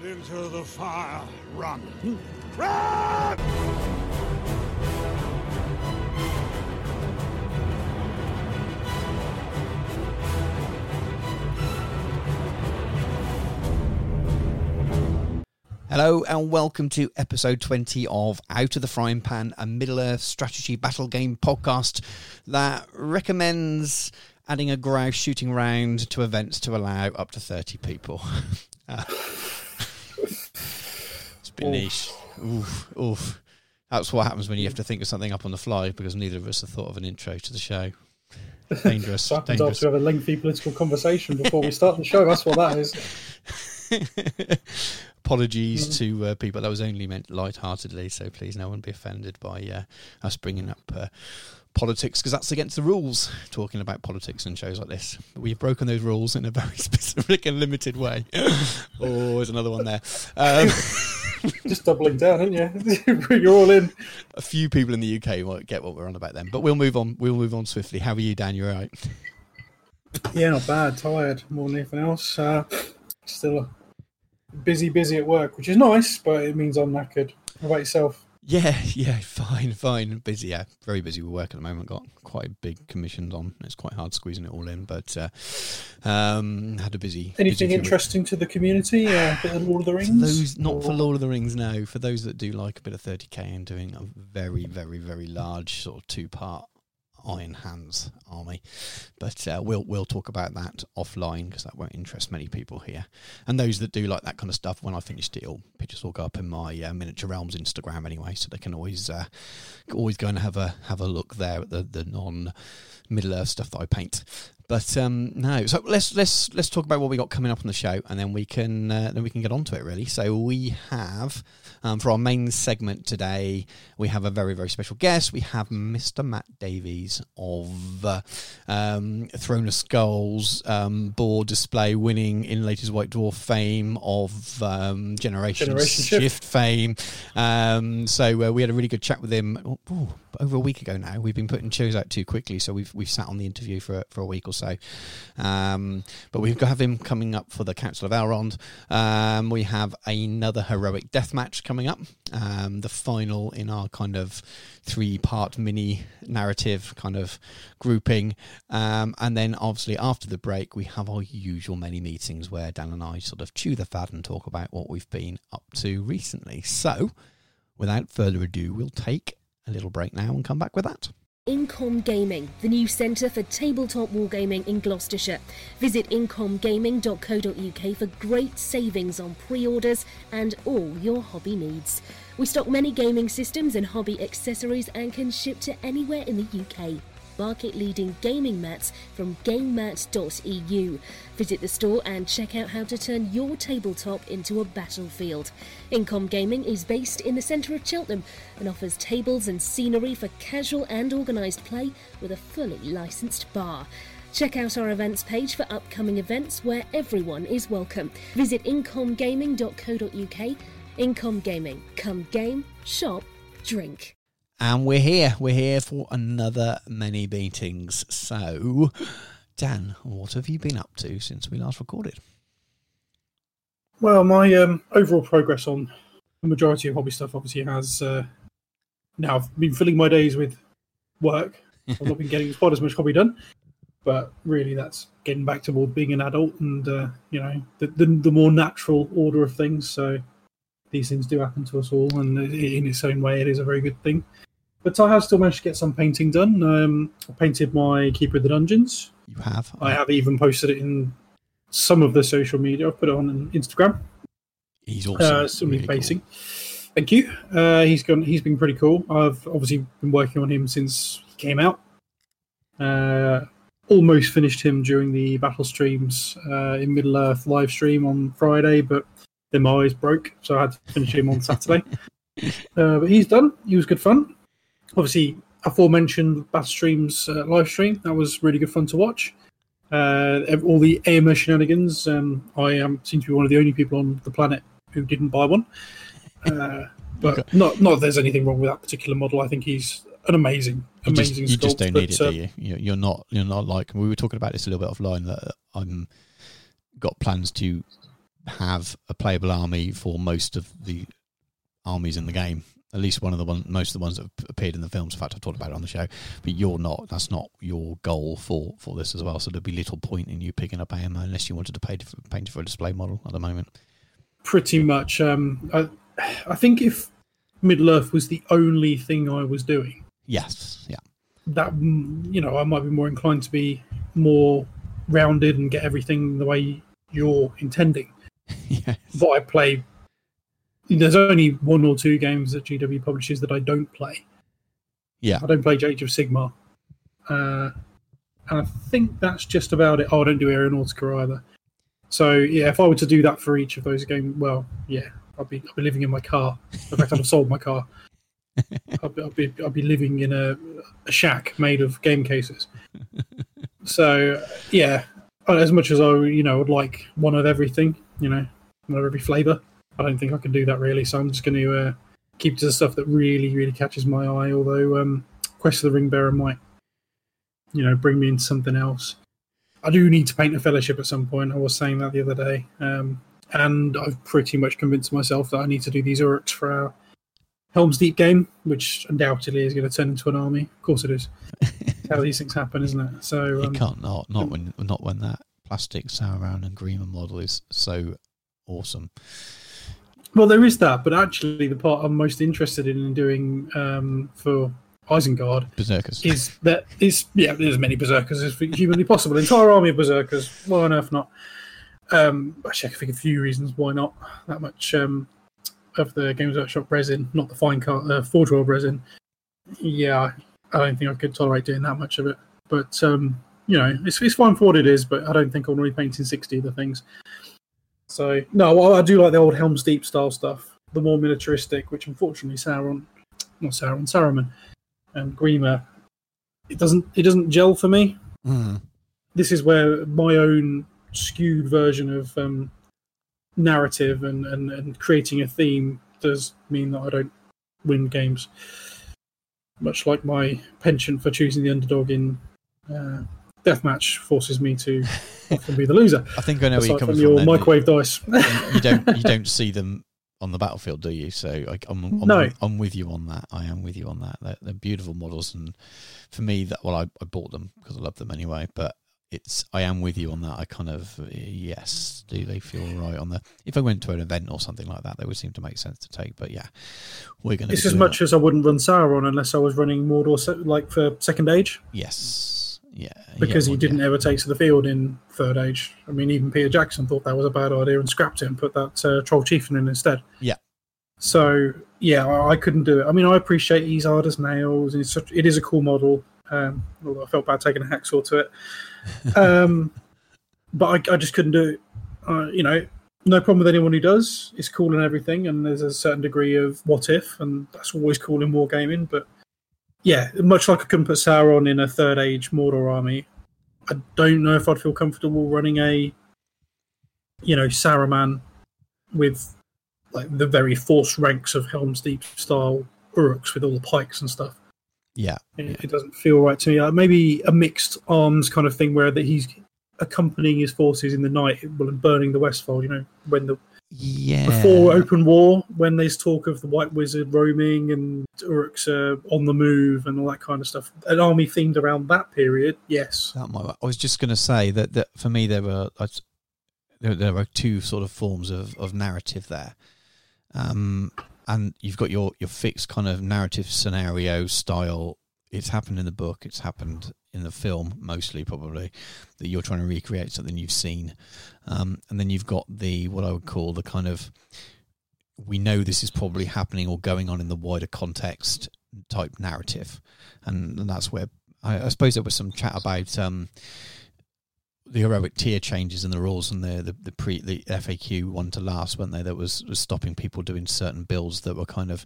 into the fire. Run. Run! Hello and welcome to episode 20 of Out of the Frying Pan, a Middle Earth strategy battle game podcast that recommends adding a grouse shooting round to events to allow up to 30 people. Uh, it's a bit niche. Oof, oof. That's what happens when you have to think of something up on the fly because neither of us have thought of an intro to the show. Dangerous. So happens dangerous. to have a lengthy political conversation before we start the show. That's what that is. Apologies to uh, people. That was only meant light-heartedly, so please no one be offended by uh, us bringing up uh, politics because that's against the rules. Talking about politics and shows like this, but we've broken those rules in a very specific and limited way. oh, there's another one there. Um, Just doubling down, aren't you? You're all in. a few people in the UK won't get what we're on about then but we'll move on. We'll move on swiftly. How are you, Dan? You're right. Yeah, not bad. Tired more than anything else. Uh, still busy, busy at work, which is nice, but it means I'm knackered. How about yourself? Yeah, yeah, fine, fine. Busy, yeah, very busy with work at the moment. Got quite big commissions on. It's quite hard squeezing it all in, but uh, um, had a busy. Anything busy interesting to the community? Uh, a bit of Lord of the Rings? those not for Or- Lord of the Rings, no. For those that do like a bit of 30k and doing a very, very, very large sort of two-part Iron Hands army, but uh, we'll we'll talk about that offline because that won't interest many people here. And those that do like that kind of stuff, when I finish it, all pictures will go up in my uh, Miniature Realms Instagram anyway, so they can always uh, always go and have a have a look there at the the non Middle Earth stuff that I paint. But um, no, so let's let's let's talk about what we got coming up on the show, and then we can uh, then we can get on to it really. So we have um, for our main segment today, we have a very very special guest. We have Mr. Matt Davies of uh, um, Throne of Skulls um, board display, winning in latest White Dwarf fame of um, Generation, Generation Shift. Shift. fame. Um, so uh, we had a really good chat with him oh, over a week ago now. We've been putting shows out too quickly, so we've we've sat on the interview for for a week or so. Um, but we've got have him coming up for the Council of Elrond. Um, we have another heroic death match coming up. Um, the final in our kind of three part mini narrative kind of grouping. Um, and then obviously after the break, we have our usual many meetings where Dan and I sort of chew the fat and talk about what we've been up to recently. So without further ado, we'll take a little break now and come back with that. Incom Gaming, the new centre for tabletop wargaming in Gloucestershire. Visit incomgaming.co.uk for great savings on pre orders and all your hobby needs. We stock many gaming systems and hobby accessories and can ship to anywhere in the UK. Market leading gaming mats from gamemat.eu. Visit the store and check out how to turn your tabletop into a battlefield. Incom Gaming is based in the centre of Cheltenham and offers tables and scenery for casual and organised play with a fully licensed bar. Check out our events page for upcoming events where everyone is welcome. Visit incomgaming.co.uk. Incom Gaming. Come game, shop, drink. And we're here. We're here for another many meetings. So, Dan, what have you been up to since we last recorded? Well, my um, overall progress on the majority of hobby stuff obviously has uh, now I've been filling my days with work. I've not been getting quite as much hobby done, but really that's getting back toward being an adult and uh, you know the, the the more natural order of things. So these things do happen to us all, and in its own way, it is a very good thing. But I have still managed to get some painting done. Um, I painted my Keeper of the Dungeons. You have. I have even posted it in some of the social media. I've put it on Instagram. He's awesome. Uh, somebody Really cool. Thank you. Uh, he's gone. He's been pretty cool. I've obviously been working on him since he came out. Uh, almost finished him during the battle streams uh, in Middle Earth live stream on Friday, but then my eyes broke, so I had to finish him on Saturday. Uh, but he's done. He was good fun. Obviously, aforementioned battle streams uh, live stream that was really good fun to watch. Uh, all the AMR shenanigans. Um, I um, seem to be one of the only people on the planet who didn't buy one. Uh, but not not that there's anything wrong with that particular model. I think he's an amazing, You just, amazing. you just don't but, need it, uh, do you? You- You're not. You're not like we were talking about this a little bit offline. That I'm got plans to have a playable army for most of the armies in the game. At least one of the one, most of the ones that have appeared in the films. In fact, I've talked about it on the show. But you're not. That's not your goal for for this as well. So there'd be little point in you picking up ammo unless you wanted to pay for, paint for a display model at the moment. Pretty much. Um, I, I think if Middle Earth was the only thing I was doing, Yes. Yeah. that you know I might be more inclined to be more rounded and get everything the way you're intending. yes. But I play. There's only one or two games that GW publishes that I don't play. Yeah. I don't play Age of Sigmar, uh, and I think that's just about it. Oh, I don't do Aeronautica either. So yeah, if I were to do that for each of those games, well, yeah, I'd be I'd be living in my car. In fact, I'd have sold my car. I'd be, I'd be I'd be living in a, a shack made of game cases. So yeah, as much as I you know would like one of everything, you know, one of every flavour, I don't think I can do that really. So I'm just going to uh, keep to the stuff that really really catches my eye. Although um, Quest of the Ring Bearer might, you know, bring me into something else. I do need to paint a fellowship at some point. I was saying that the other day, um, and I've pretty much convinced myself that I need to do these Uruks for our Helm's Deep game, which undoubtedly is going to turn into an army. Of course, it is. How these things happen, isn't it? So You um, can't not not when not when that plastic Sauron and Grima model is so awesome. Well, there is that, but actually, the part I'm most interested in doing um, for Isengard Berserkers. is that is yeah, there's as many berserkers as humanly possible. Entire army of berserkers. Why on earth not? Um, actually, I can think of a few reasons why not. That much um, of the Games Workshop resin, not the Finecast, uh, Forge World resin. Yeah, I don't think I could tolerate doing that much of it. But um, you know, it's it's fine for what it is. But I don't think I'll be painting sixty of the things. So no, well, I do like the old Helm's Deep style stuff, the more militaristic, which unfortunately Sauron, not Sauron, Saruman, and Grima, it doesn't it doesn't gel for me. Mm. This is where my own skewed version of um, narrative and, and, and creating a theme does mean that I don't win games. Much like my penchant for choosing the underdog in uh, deathmatch forces me to often be the loser. I think I know where you're Aside coming from your then. microwave dice. you don't you don't see them on the battlefield, do you? So I, I'm I'm, No. with, I'm with you on that. I am with you on that. They're, they're beautiful models, and for me, that well, I, I bought them because I love them anyway. But it's I am with you on that. I kind of yes, do they feel right on the? If I went to an event or something like that, they would seem to make sense to take. But yeah, we're going to. It's as much as I wouldn't run Sauron unless I was running Mordor like for second age. yes, yeah, because yeah, he didn't yeah. ever take to the field in third age. I mean, even Peter Jackson thought that was a bad idea and scrapped it and put that uh, troll chieftain in instead. Yeah. So yeah, I, I couldn't do it. I mean, I appreciate he's hard as nails. And it's such, it is a cool model. Um, although I felt bad taking a hacksaw to it, um, but I, I just couldn't do it. Uh, you know, no problem with anyone who does. It's cool and everything, and there's a certain degree of what if, and that's always cool in wargaming. But yeah, much like I couldn't put Sauron in a third age Mordor army, I don't know if I'd feel comfortable running a, you know, Saruman with like the very forced ranks of Helm's Deep style Uruks with all the pikes and stuff. Yeah, It, it doesn't feel right to me. Like maybe a mixed arms kind of thing where that he's accompanying his forces in the night, and burning the Westfold. You know, when the yeah. before open war, when there's talk of the White Wizard roaming and Uruks are on the move and all that kind of stuff. An army themed around that period, yes. That might. I was just going to say that, that for me there were there, there were two sort of forms of, of narrative there, um, and you've got your your fixed kind of narrative scenario style. It's happened in the book. It's happened in the film, mostly probably that you're trying to recreate something you've seen, um, and then you've got the what I would call the kind of we know this is probably happening or going on in the wider context type narrative, and, and that's where I, I suppose there was some chat about um, the heroic tier changes in the rules and the the, the pre the FAQ one to last, weren't they? That was, was stopping people doing certain builds that were kind of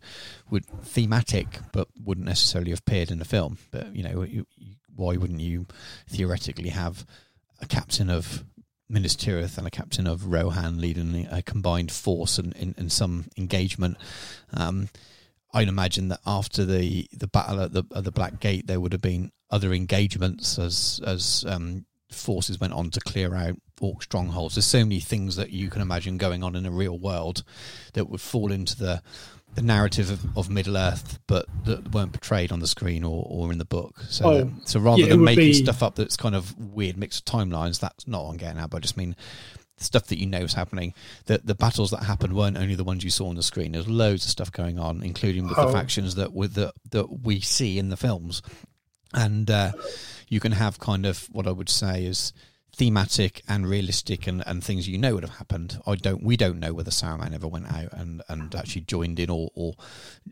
would thematic, but wouldn't necessarily have appeared in the film. But you know, you, you, why wouldn't you theoretically have a captain of Minas Tirith and a captain of Rohan leading a combined force in, in, in some engagement? Um, I'd imagine that after the, the battle at the, at the Black Gate, there would have been other engagements as as um, forces went on to clear out orc strongholds. There's so many things that you can imagine going on in a real world that would fall into the the narrative of, of Middle Earth, but that weren't portrayed on the screen or, or in the book. So, Oh, so rather yeah, than making be- stuff up that's kind of weird mix of timelines, that's not what I'm getting at. But I just mean stuff that you know is happening. The the battles that happened weren't only the ones you saw on the screen. There's loads of stuff going on, including with Oh. the factions that with the that we see in the films, and uh, you can have kind of what I would say is thematic and realistic and, and things you know would have happened. I don't. We don't know whether Saruman ever went out and, and actually joined in or, or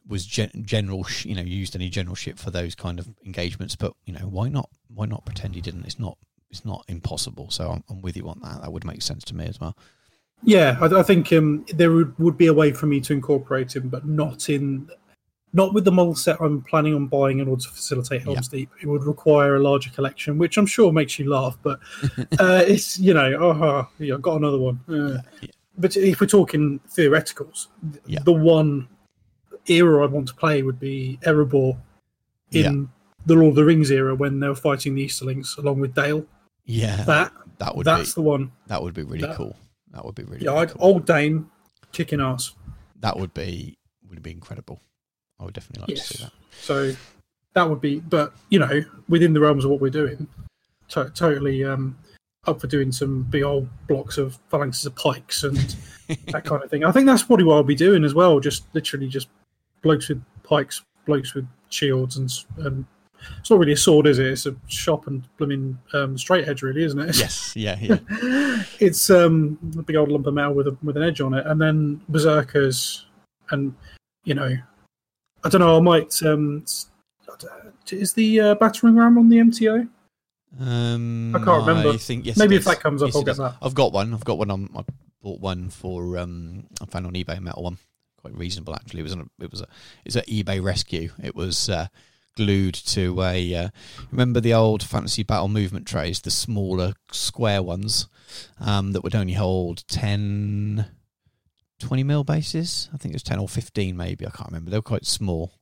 was gen, general. Sh- you know, used any generalship for those kind of engagements. But you know, why not? Why not pretend he didn't? It's not. It's not impossible. So I'm, I'm with you on that. That would make sense to me as well. Yeah, I, I think um, there would, would be a way for me to incorporate him, but not in, not with the model set I'm planning on buying in order to facilitate Helm's Deep. It would require a larger collection, which I'm sure makes you laugh. But uh, it's you know, oh, yeah, I've got another one. Uh, Yeah. But if we're talking theoreticals, Yeah. the one era I want to play would be Erebor in the Lord of the Rings era when they were fighting the Easterlings along with Dale. Yeah, That that would that's be the one. that would be really that- cool. That would be really, Yeah, really cool. old Dáin kicking ass. That would be would be incredible. I would definitely like Yes. to see that. So that would be, but you know, within the realms of what we're doing, to- totally um, up for doing some big old blocks of phalanxes of pikes and that kind of thing. I think that's probably what I'll be doing as well. Just literally just blokes with pikes, blokes with shields, and, and it's not really a sword, is it? It's a sharp and blooming um, straight edge, really, isn't it? Yes, yeah, yeah. it's um, a big old lump of metal with a, with an edge on it, and then berserkers, and you know, I don't know. I might. Um, is the uh, battering ram on the MTO? Um, I can't remember. I think yes. Maybe if that comes up, Yes, I'll get that. I've got one. I've got one. On, I bought one for. Um, I found on eBay a metal one, quite reasonable actually. It was on. A, it was a. It's an eBay rescue. It was uh, glued to a. Uh, remember the old fantasy battle movement trays, the smaller square ones, um, that would only hold 10, 20 mil bases. I think it was ten or fifteen, maybe. I can't remember. They were quite small.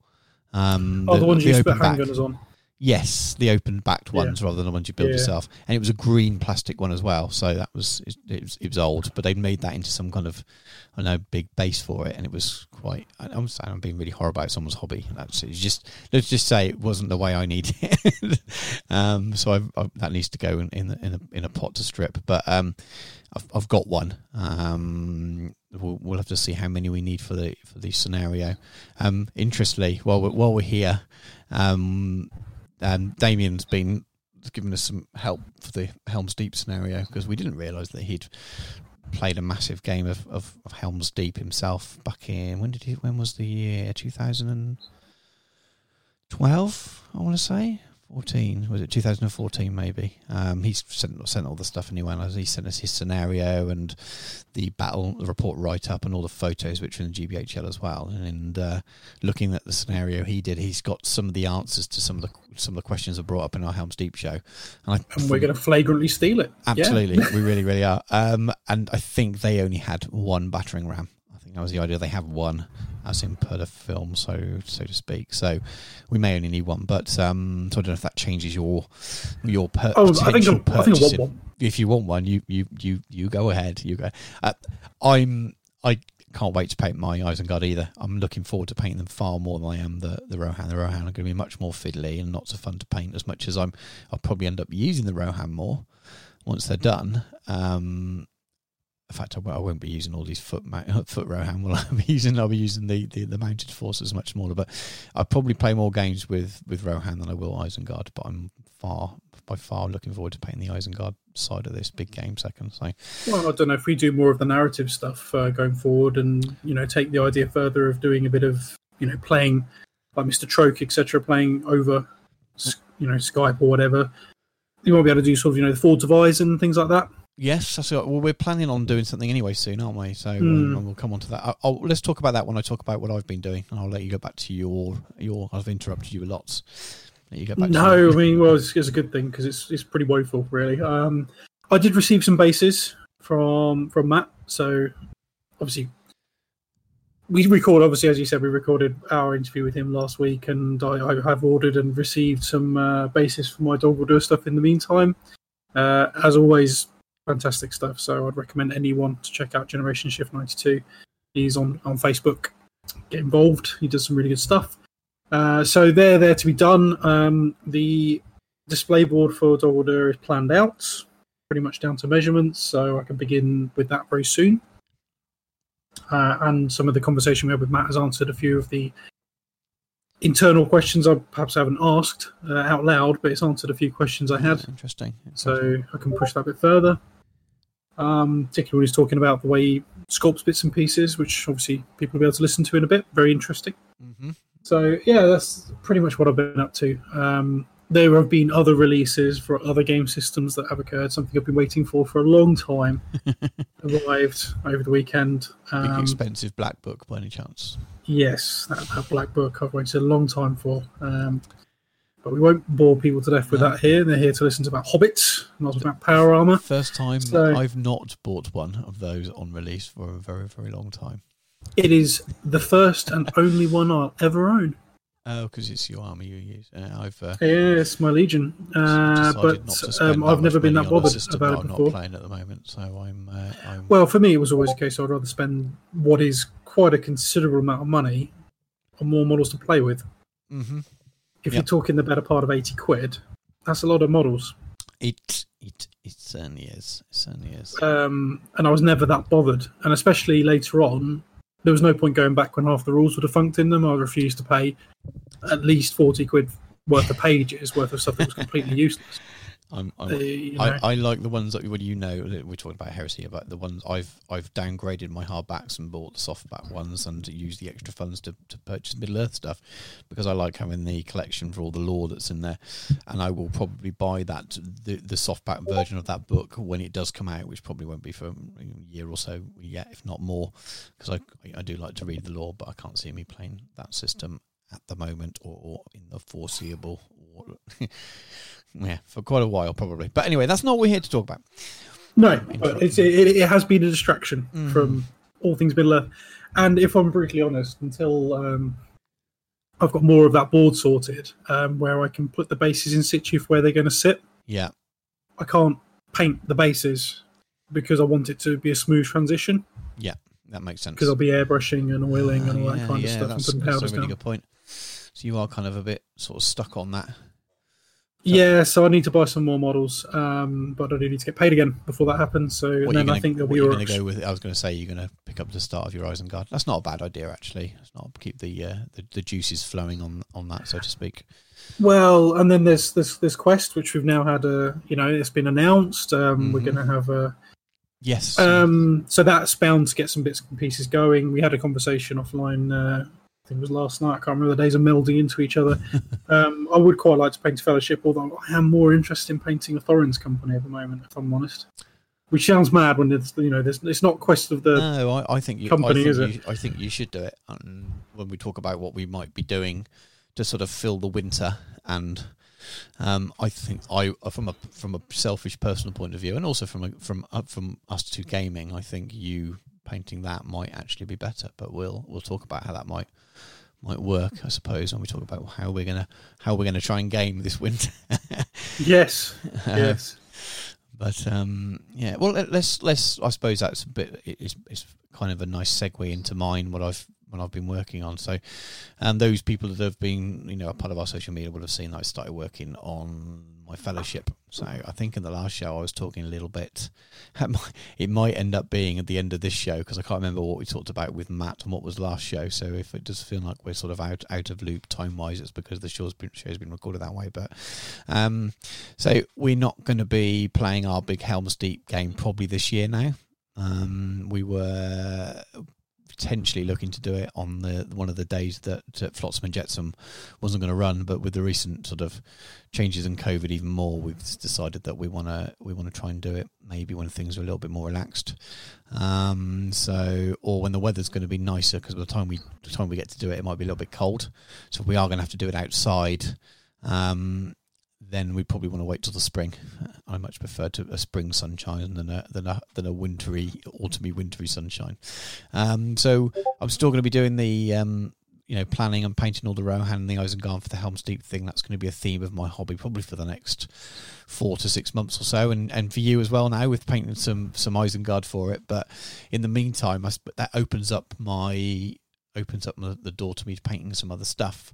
Um, Oh, the, ones you open spit handgunners on. Yes, the open backed Yeah. ones rather than the ones you build Yeah. yourself. And it was a green plastic one as well, so that was it, it was it was old, but they made that into some kind of I don't know big base for it, and it was quite. I- I'm I'm being really horrible about someone's hobby. That's it's just let's just say it wasn't the way I needed it. um, so I've, i that needs to go in in, the, in a in a pot to strip, but um, I've I've got one. Um, we'll, we'll have to see how many we need for the for the scenario. Um, interestingly, while we're, while we're here, um, um, Damien's been giving us some help for the Helm's Deep scenario because we didn't realise that he'd played a massive game of, of, of Helm's Deep himself back in when did he when was the year 2012 I want to say 14 was it 2014 maybe um, he's sent, sent all the stuff anyway and he sent us his scenario and the battle report write up and all the photos which are in the GBHL as well and uh, looking at the scenario he did he's got some of the answers to some of the some of the questions that brought up in our Helm's Deep show and, I, And we're going to flagrantly steal it. Yeah. Absolutely, we really, really are. Um, and I think they only had one battering ram. Think that was the idea. They have one, as in per the film, so so to speak. So we may only need one, but um, so I don't know if that changes your your per- Oh, I think, potential I, I think I want one. If you want one, you you you you go ahead. You go. Uh, I'm I can't wait to paint my Isengard either. I'm looking forward to painting them far more than I am the the Rohan. The Rohan are going to be much more fiddly and not so fun to paint as much as I'm. I'll probably end up using the Rohan more once they're done. Um, in fact, I won't- I won't be using all these foot mount, foot Rohan. Will I be using? I'll be using the, the, the mounted forces much smaller. But I'll probably play more games with with Rohan than I will Isengard. But I'm far by far looking forward to playing the Isengard side of this big game second. So Well, I don't know if we do more of the narrative stuff uh, going forward, and you know, take the idea further of doing a bit of you know playing like Mr. Troke, etc., playing over you know Skype or whatever. You won't be able to do sort of you know the forward devise and things like that. Yes, that's right. Well, we're planning on doing something anyway soon, aren't we? So Hmm. um, we'll come on to that. I'll, I'll, let's talk about that when I talk about what I've been doing, and I'll let you go back to your your. I've interrupted you lots. Let you go back. No, I mean, well, it's, it's a good thing because it's it's pretty woeful, really. Um, I did receive some bases from from Matt, so obviously we record. Obviously, as you said, we recorded our interview with him last week, and I, I have ordered and received some uh, bases for my Dol Guldur stuff in the meantime. Uh, as always, fantastic stuff. So I'd recommend anyone to check out Generation Shift 92. He's on, on Facebook. Get involved. He does some really good stuff. Uh, so they're there to be done. Um, the display board for Order is planned out, pretty much down to measurements. So I can begin with that very soon. Uh, and some of the conversation we had with Matt has answered a few of the internal questions I perhaps haven't asked uh, out loud, but it's answered a few questions I had. Interesting. So I can push that a bit further. Um, particularly when he's talking about the way he sculpts bits and pieces, which obviously people will be able to listen to in a bit. Very interesting. Mm-hmm. So yeah, that's pretty much what I've been up to. Um, there have been other releases for other game systems that have occurred. Something I've been waiting for for a long time arrived over the weekend. Big Um, expensive black book by any chance? yes, that, that black book I've waited a long time for. Um, but we won't bore people to death with No. that here. They're here to listen to about hobbits, not about power armor. First time So- I've not bought one of those on release for a very, very long time. It is the first and only one I'll ever own. Oh, because it's your army you use. Uh, I've uh, Yes, my Legion. Uh, not but um, I've never been that bothered about it I'm not before. playing at the moment, so I'm. Uh, I'm Well, for me, it was always a case I'd rather spend what is quite a considerable amount of money on more models to play with. hmm If Yep. you're talking the better part of 80 quid, that's a lot of models. It it it certainly is. It certainly is. Um, and I was never that bothered. And especially later on, there was no point going back when half the rules were defunct in them. I refused to pay at least 40 quid worth of pages worth of stuff that was completely useless. I'm. I'm Uh, you know. I, I like the ones that when you know we're talking about heresy, but the ones I've I've downgraded my hardbacks and bought the softback ones and used the extra funds to, to purchase Middle Earth stuff because I like having the collection for all the lore that's in there, and I will probably buy that the the softback version of that book when it does come out, which probably won't be for a year or so yet, if not more, because I I do like to read the lore, but I can't see me playing that system at the moment or, or in the foreseeable. Or yeah, for quite a while probably. But anyway, that's not what we're here to talk about. No, but it's, it, it has been a distraction Mhm. from all things Middle Earth. And if I'm brutally honest, until um, I've got more of that board sorted, um, where I can put the bases in situ for where they're going to sit, Yeah, I can't paint the bases because I want it to be a smooth transition. Yeah, that makes sense. Because I'll be airbrushing and oiling and all Ah, that yeah, kind yeah, of stuff and that's, putting that's powders a really down. good point. So you are kind of a bit sort of stuck on that. Yeah, so I need to buy some more models, um, but I do need to get paid again before that happens. So and then gonna, I think there'll be you're going to go with? I was going to say you're going to pick up the start of your Isengard. That's not a bad idea actually. It's not keep the uh, the, the juices flowing on on that, so to speak. Well, and then there's this this quest which we've now had a you know it's been announced. Um, We're Mhm. going to have a Yes. um, so that's bound to get some bits and pieces going. We had a conversation offline. Uh, think it was last night. I can't remember. The days are melding into each other. um, I would quite like to paint a Fellowship, although I am more interested in painting a Thorin's company at the moment. If I'm honest, which sounds mad when it's you know it's not quest of the no, I, I think you. company, I think is you, it? I think you should do it. And when we talk about what we might be doing to sort of fill the winter, and um, I think I from a from a selfish personal point of view, and also from a, from uh, from us to gaming, I think you painting that might actually be better. But we'll we'll talk about how that might might work, I suppose, when we talk about how we're gonna how we're gonna try and game this winter. yes, Uh, yes. but um, yeah, well, let- let's let's. I suppose that's a bit. It's, it's kind of a nice segue into mine. What I've what I've been working on. So, um, those people that have been, you know, a part of our social media will have seen that I started working on my fellowship. So, I think in the last show I was talking a little bit. It might, end up being at the end of this show because I can't remember what we talked about with Matt and what was last show. So, if it does feel like we're sort of out out of loop time wise, it's because the show's been show's been recorded that way. But um, so we're not going to be playing our big Helm's Deep game probably this year now. Um, we were potentially looking to do it on the one of the days that uh, Flotsam and Jetsam wasn't going to run, but with the recent sort of changes in COVID even more, we've decided that we want to we want to try and do it maybe when things are a little bit more relaxed. Um, so or when the weather's going to be nicer, because by the time we the time we get to do it, it might be a little bit cold. So we are going to have to do it outside. Um, then we probably want to wait till the spring. I much prefer to a spring sunshine than a than a than a wintry, autumny, wintry sunshine. Um, so I'm still going to be doing the um, you know, planning and painting all the Rohan and the Isengard for the Helm's Deep thing. That's going to be a theme of my hobby probably for the next four to six months or so, and, and for you as well now with painting some some Isengard for it. But in the meantime, I, that opens up my opens up the, door to me painting some other stuff,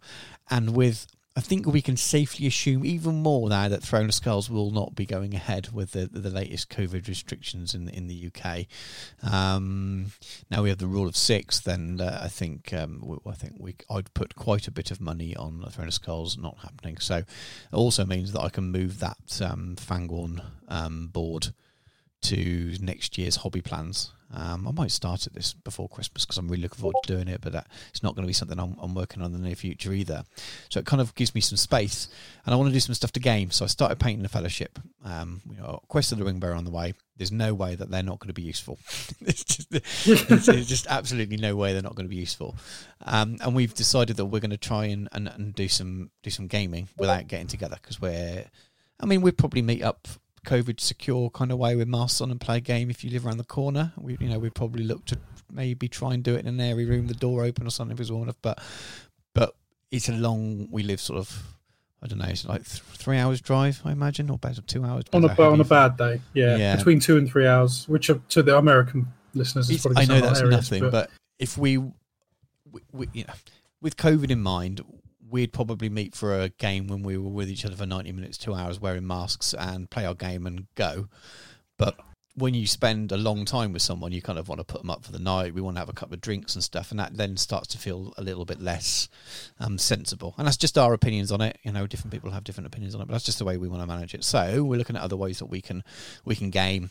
and with I think we can safely assume even more now that Throne of Skulls will not be going ahead with the the latest COVID restrictions in in the UK. Um, now we have the rule of six. Then uh, I think um, I think we I'd put quite a bit of money on Throne of Skulls not happening. So it also means that I can move that um, Fangorn um, board to next year's hobby plans. Um, I might start at this before Christmas because I'm really looking forward to doing it, but it's not going to be something I'm, I'm, working on in the near future either. So it kind of gives me some space, and I want to do some stuff to game. So I started painting the Fellowship. Um, you know, Quest of the Ringbearer on the way. There's no way that they're not going to be useful. it's, just, it's, it's, just absolutely no way they're not going to be useful. Um, and we've decided that we're going to try and, and, and do some do some gaming without getting together because we're. I mean, we'd probably meet up COVID secure kind of way with masks on and play a game if you live around the corner. We, you know, we'd probably look to maybe try and do it in an airy room, the door open or something if it's warm enough. But, but it's a long. We live sort of. I don't know. It's like th- three hours drive, I imagine, or better, two hours. On a on a bad day, yeah, yeah, between two and three hours, which are, to the American listeners is probably. I know that's areas, nothing, but, but if we, we, we, you know, with COVID in mind, we'd probably meet for a game when we were with each other for 90 minutes, two hours, wearing masks and play our game and go. But when you spend a long time with someone, you kind of want to put them up for the night. We want to have a couple of drinks and stuff, and that then starts to feel a little bit less um, sensible. And that's just our opinions on it. You know, different people have different opinions on it, but that's just the way we want to manage it. So we're looking at other ways that we can we can game,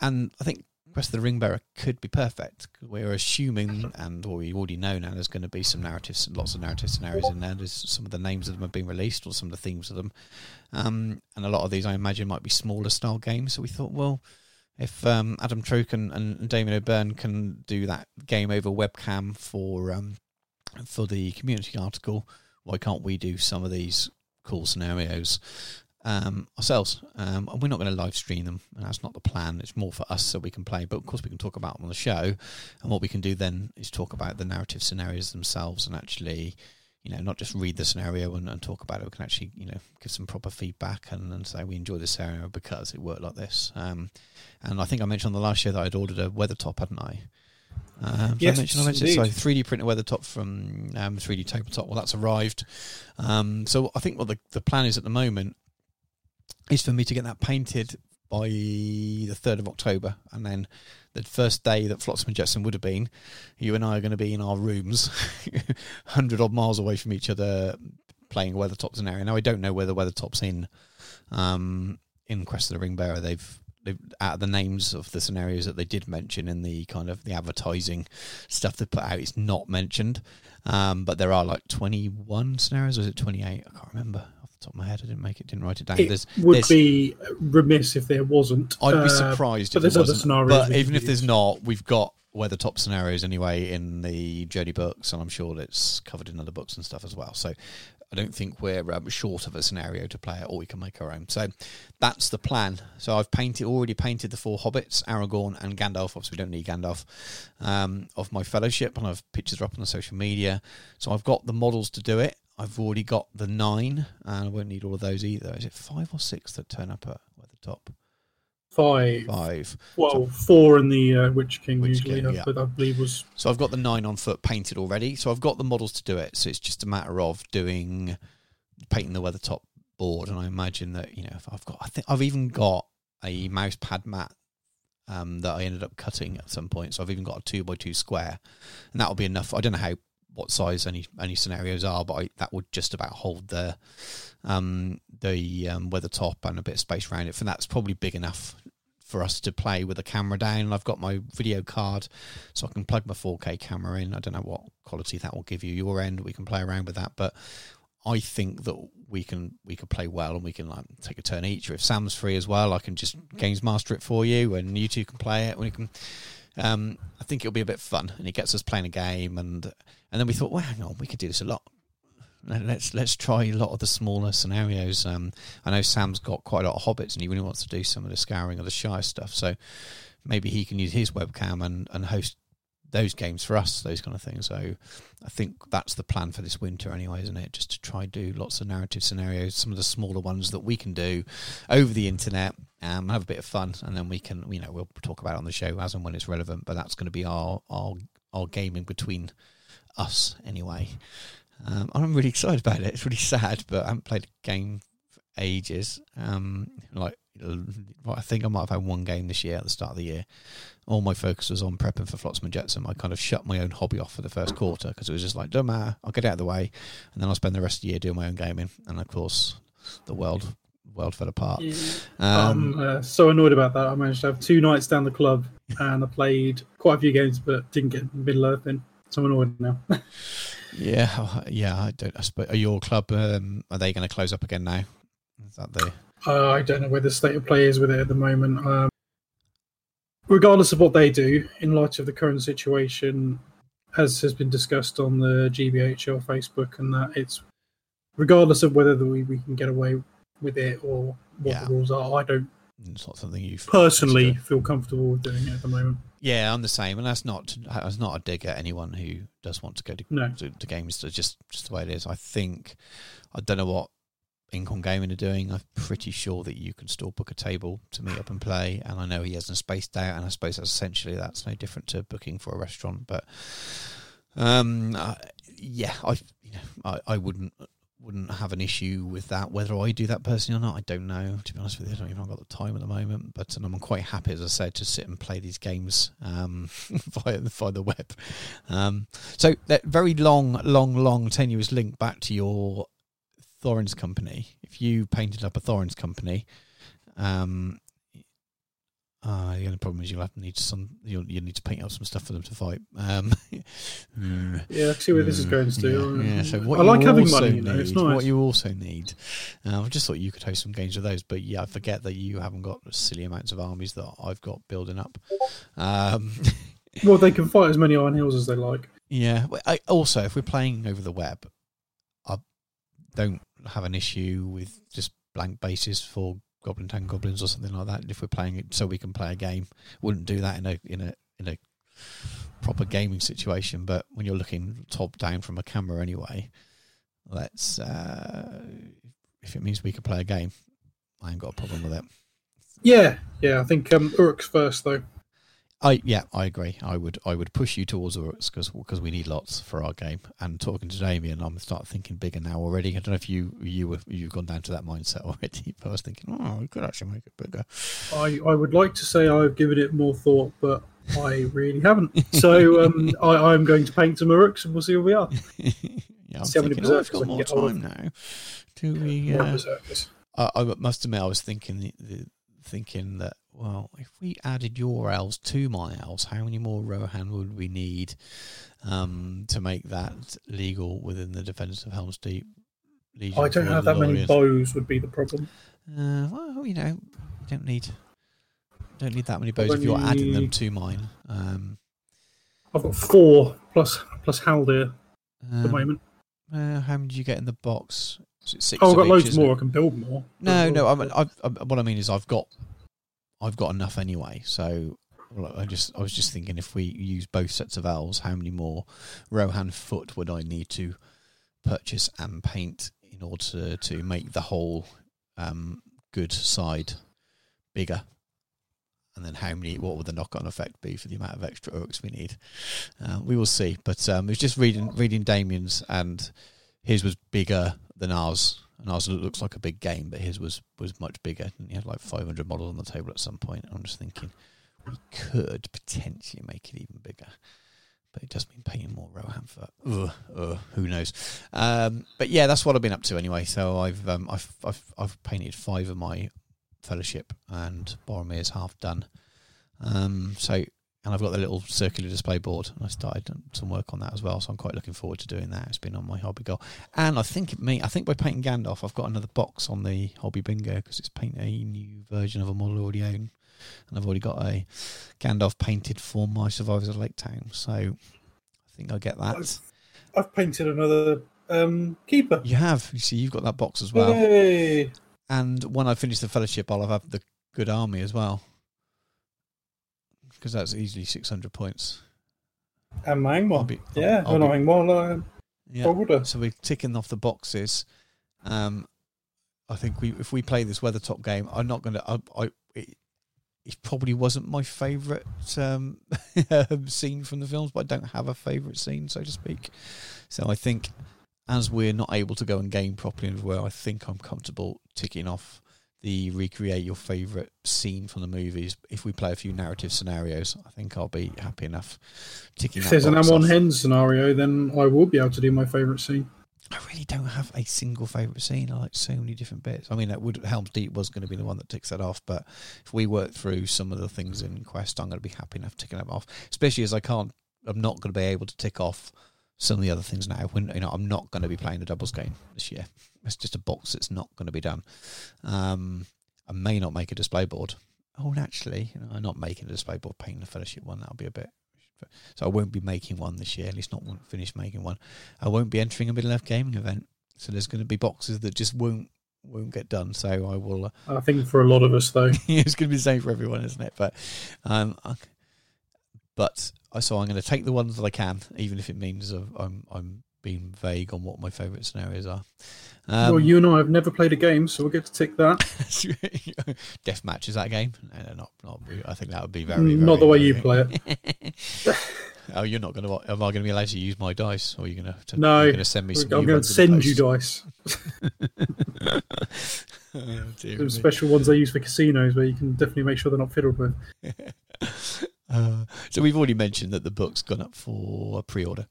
and I think The Ringbearer could be perfect. We're assuming, and what we already know now, there's going to be some narratives, lots of narrative scenarios in there. There's some of the names of them have been released, or some of the themes of them, um, and a lot of these, I imagine, might be smaller style games. So we thought, well, if um, Adam Troke and, and Damien O'Byrne can do that game over webcam for um, for the community article, why can't we do some of these cool scenarios? Um, ourselves. Um, and we're not going to live stream them. That's not the plan. It's more for us so we can play. But of course, we can talk about them on the show. And what we can do then is talk about the narrative scenarios themselves and actually, you know, not just read the scenario and, and talk about it. We can actually, you know, give some proper feedback and, and say we enjoy this scenario because it worked like this. Um, and I think I mentioned on the last show that I'd ordered a Weathertop, hadn't I? Um, yes, I mentioned, I mentioned so 3D printed Weathertop from um, 3D tabletop. Well, that's arrived. Um, so I think what the, the plan is at the moment is for me to get that painted by the 3rd of October. And then the first day that Flotsam and Jetsam would have been, you and I are going to be in our rooms, 100 odd miles away from each other, playing Weathertop's an area. Now, I don't know whether Weathertop's in um, in Quest of the Ringbearer. They've they've out of the names of the scenarios that they did mention in the kind of the advertising stuff they put out, it's not mentioned. Um, but there are like 21 scenarios, or is it 28? I can't remember top of my head. I didn't make it, didn't write it down. It there's, would there's, be remiss if there wasn't. I'd be uh, surprised uh, if there wasn't. But even if there's not, we've got Weathertop scenarios anyway in the Journey books, and I'm sure it's covered in other books and stuff as well. So I don't think we're um, short of a scenario to play it, or we can make our own. So that's the plan. So I've painted, already painted the four hobbits, Aragorn and Gandalf. Obviously, we don't need Gandalf um, of my fellowship, and I've pictures up on the social media. So I've got the models to do it. I've already got the nine, and I won't need all of those either. Is it five or six that turn up at, at the top? Five. Five. Well, so, four in the uh, Witch King Witch usually, King, yeah. I believe was. So I've got the nine on foot painted already. So I've got the models to do it. So it's just a matter of doing painting the Weathertop board, and I imagine that you know I've got. I think I've even got a mouse pad mat um, that I ended up cutting at some point. So I've even got a two by two square, and that'll be enough. I don't know how what size any any scenarios are, but I, that would just about hold the um, the um, Weathertop and a bit of space around it. For that's probably big enough for us to play with the camera down. I've got my video card, so I can plug my 4K camera in. I don't know what quality that will give you your end. We can play around with that, but I think that we can we can play well and we can like take a turn each. Or if Sam's free as well, I can just games master it for you, and you two can play it. We can um, I think it'll be a bit fun, and it gets us playing a game, and and then we thought, well, hang on, we could do this a lot. Let's let's try a lot of the smaller scenarios. Um, I know Sam's got quite a lot of hobbits, and he really wants to do some of the scouring of the Shire stuff. So maybe he can use his webcam and, and host those games for us, those kind of things. So I think that's the plan for this winter, anyway, isn't it? Just to try do lots of narrative scenarios, some of the smaller ones that we can do over the internet, um, have a bit of fun, and then we can, you know, we'll talk about it on the show as and when it's relevant. But that's going to be our our our gaming between us, anyway. Um, I'm really excited about it. It's really sad, but I haven't played a game for ages. Um, like I think I might have had one game this year at the start of the year. All my focus was on prepping for Flotsam and Jetsam. I kind of shut my own hobby off for the first quarter because it was just like, don't matter, I'll get out of the way, and then I'll spend the rest of the year doing my own gaming. And of course, the world world fell apart. Um, I'm uh, so annoyed about that. I managed to have two nights down the club, and I played quite a few games, but didn't get middle earth in. So I'm annoyed now. yeah, yeah. I don't. I suppose, are your club? Um, are they going to close up again now? Is that the uh, I don't know where the state of play is with it at the moment. Um, regardless of what they do, in light of the current situation, as has been discussed on the GBHL Facebook, and that it's regardless of whether we, we can get away with it or what yeah. the rules are, I don't. It's not something you personally feel comfortable with doing at the moment. Yeah, I'm the same, and that's not that's not a dig at anyone who does want to go to no. to, to games. It's just just the way it is. I think I don't know what Incom Gaming are doing. I'm pretty sure that you can still book a table to meet up and play. And I know he hasn't spaced out, and I suppose that's essentially that's no different to booking for a restaurant. But um, uh, yeah, I, you know, I I wouldn't wouldn't have an issue with that. Whether I do that personally or not, I don't know. To be honest with you, I don't even have got the time at the moment. But and I'm quite happy, as I said, to sit and play these games um, via via the web. Um, so that very long, long, long, tenuous link back to your Thorin's company, if you painted up a Thorin's company, um, uh, the only problem is you'll have to need some. You'll you need to paint up some stuff for them to fight. Um, yeah, I see where this is going to. Yeah, yeah. so what I like having money. Need, you know, it's nice. What you also need. Uh, I just thought you could host some games with those, but yeah, I forget that you haven't got silly amounts of armies that I've got building up. Um, well, they can fight as many Iron Hills as they like. Yeah. I, also, if we're playing over the web, I don't have an issue with just blank bases for Goblin Town Goblins or something like that. If we're playing it so we can play a game, wouldn't do that in a in a in a proper gaming situation. But when you're looking top down from a camera anyway, let's uh, if it means we could play a game, I ain't got a problem with it. Yeah, yeah. I think um, Uruk's first though. I yeah, I agree. I would I would push you towards Uruks because because we need lots for our game. And talking to Damien, I'm start thinking bigger now already. I don't know if you you were you've gone down to that mindset already, but I was thinking, oh, we could actually make it bigger. I I would like to say I've given it more thought, but I really haven't. So um, I I'm going to paint some Uruks and we'll see where we are. yeah, I'm see thinking, oh, I've got more time now. Do we? Uh, I, I must admit, I was thinking the, the thinking that well, if we added your elves to my elves, how many more Rohan would we need um, to make that legal within the Defenders of Helm's Deep? Legion I don't have that many bows. Would be the problem. Uh, well, you know, you don't need don't need that many bows if you're adding them to mine. Um, I've got four plus plus Haldir um, at the um, moment. Uh, how many do you get in the box? Six oh, I've got each, loads more. I can build more. No, no. I mean, I've, I've, what I mean is, I've got I've got enough anyway. So I just I was just thinking if we use both sets of elves, how many more Rohan foot would I need to purchase and paint in order to, to make the whole um, good side bigger? And then how many? What would the knock-on effect be for the amount of extra orcs we need? Uh, we will see. But um, it was just reading reading Damien's, and his was bigger than ours and ours looks like a big game, but his was was much bigger. And he had like 500 models on the table at some point. I'm just thinking we could potentially make it even bigger, but it does mean paying more Rohan for. Ugh, ugh, who knows? Um, but yeah, that's what I've been up to anyway. So I've um, I've I've I've painted five of my fellowship, and Boromir's half done. Um, so and I've got the little circular display board, and I started some work on that as well. So I'm quite looking forward to doing that. It's been on my hobby goal, and I think me. I think by painting Gandalf, I've got another box on the hobby bingo because it's paint a new version of a model I already own, and I've already got a Gandalf painted for my Survivors of Lake Town. So I think I'll get that. I've, I've painted another um, keeper. You have. You see, you've got that box as well. Yay. And when I finish the fellowship, I'll have the good army as well because that's easily 600 points. And my I'll Angmar. be- yeah, I'll not be- Angmar, uh, Yeah. So we're ticking off the boxes. Um, I think we if we play this Weathertop game, I'm not going to. I, I it, it probably wasn't my favourite um, scene from the films, but I don't have a favourite scene, so to speak. So I think as we're not able to go and game properly well, I think I'm comfortable ticking off the recreate your favourite scene from the movies. If we play a few narrative scenarios, I think I'll be happy enough ticking. If there's an Amon. Hen scenario, then I will be able to do my favourite scene. I really don't have a single favourite scene. I like so many different bits. I mean, that would Helm's Deep was going to be the one that ticks that off, but if we work through some of the things in Quest, I'm going to be happy enough ticking them off. Especially as I can't, I'm not going to be able to tick off some of the other things now. When you know, I'm not going to be playing the doubles game this year. It's just a box that's not going to be done. Um, I may not make a display board. Oh, naturally, you know, I'm not making a display board. Painting the fellowship one that'll be a bit. So I won't be making one this year. At least not finish making one. I won't be entering a middle earth gaming event. So there's going to be boxes that just won't won't get done. So I will. Uh, I think for a lot of us, though. it's going to be the same for everyone, isn't it? But um, but so I'm going to take the ones that I can, even if it means I'm I'm being vague on what my favourite scenarios are. Um, well, you and I have never played a game, so we'll get to tick that. death match is that a game? No, no, not not. I think that would be very, very Not the way you play it. oh, you're not going to. Am I going to be allowed to use my dice, or are you going to? No, you're going to send me. Some I'm going to ones in the send you dice. Oh, Some special ones I use for casinos where you can definitely make sure they're not fiddled with. Uh, so we've already mentioned that the book's gone up for pre-order.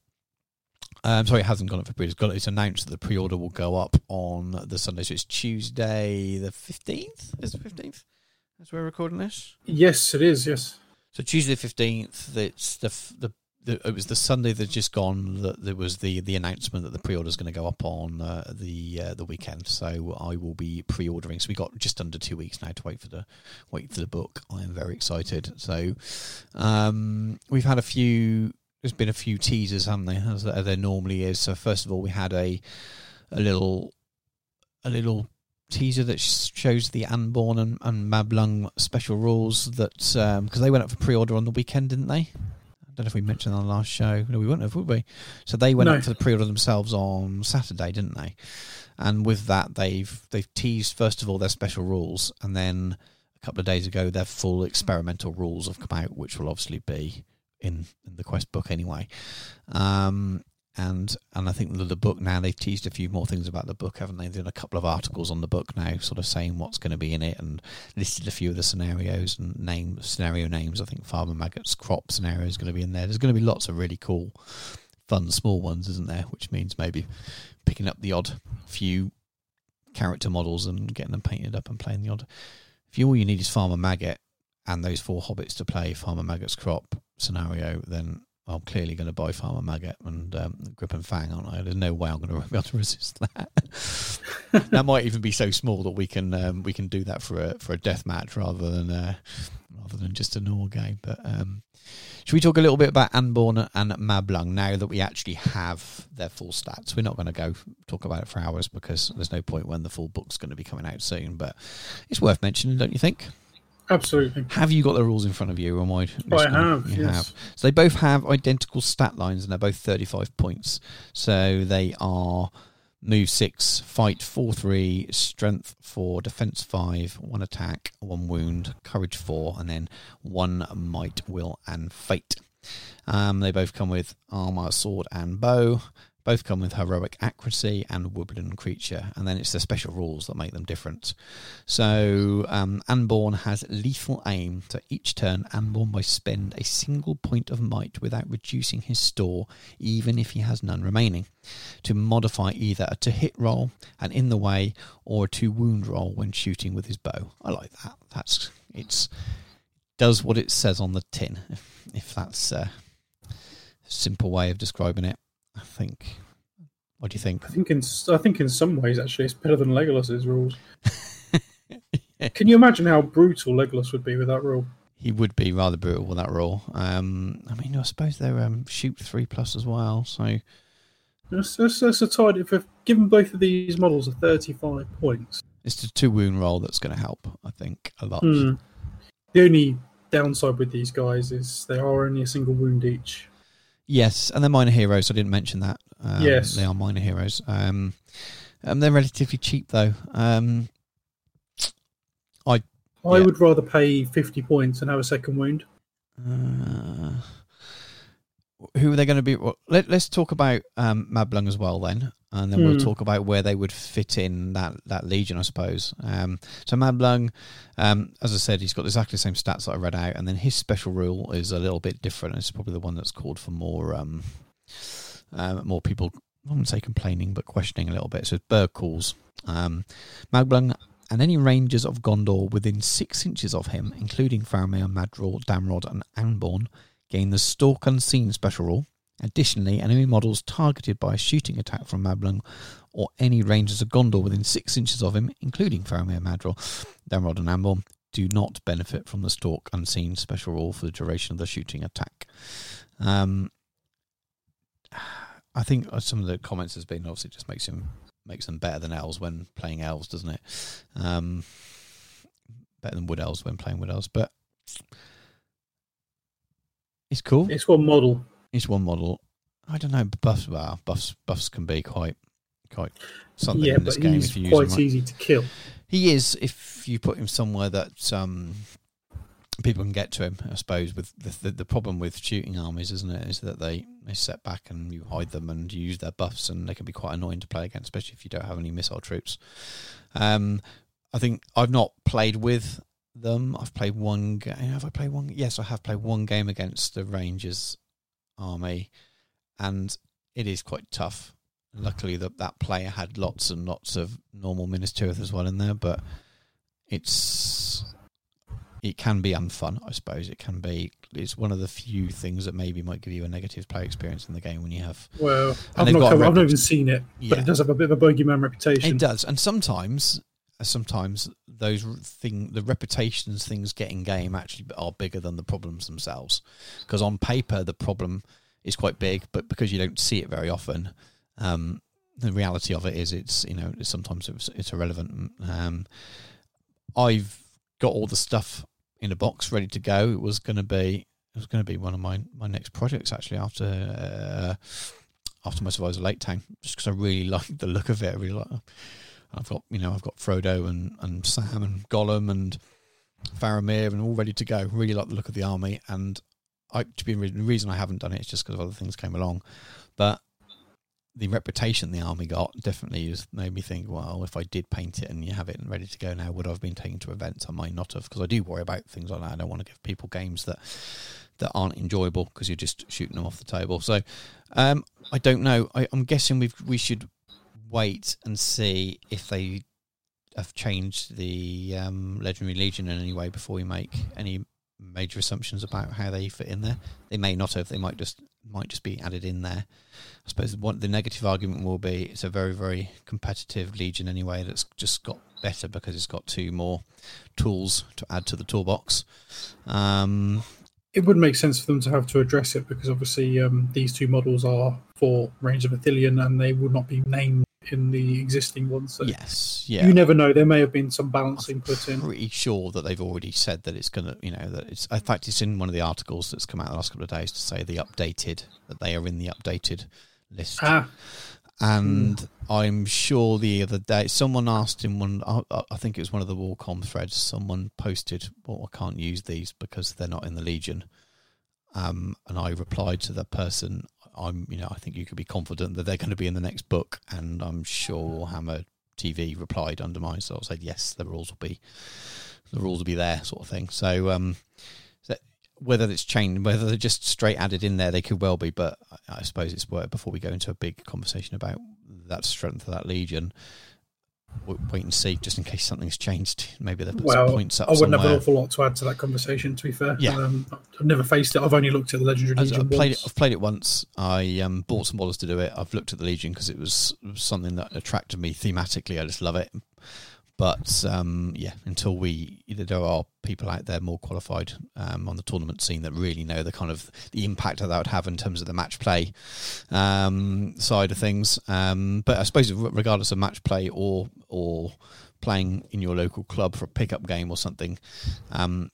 Um, sorry, it hasn't gone up for pre-order. It's, announced that the pre-order will go up on the Sunday. So it's Tuesday the fifteenth. Is the fifteenth? As we're recording this. Yes, it is. Yes. So Tuesday the fifteenth. It's the, f- the the it was the Sunday that just gone that there was the the announcement that the pre-order is going to go up on uh, the uh, the weekend. So I will be pre-ordering. So we got just under two weeks now to wait for the wait for the book. I am very excited. So um, we've had a few. There's been a few teasers, haven't there? As there normally is. So first of all, we had a a little a little teaser that shows the Anborn and, and Mablung special rules that because they went up for pre-order on the weekend, didn't they? Don't know if we mentioned on the last show. No, we wouldn't have, would we? So they went No. up for the pre-order themselves on Saturday, didn't they? And with that, they've they've teased first of all their special rules, and then a couple of days ago their full experimental rules have come out, which will obviously be in, in the quest book anyway. Um, and and I think the, the book now they've teased a few more things about the book, haven't they? They've done a couple of articles on the book now, sort of saying what's going to be in it, and listed a few of the scenarios and name scenario names. I think Farmer Maggot's crop scenario is going to be in there. There's going to be lots of really cool, fun small ones, isn't there? Which means maybe picking up the odd few character models and getting them painted up and playing the odd. If you all you need is Farmer Maggot and those four hobbits to play Farmer Maggot's crop scenario, then I'm clearly going to buy Farmer Maggot and um, Grip and Fang, aren't I? There's no way I'm going to be able to resist that. that might even be so small that we can um, we can do that for a for a death match rather than uh, rather than just a normal game. But um, should we talk a little bit about Anborn and Mablung now that we actually have their full stats? We're not going to go talk about it for hours because there's no point when the full book's going to be coming out soon. But it's worth mentioning, don't you think? Absolutely. Have you got the rules in front of you? Or am I? I have, You yes. have. So they both have identical stat lines, and they're both thirty-five points. So they are move six, fight four, three, strength four, defense five, one attack, one wound, courage four, and then one might, will, and fate. Um, they both come with armor, sword, and bow. Both come with heroic accuracy and woodland creature, and then it's the special rules that make them different. So um, Anborn has lethal aim. So each turn, Anborn may spend a single point of might without reducing his store, even if he has none remaining, to modify either a to hit roll, an in the way, or a to wound roll when shooting with his bow. I like that. That's it's does what it says on the tin. If, if that's a simple way of describing it, I think. What do you think? I think in I think in some ways actually it's better than Legolas's rules. Can you imagine how brutal Legolas would be with that rule? He would be rather brutal with that rule. Um, I mean, I suppose they're um, shoot three plus as well. So That's, that's, that's a tidy. If I've given both of these models a 35 points, it's the two wound roll that's going to help. I think a lot. Hmm. the only downside with these guys is they are only a single wound each. Yes, and they're minor heroes. I didn't mention that. Um, Yes. they are minor heroes. Um, um, they're relatively cheap though. Um, I Yeah. would rather pay 50 points and have a second wound. uh, who are they going to be? Well, let, let's talk about um, Mablung as well then, and then we'll Hmm. talk about where they would fit in that that legion, I suppose. Um, so Mablung, um, as I said, he's got exactly the same stats that I read out, and then his special rule is a little bit different. It's probably the one that's called for more um, uh, more people. I wouldn't say complaining, but questioning a little bit. So bird calls. Um, Mablung and any rangers of Gondor within six inches of him, including Faramir, Madril, Damrod, and Anborn, gain the Stalk Unseen special rule. Additionally, enemy models targeted by a shooting attack from Mablung or any rangers of Gondor within six inches of him, including Faramir, Madril, Damrod, and Anborn, do not benefit from the Stalk Unseen special rule for the duration of the shooting attack. Um, I think some of the comments has been obviously just makes him makes them better than elves when playing elves, doesn't it? Um, better than wood elves when playing wood elves, but it's cool. It's one model. It's one model. I don't know. Buffs, well, buffs, buffs can be quite, quite something yeah, in this game he's if you use quite right. easy to kill. He is if you put him somewhere that um, people can get to him. I suppose with the, the the problem with shooting armies, isn't it, is that they they set back and you hide them and you use their buffs, and they can be quite annoying to play against, especially if you don't have any missile troops. Um, I think I've not played with them. I've played one. game. have I played one? Yes, I have played one game against the Rangers army, and it is quite tough. Hmm. Luckily, that that player had lots and lots of normal Minas Tirith as well in there, but it's it can be unfun. I suppose it can be. It's one of the few things that maybe might give you a negative play experience in the game when you have Well, I've not, come, I've not even seen it, Yeah. but it does have a bit of a bogeyman reputation. It does, and sometimes, sometimes those thing, the reputations things get in game actually are bigger than the problems themselves. Because on paper, the problem is quite big, but because you don't see it very often, um, the reality of it is it's you know sometimes it's, it's irrelevant. Um, I've got all the stuff in a box ready to go. It was going to be it was going to be one of my my next projects actually after. Uh, after my Survivors Lake Town, just because I really like the look of it. I really. I've got you know I've got Frodo and, and Sam and Gollum and Faramir and all ready to go. Really like the look of the army, and I to be the reason I haven't done it is just because other things came along. But the reputation the army got definitely has made me think. Well, if I did paint it and you have it and ready to go now, would I have been taken to events? I might not have because I do worry about things like that. I don't want to give people games that that aren't enjoyable because you're just shooting them off the table. So um, I don't know. I, I'm guessing we we should wait and see if they have changed the um, Legendary Legion in any way before we make any major assumptions about how they fit in there. They may not have. They might just might just be added in there. I suppose one the negative argument will be it's a very very competitive Legion anyway. That's just got better because it's got two more tools to add to the toolbox. Um, It would make sense for them to have to address it because obviously um, these two models are for Range of Ithilien and they would not be named in the existing ones. So yes, yeah. you never know. There may have been some balancing put in. pretty sure that they've already said that it's going to, you know, that it's. In fact, it's in one of the articles that's come out the last couple of days to say the updated that they are in the updated list. Ah, and I'm sure the other day someone asked in one. I, I think it was one of the Warcom threads. Someone posted, "Well, I can't use these because they're not in the Legion." Um, and I replied to that person, "I'm, you know, I think you could be confident that they're going to be in the next book." And I'm sure Warhammer TV replied under mine, so I said, "Yes, the rules will be, the rules will be there," sort of thing. So, um, so whether it's changed, whether they're just straight added in there, they could well be. But I, I suppose it's worth before we go into a big conversation about that strength of that legion. Wait and see, just in case something's changed. Maybe they've put some points up I wouldn't have an awful lot to add to that conversation. To be fair, Yeah. um, I've never faced it. I've only looked at the Legendary I've, Legion I've played it. once. I've played it once. I um, bought some models to do it. I've looked at the Legion because it was something that attracted me thematically. I just love it. But um, yeah, until we there are people out there more qualified um, on the tournament scene that really know the kind of the impact that that would have in terms of the match play um, side of things. Um, but I suppose regardless of match play or or playing in your local club for a pickup game or something, um,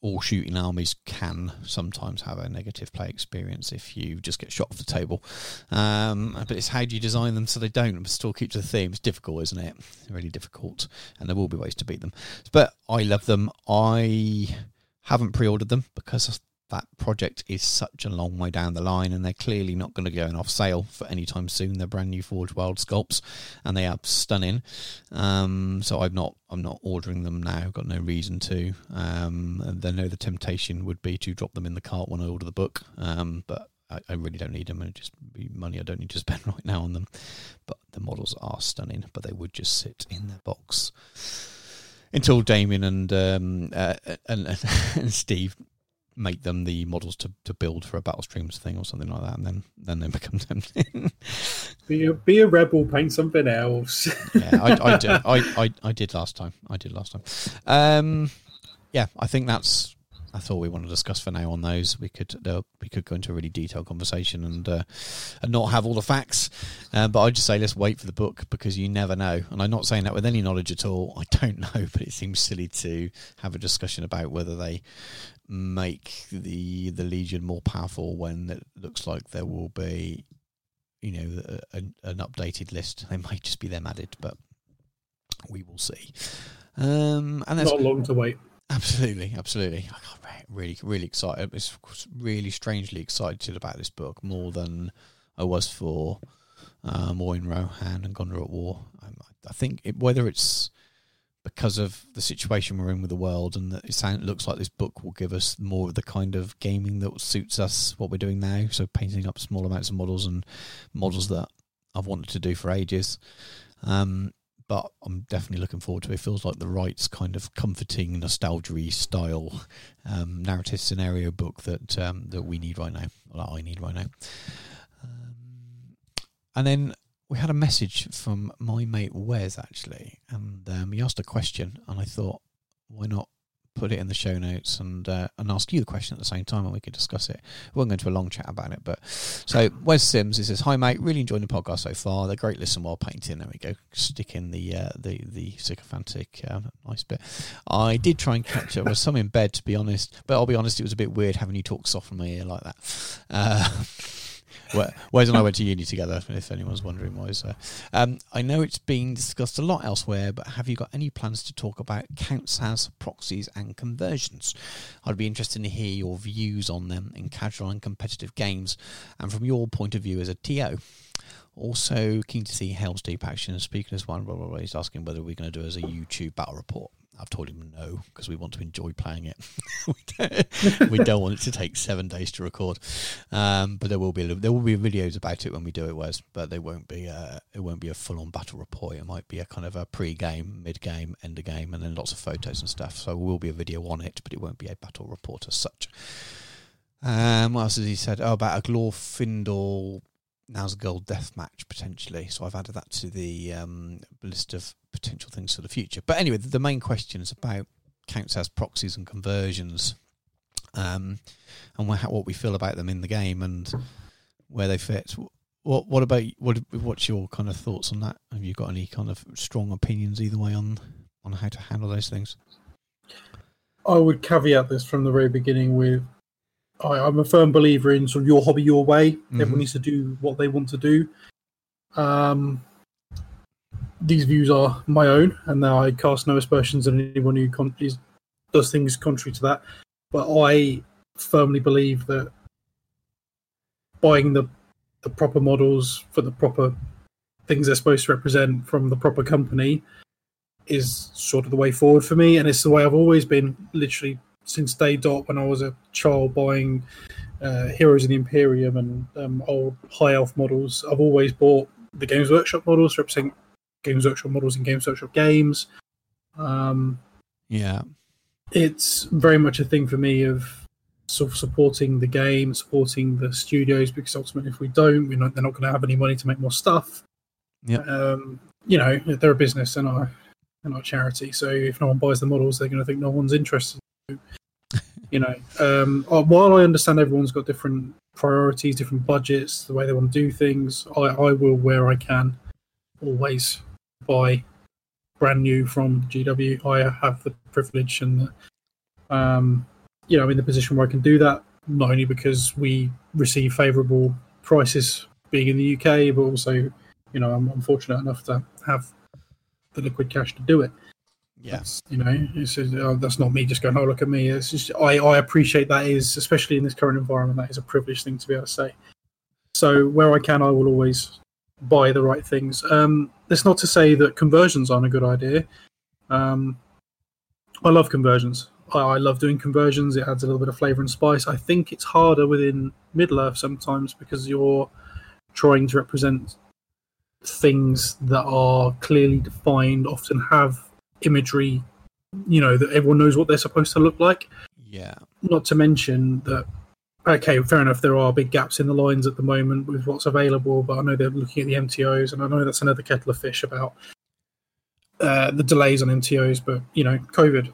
all shooting armies can sometimes have a negative play experience if you just get shot off the table. Um, but it's how do you design them so they don't still keep to the theme. It's difficult, isn't it? Really difficult, and there will be ways to beat them. But I love them. I haven't pre-ordered them because that project is such a long way down the line and they're clearly not going to go on off sale for any time soon. They're brand new forge world sculpts and they are stunning. Um, so i'm not i'm not ordering them now. I've got no reason to. Um, and i know the temptation would be to drop them in the cart when i order the book. Um, but I, I, really don't need them and just be money i don't need to spend right now on them. But the models are stunning but they would just sit in their box. Until Damien and um, uh, and, and Steve make them the models to, to build for a battle streams thing or something like that, and then then they become tempting. be a be a rebel, paint something else. yeah, I, I did. I, I, I did last time. I did last time. Um, yeah, I think that's that's all we want to discuss for now on those. We could uh, we could go into a really detailed conversation and uh, and not have all the facts, uh, but I'd just say let's wait for the book because you never know. And I'm not saying that with any knowledge at all. I don't know, but it seems silly to have a discussion about whether they make the the Legion more powerful when it looks like there will be, you know, a, a, an updated list. They might just be them added, but we will see. Um, and not long to wait. Absolutely, absolutely. I got really, really excited. It's really strangely excited about this book more than I was for uh, Moin Rohan and Gondor at War. I think it, whether it's because of the situation we're in with the world, and that it sound, looks like this book will give us more of the kind of gaming that suits us, what we're doing now. So painting up small amounts of models and models that I've wanted to do for ages. Um, but I'm definitely looking forward to it. It feels like the right kind of comforting, nostalgia style um, narrative scenario book that um, that we need right now, or that I need right now. Um, and then we had a message from my mate Wes actually, and um, he asked a question, and I thought, why not put it in the show notes and uh, and ask you the question at the same time, and we could discuss it. We won't go into a long chat about it, but so Wes Sims he says, "Hi mate, really enjoying the podcast so far. They're great listen while painting." There we go. Stick in the uh, the the sycophantic um, nice bit. I did try and catch up with some in bed to be honest, but I'll be honest, it was a bit weird having you talk soft from my ear like that. Wes and I went to uni together, if anyone's wondering why. So, um, I know it's been discussed a lot elsewhere, but have you got any plans to talk about counts as proxies and conversions? I'd be interested to hear your views on them in casual and competitive games, and from your point of view as a TO. Also, keen to see Helm's Deep action. Speaking as one, blah, blah, blah, he's asking whether we're going to do as a YouTube battle report. I've told him no because we want to enjoy playing it. we, don't, we, don't, want it to take seven days to record. Um, but there will be there will be videos about it when we do it, Wes. But they won't be a, it won't be a full on battle report. It might be a kind of a pre game, mid game, end of game, and then lots of photos and stuff. So there will be a video on it, but it won't be a battle report as such. Um, what else has he said? Oh, about a Glorfindel Nazgul death match potentially. So I've added that to the um, list of potential things for the future. But anyway, the, main question is about counts as proxies and conversions, um, and what, what we feel about them in the game and where they fit. What what about what? What's your kind of thoughts on that? Have you got any kind of strong opinions either way on on how to handle those things? I would caveat this from the very beginning with I, am a firm believer in sort of your hobby your way. Mm-hmm. Everyone needs to do what they want to do. Um, these views are my own, and I cast no aspersions on anyone who con- is, does things contrary to that. But I firmly believe that buying the the proper models for the proper things they're supposed to represent from the proper company is sort of the way forward for me, and it's the way I've always been. Literally since day dot when I was a child buying uh, Heroes of the Imperium and um, old High Elf models. I've always bought the Games Workshop models, representing Games Workshop models in Games Workshop games. Um, yeah, it's very much a thing for me of sort of supporting the game, supporting the studios, because ultimately, if we don't, we're not, they're not going to have any money to make more stuff. Yeah, um, you know, they're a business and not, they're not a charity. So if no one buys the models, they're going to think no one's interested you know, um, uh, while I understand everyone's got different priorities, different budgets, the way they want to do things, I, I will, where I can, always buy brand new from GW. I have the privilege and the, um, you know, I'm in the position where I can do that, not only because we receive favourable prices being in the UK, but also, you know, I'm, I'm fortunate enough to have the liquid cash to do it. Yeah. That's, you know, it's uh, that's not me just going, oh, look at me. It's just, I, I appreciate that is, especially in this current environment, that is a privileged thing to be able to say. So where I can, I will always buy the right things. Um, that's not to say that conversions aren't a good idea. Um, I love conversions. I, I love doing conversions. It adds a little bit of flavor and spice. I think it's harder within Middle Earth sometimes because you're trying to represent things that are clearly defined, often have imagery, you know, that everyone knows what they're supposed to look like. Yeah. Not to mention that, okay, fair enough, there are big gaps in the lines at the moment with what's available, but I know they're looking at the MTOs, and I know that's another kettle of fish about uh, the delays on MTOs, but, you know, COVID.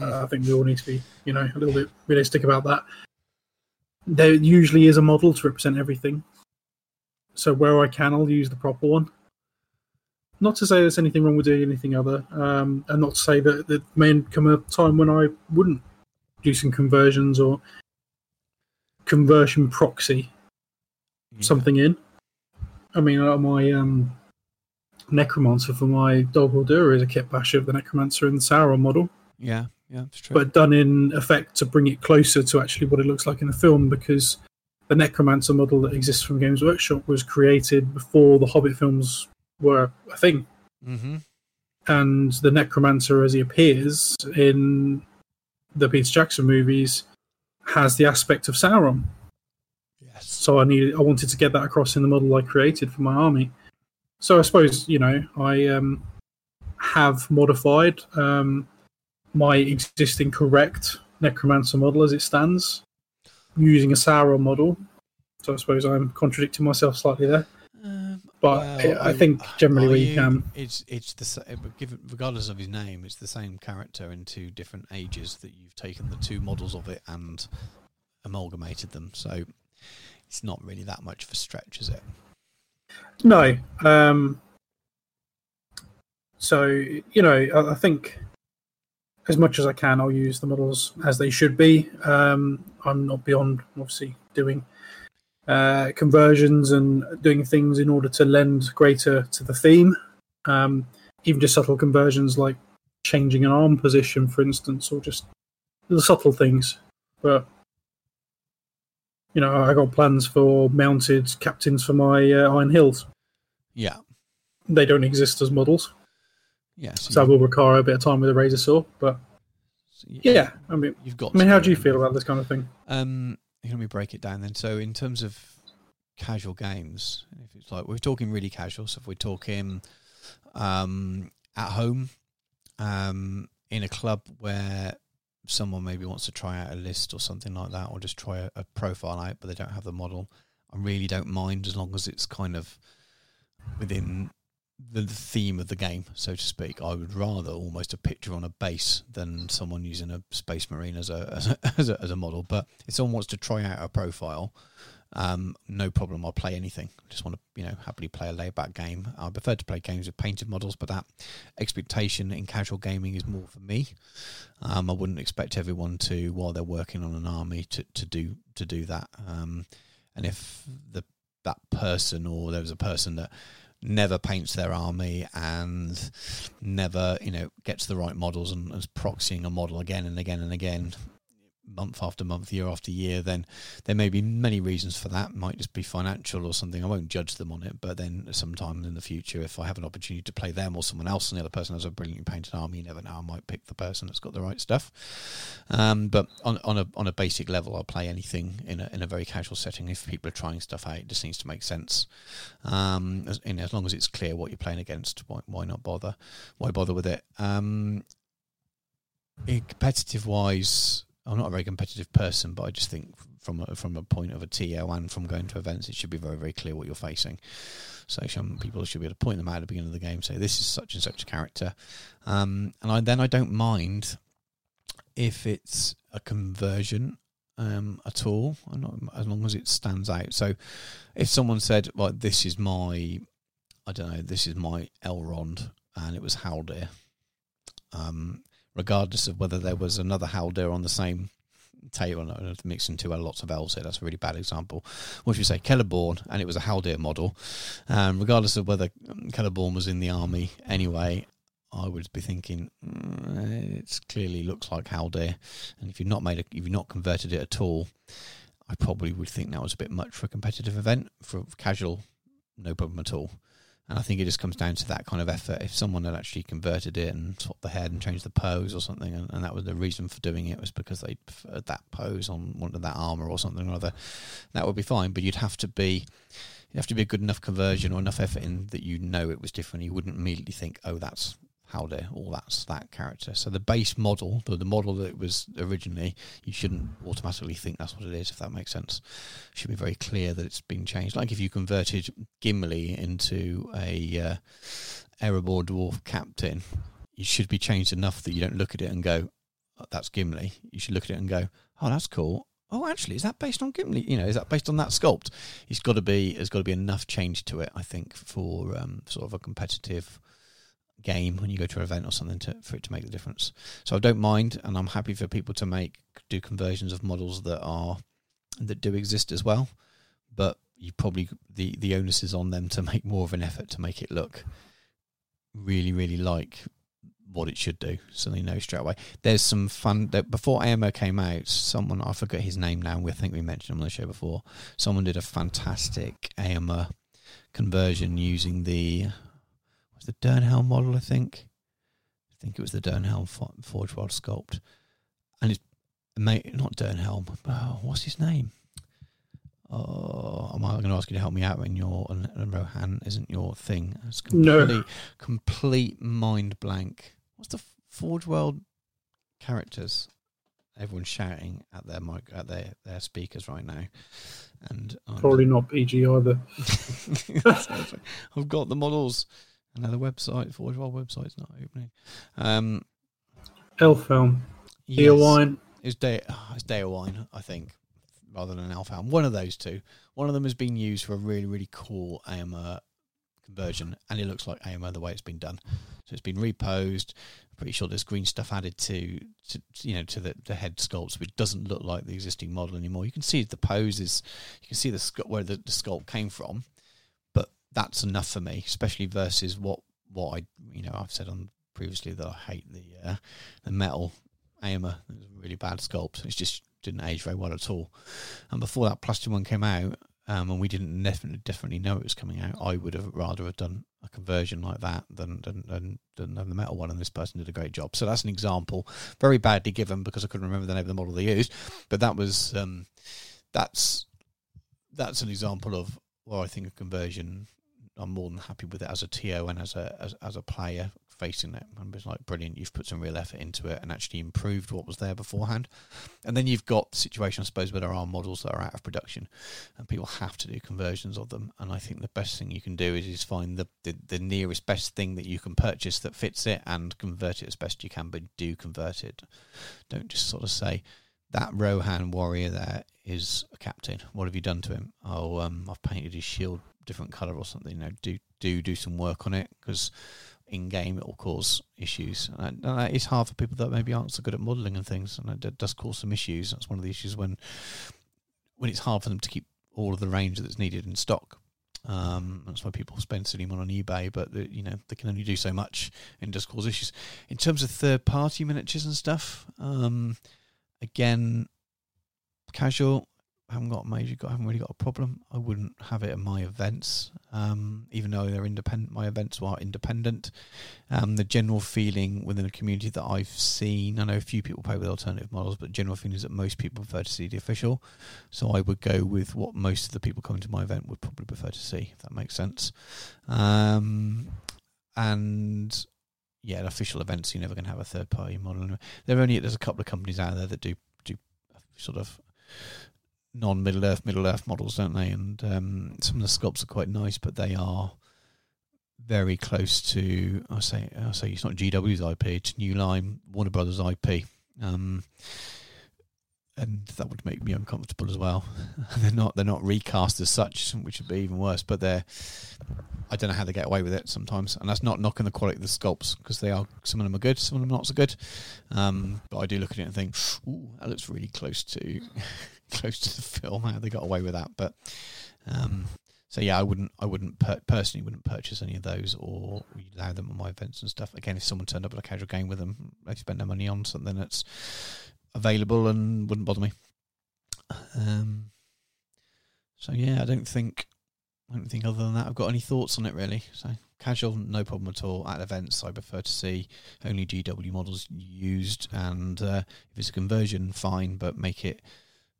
Uh, I think we all need to be, you know, a little bit realistic about that. There usually is a model to represent everything. So where I can, I'll use the proper one. Not to say there's anything wrong with doing anything other, um, and not to say that there may come a time when I wouldn't do some conversions or conversion proxy Yeah. something in. I mean, uh, my um, necromancer for my Dol Guldur is a kit bash of the necromancer in the Sauron model, Yeah. Yeah. It's true. but done in effect to bring it closer to actually what it looks like in the film because the necromancer model that exists from Games Workshop was created before the Hobbit films were a thing. mm-hmm. and the necromancer as he appears in the Peter Jackson movies has the aspect of Sauron. Yes. So I needed, I wanted to get that across in the model I created for my army. So I suppose you know I um, have modified um, my existing correct necromancer model as it stands using a Sauron model. So I suppose I'm contradicting myself slightly there, but well, I, I think generally where you can. It's it's the sa- but given regardless of his name, it's the same character in two different ages that you've taken the two models of it and amalgamated them. So it's not really that much of a stretch, is it? No. Um, so, you know, I, I think as much as I can, I'll use the models as they should be. Um, I'm not beyond, obviously, doing uh, conversions and doing things in order to lend greater to the theme. Um, even just subtle conversions like changing an arm position, for instance, or just little subtle things. But you know, I got plans for mounted captains for my uh, Iron Hills. Yeah. They don't exist as models, Yeah. So, so I will require a bit of time with a razor saw. But yeah, I mean, you've got. I mean, how do you feel about this kind of thing? Um, let me break it down then. So, in terms of casual games, if it's like we're talking really casual, so if we're talking um, at home, um, in a club where someone maybe wants to try out a list or something like that, or just try a, a profile out, but they don't have the model, I really don't mind as long as it's kind of within the the theme of the game, so to speak. I would rather almost a picture on a base than someone using a Space Marine as a as a, as a, model. But if someone wants to try out a profile, um, no problem. I'll play anything. Just want to you know happily play a laid back game. I prefer to play games with painted models, but that expectation in casual gaming is more for me. Um, I wouldn't expect everyone to while they're working on an army to, to do to do that. Um, and if the that person or there was a person that never paints their army and never you know gets the right models and is proxying a model again and again and again month after month year after year then there may be many reasons for that. Might just be financial or something. I won't judge them on it but then sometime in the future if i have an opportunity to play them or someone else and the other person has a brilliantly painted army you never know. I might pick the person that's got the right stuff. Um, but on, on a on a basic level i'll play anything in a, in a very casual setting if people are trying stuff out. It just needs to make sense. Um, as, you know, as long as it's clear what you're playing against why, why not bother? Why bother with it? Um, competitive wise I'm not a very competitive person, but I just think from a, from a point of a TL and from going to events, it should be very very clear what you're facing. So some people should be able to point them out at the beginning of the game, say this is such and such a character, um, and I, then I don't mind if it's a conversion um, at all, not, as long as it stands out. So if someone said, "Well, this is my, I don't know, this is my Elrond," and it was Haldir, um, regardless of whether there was another Haldir on the same table, no, mixing two lots of elves here. That's a really bad example. What should we say? Celeborn, and it was a Haldir model. Um, regardless of whether Celeborn was in the army anyway, I would be thinking mm, it clearly looks like Haldir, and if you've not made a, if you've not converted it at all, I probably would think that was a bit much for a competitive event. For casual, no problem at all. And I think it just comes down to that kind of effort. If someone had actually converted it and swapped the head and changed the pose or something, and, and that was the reason for doing it was because they preferred that pose on one of that armor or something or other, that would be fine. But you'd have to be you'd have to be a good enough conversion or enough effort in that you know it was different. You wouldn't immediately think, oh, that's Haldir, all that's that character. So the base model, the, the model that it was originally, you shouldn't automatically think that's what it is, if that makes sense. Should be very clear that it's been changed. Like if you converted Gimli into a uh, Erebor dwarf captain, it should be changed enough that you don't look at it and go, oh, "That's Gimli." You should look at it and go, "Oh, that's cool." Oh, actually, is that based on Gimli? You know, is that based on that sculpt? It's got to be. There's got to be enough change to it, I think, for um, sort of a competitive game when you go to an event or something to, for it to make the difference. So I don't mind, and I'm happy for people to make do conversions of models that are that do exist as well. But you probably the the onus is on them to make more of an effort to make it look really really like what it should do, so they know straight away. There's some fun that before Eomer came out, someone I forget his name now. We think we mentioned him on the show before. Someone did a fantastic Eomer conversion using the was the Dernhelm model, I think. I think it was the Dernhelm Forge World Sculpt. And it's mate, not Dernhelm. Oh, what's his name? Oh, am I going to ask you to help me out when your and Rohan isn't your thing? It's complete, no. complete mind blank. What's the Forge World characters? Everyone's shouting at their mic at their their speakers right now, and probably I'm, not PG either. I've got the models. Another website, Forge World website's not opening. Um, Elfhelm. Yes. Eowyn. It's, Day, oh, it's Deorwine, I think, rather than Elfhelm. One of those two. One of them has been used for a really, really cool Eomer conversion, and it looks like Eomer the way it's been done. So it's been reposed. pretty sure there's green stuff added to, to you know, to the, the head sculpts, which doesn't look like the existing model anymore. You can see the poses, you can see the where the, the sculpt came from, that's enough for me, especially versus what what I you know I've said on previously that I hate the uh, the metal Eomer. It was a really bad sculpt. It just didn't age very well at all. And before that plastic one came out, um, and we didn't definitely definitely know it was coming out, I would have rather have done a conversion like that than than, than than the metal one. And this person did a great job. So that's an example, very badly given because I couldn't remember the name of the model they used, but that was um, that's that's an example of well, I think a conversion I'm more than happy with it as a TO and as a as, as a player facing it. And it's like brilliant. You've put some real effort into it and actually improved what was there beforehand. And then you've got the situation, I suppose, where there are models that are out of production and people have to do conversions of them. And I think the best thing you can do is, is find the, the, the nearest best thing that you can purchase that fits it and convert it as best you can, but do convert it. Don't just sort of say, that Rohan warrior there is a captain. What have you done to him? Oh, um, I've painted his shield different color or something. You know, do do do some work on it because in game it will cause issues. And, it's hard for people that maybe aren't so good at modelling and things, and it does cause some issues. That's one of the issues when when it's hard for them to keep all of the range that's needed in stock. Um, that's why people spend silly money on eBay, but the, you know they can only do so much and does cause issues. In terms of third party miniatures and stuff, um, again, casual haven't got a major, I haven't really got a problem. I wouldn't have it at my events, um, even though they're independent. My events are independent. Um, the general feeling within the community that I've seen, I know a few people play with alternative models, but general feeling is that most people prefer to see the official. So I would go with what most of the people coming to my event would probably prefer to see, if that makes sense. Um, and yeah, official events, you're never going to have a third party model. There are only there's a couple of companies out there that do do sort of non Middle Earth, Middle Earth models, don't they? And um, some of the sculpts are quite nice, but they are very close to. I say, I say it's not GW's IP; it's New Line, Warner Brothers IP. Um, and that would make me uncomfortable as well. they're not they're not recast as such, which would be even worse. But they're I don't know how they get away with it sometimes, and that's not knocking the quality of the sculpts because they are some of them are good, some of them not so good. Um, but I do look at it and think, "Ooh, that looks really close to close to the film." How they got away with that, but um, so yeah, I wouldn't, I wouldn't per- personally wouldn't purchase any of those or allow them on my events and stuff. Again, if someone turned up at a casual game with them, they spend their money on something that's available and wouldn't bother me. Um, so yeah, I don't think I don't think other than that I've got any thoughts on it really. So casual, no problem at all. At events, I prefer to see only GW models used, and uh, if it's a conversion, fine, but make it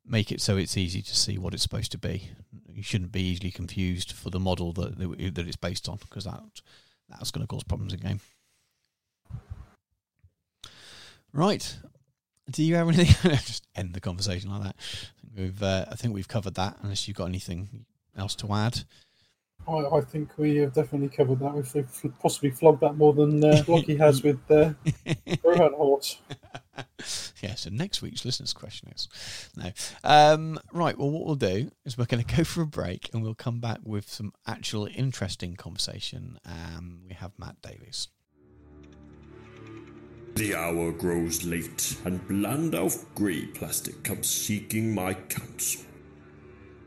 make it so it's easy to see what it's supposed to be. You shouldn't be easily confused for the model that that it's based on, because that that's going to cause problems in game. Right. Do you have anything? Just end the conversation like that. I think we've uh, I think we've covered that. Unless you've got anything else to add. I, I think we have definitely covered that. We've possibly flogged that more than uh, Lockie has with uh, Rohan Horse. yeah, so next week's listeners' question is no. Um, right, well, what we'll do is we're going to go for a break and we'll come back with some actual interesting conversation. Um, we have Matt Davies. The hour grows late, and Blandalf Grey Plastic comes seeking my counsel.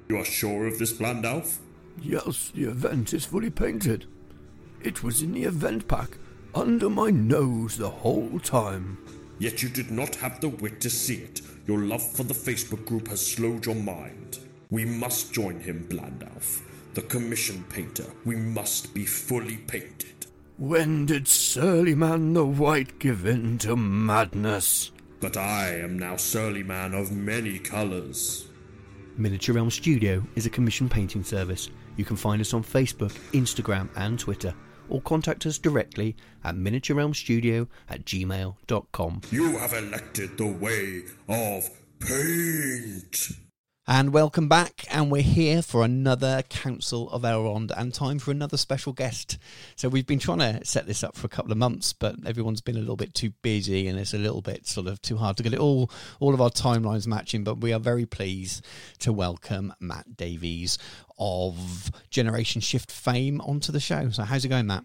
You are sure of this, Blandalf? Yes, the event is fully painted. It was in the event pack, under my nose the whole time. Yet you did not have the wit to see it. Your love for the Facebook group has slowed your mind. We must join him, Blandalf. The commission painter. We must be fully painted. When did Surly Man the White give in to madness? But I am now Surly Man of many colours. Miniature Realm Studio is a commission painting service. You can find us on Facebook, Instagram, and Twitter, or contact us directly at miniaturerealmstudio at gmail.com. You have elected the way of paint. And welcome back, and we're here for another Council of Elrond and time for another special guest. So we've been trying to set this up for a couple of months, but everyone's been a little bit too busy and it's a little bit sort of too hard to get it all all of our timelines matching. But we are very pleased to welcome Matt Davies of Generation Shift fame onto the show. So how's it going, Matt?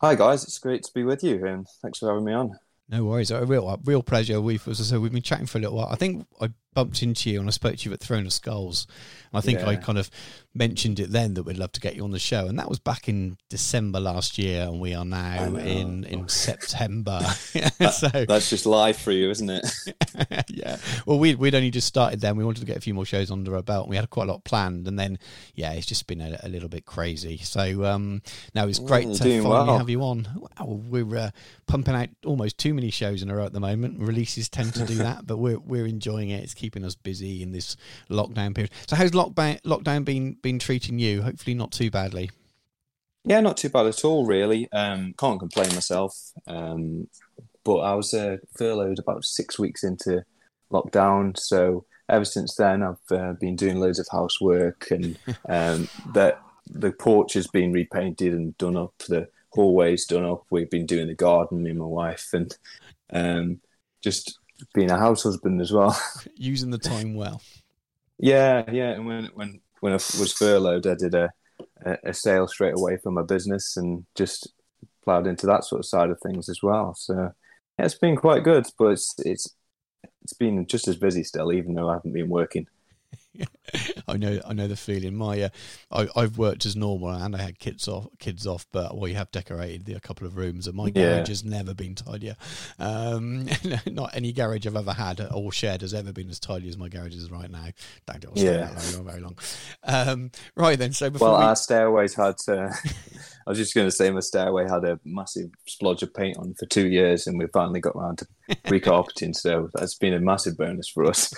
Hi guys, it's great to be with you and thanks for having me on. No worries, a real real pleasure. We've as I said, we've been chatting for a little while. I think I bumped into you and I spoke to you at Throne of Skulls. I think yeah. I kind of mentioned it then that we'd love to get you on the show, and that was back in December last year, and we are now in in September. that, so that's just live for you, isn't it? yeah. Well, we'd we'd only just started then. We wanted to get a few more shows under our belt, and we had quite a lot planned. And then, yeah, it's just been a, a little bit crazy. So um, now it's great mm, to finally well. have you on. Wow, we're uh, pumping out almost too many shows in a row at the moment. Releases tend to do that, but we're we're enjoying it. It's keeping us busy in this lockdown period. So how's lockdown lockdown been been treating you? Hopefully not too badly. Yeah, not too bad at all, really. Um, can't complain myself. Um, but I was uh, furloughed about six weeks into lockdown, so ever since then I've uh, been doing loads of housework, and um, that the porch has been repainted and done up. The hallways done up. We've been doing the garden, me and my wife, and um, just being a house husband as well. Using the time well. Yeah, yeah. And when when when I was furloughed, I did a a, a sale straight away from my business and just plowed into that sort of side of things as well. So yeah, it's been quite good, but it's it's it's been just as busy still, even though I haven't been working. I know, I know the feeling. My, uh, I, have worked as normal, and I had kids off, kids off, but we have decorated a couple of rooms, and my garage has never been tidier. Um, not any garage I've ever had or shared has ever been as tidy as my garage is right now. Don't do yeah, long, very long. Um, right then, so before well, we... our stairways had. Uh, I was just going to say my stairway had a massive splodge of paint on for two years, and we finally got around to recarpeting. so that's been a massive bonus for us.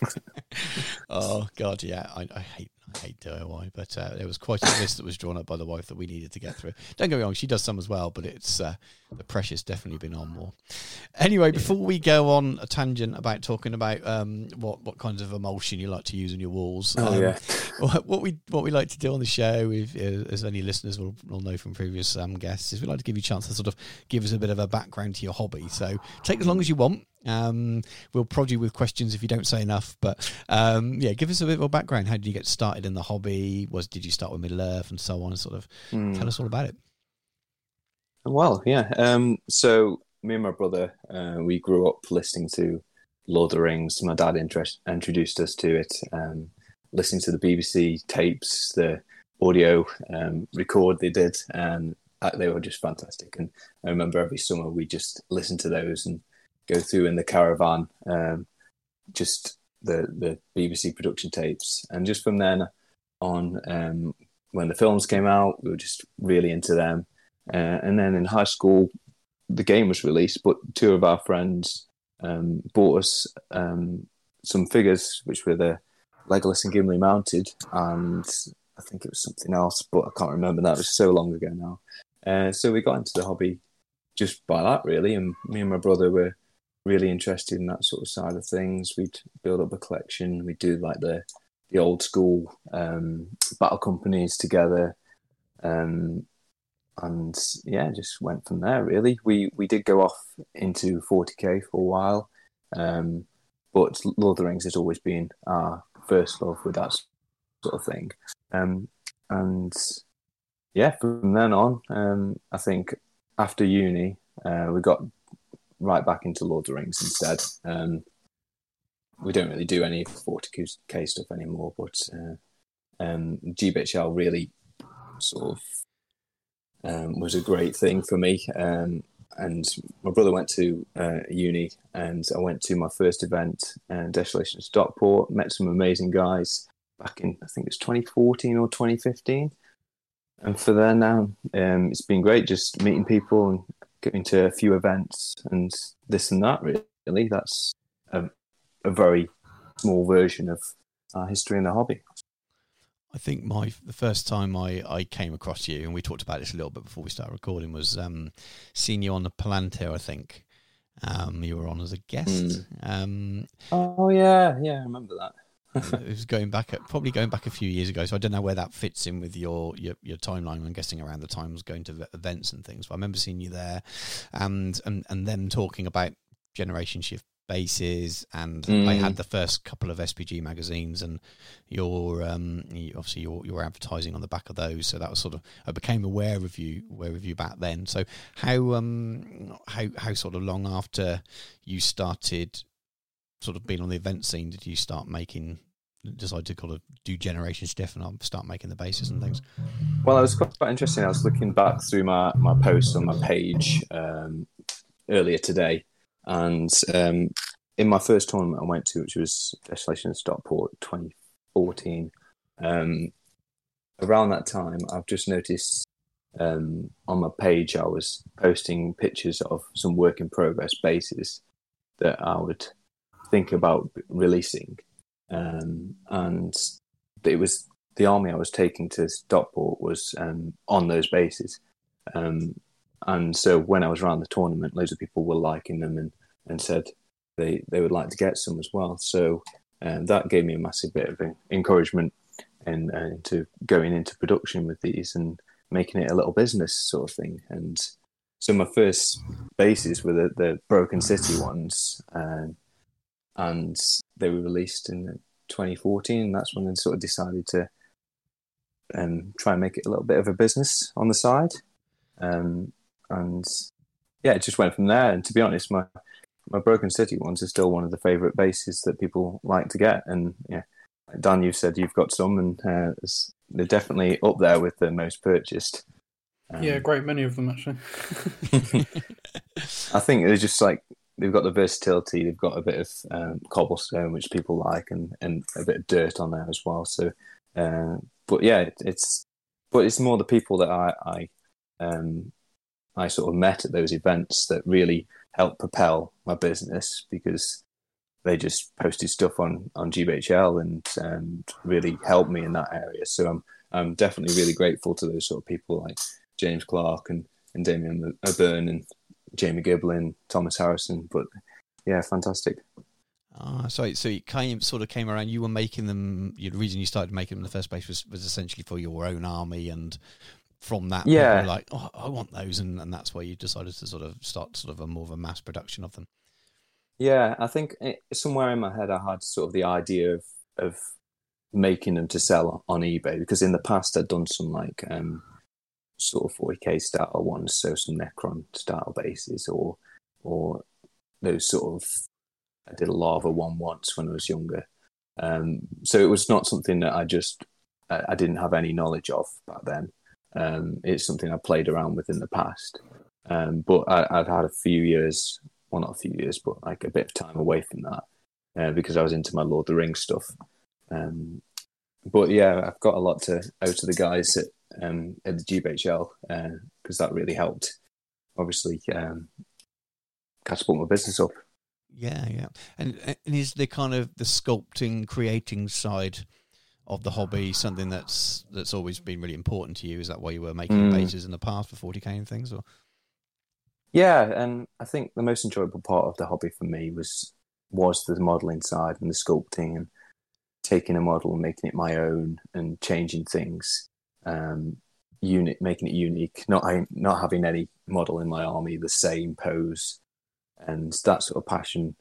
oh God, yeah, I, I hate I hate DIY, but uh, there was quite a list that was drawn up by the wife that we needed to get through. Don't get me wrong, she does some as well, but it's uh, the pressure's definitely been on more. Anyway, before we go on a tangent about talking about um, what what kinds of emulsion you like to use on your walls, oh um, yeah, what we what we like to do on the show, if, uh, as any listeners will, will know from previous um, guests, is we like to give you a chance to sort of give us a bit of a background to your hobby. So take as long as you want. Um, we'll prod you with questions if you don't say enough. But um, yeah, give us a bit more background. How did you get started in the hobby? Was did you start with Middle Earth and so on? Sort of Mm. tell us all about it. Well, yeah. Um, so me and my brother, uh, we grew up listening to Lord of the Rings. My dad interest, introduced us to it. Um, listening to the BBC tapes, the audio um, record they did, and uh, they were just fantastic. And I remember every summer we just listen to those and go through in the caravan, um, just the the BBC production tapes, and just from then on, um, when the films came out, we were just really into them. Uh, and then in high school, the game was released, but two of our friends um, bought us um, some figures, which were the Legolas and Gimli mounted, and I think it was something else, but I can't remember. That it was so long ago now. Uh, so we got into the hobby just by that, really. And me and my brother were really interested in that sort of side of things. We'd build up a collection. We'd do like the the old school um, battle companies together. Um, and yeah, just went from there. Really, we we did go off into 40k for a while, um, but Lord of the Rings has always been our first love with that sort of thing. Um, and yeah, from then on, um, I think after uni, uh, we got right back into Lord of the Rings instead. Um, we don't really do any 40k stuff anymore, but uh, um, GBHL really sort of um, was a great thing for me. Um, and my brother went to uh, uni, and I went to my first event, uh, Desolation Stockport. Met some amazing guys back in I think it was 2014 or 2015. And for there now, um, it's been great just meeting people and going to a few events and this and that. Really, that's a, a very small version of our history in the hobby. I think my the first time I, I came across you, and we talked about this a little bit before we started recording, was um, seeing you on the Palantir. I think um, you were on as a guest. Um, Oh yeah, yeah, I remember that. it was going back at, probably going back a few years ago. So I don't know where that fits in with your your, your timeline. I'm guessing around the time I was going to v- events and things. But I remember seeing you there, and and and them talking about generation shift bases. And I Mm. had the first couple of SBG magazines, and your um obviously your your advertising on the back of those. So that was sort of I became aware of you aware of you back then. So how um how how sort of long after you started sort of being on the event scene did you start making decide to kind of do generation stuff and I'll start making the bases and things Well, it was quite, quite interesting. I was looking back through my, my posts on my page um, earlier today, and um, in my first tournament I went to, which was Desolation Stockport 2014, um, around that time, I've just noticed um, on my page I was posting pictures of some work in progress bases that I would think about releasing, um, and it was the army I was taking to Stockport was um, on those bases. Um, and so when I was around the tournament, loads of people were liking them and, and said they, they would like to get some as well. So um, that gave me a massive bit of encouragement in, uh, into going into production with these and making it a little business sort of thing. And so my first bases were the, the Broken City ones, um, and they were released in 2014. And that's when I sort of decided to um, try and make it a little bit of a business on the side. Um, and yeah, it just went from there. And to be honest, my my Broken City ones are still one of the favourite bases that people like to get. And yeah, Dan, you've said you've got some, and uh, they're definitely up there with the most purchased. Um, yeah, great many of them actually. I think they're just like they've got the versatility. They've got a bit of um, cobblestone, which people like, and, and a bit of dirt on there as well. So, uh, but yeah, it, it's but it's more the people that I I um, I sort of met at those events that really helped propel my business because they just posted stuff on on GBHL and and really helped me in that area. So I'm I'm definitely really grateful to those sort of people like James Clark and and Damien O'Byrne and Jamie Giblin, Thomas Harrison. But yeah, fantastic. Ah, so so it came sort of came around. You were making them. The reason you started making them in the first place was, was essentially for your own army, and from that, people Yeah. were like, oh, I want those, and, and that's why you decided to sort of start sort of a more of a mass production of them. Yeah, I think it, somewhere in my head I had sort of the idea of of making them to sell on eBay because in the past I'd done some like um, sort of 40k style ones, so some Necron style bases or or those sort of I did a lava one once when I was younger. Um, so it was not something that I just I, I didn't have any knowledge of back then. Um, it's something I've played around with in the past, um, but I, I've had a few years, well not a few years, but like a bit of time away from that uh, because I was into my Lord of the Rings stuff. Um, but yeah, I've got a lot to owe to the guys at um, at the GBHL because uh, that really helped. Obviously, um, catapult my business up. Yeah, yeah, and and is the kind of the sculpting, creating side of the hobby something that's that's always been really important to you? Is that why you were making mm. bases in the past for 40k and things, or? Yeah, and I think the most enjoyable part of the hobby for me was was the modelling side and the sculpting and taking a model and making it my own and changing things, um, unit making it unique. Not not having any model in my army the same pose, and that sort of passion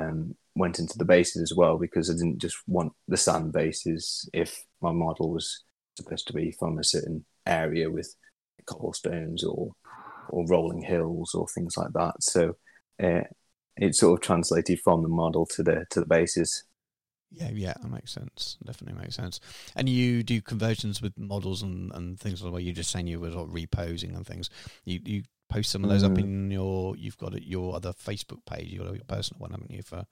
um, went into the bases as well because I didn't just want the sand bases if my model was supposed to be from a certain area with cobblestones or or rolling hills or things like that. So uh, it sort of translated from the model to the to the bases. Yeah, yeah, that makes sense. Definitely makes sense. And you do conversions with models and, and things like that. You're just saying you were sort of reposing and things. You you post some of those mm. up in your. You've got your other Facebook page. You've got your personal one, haven't you? For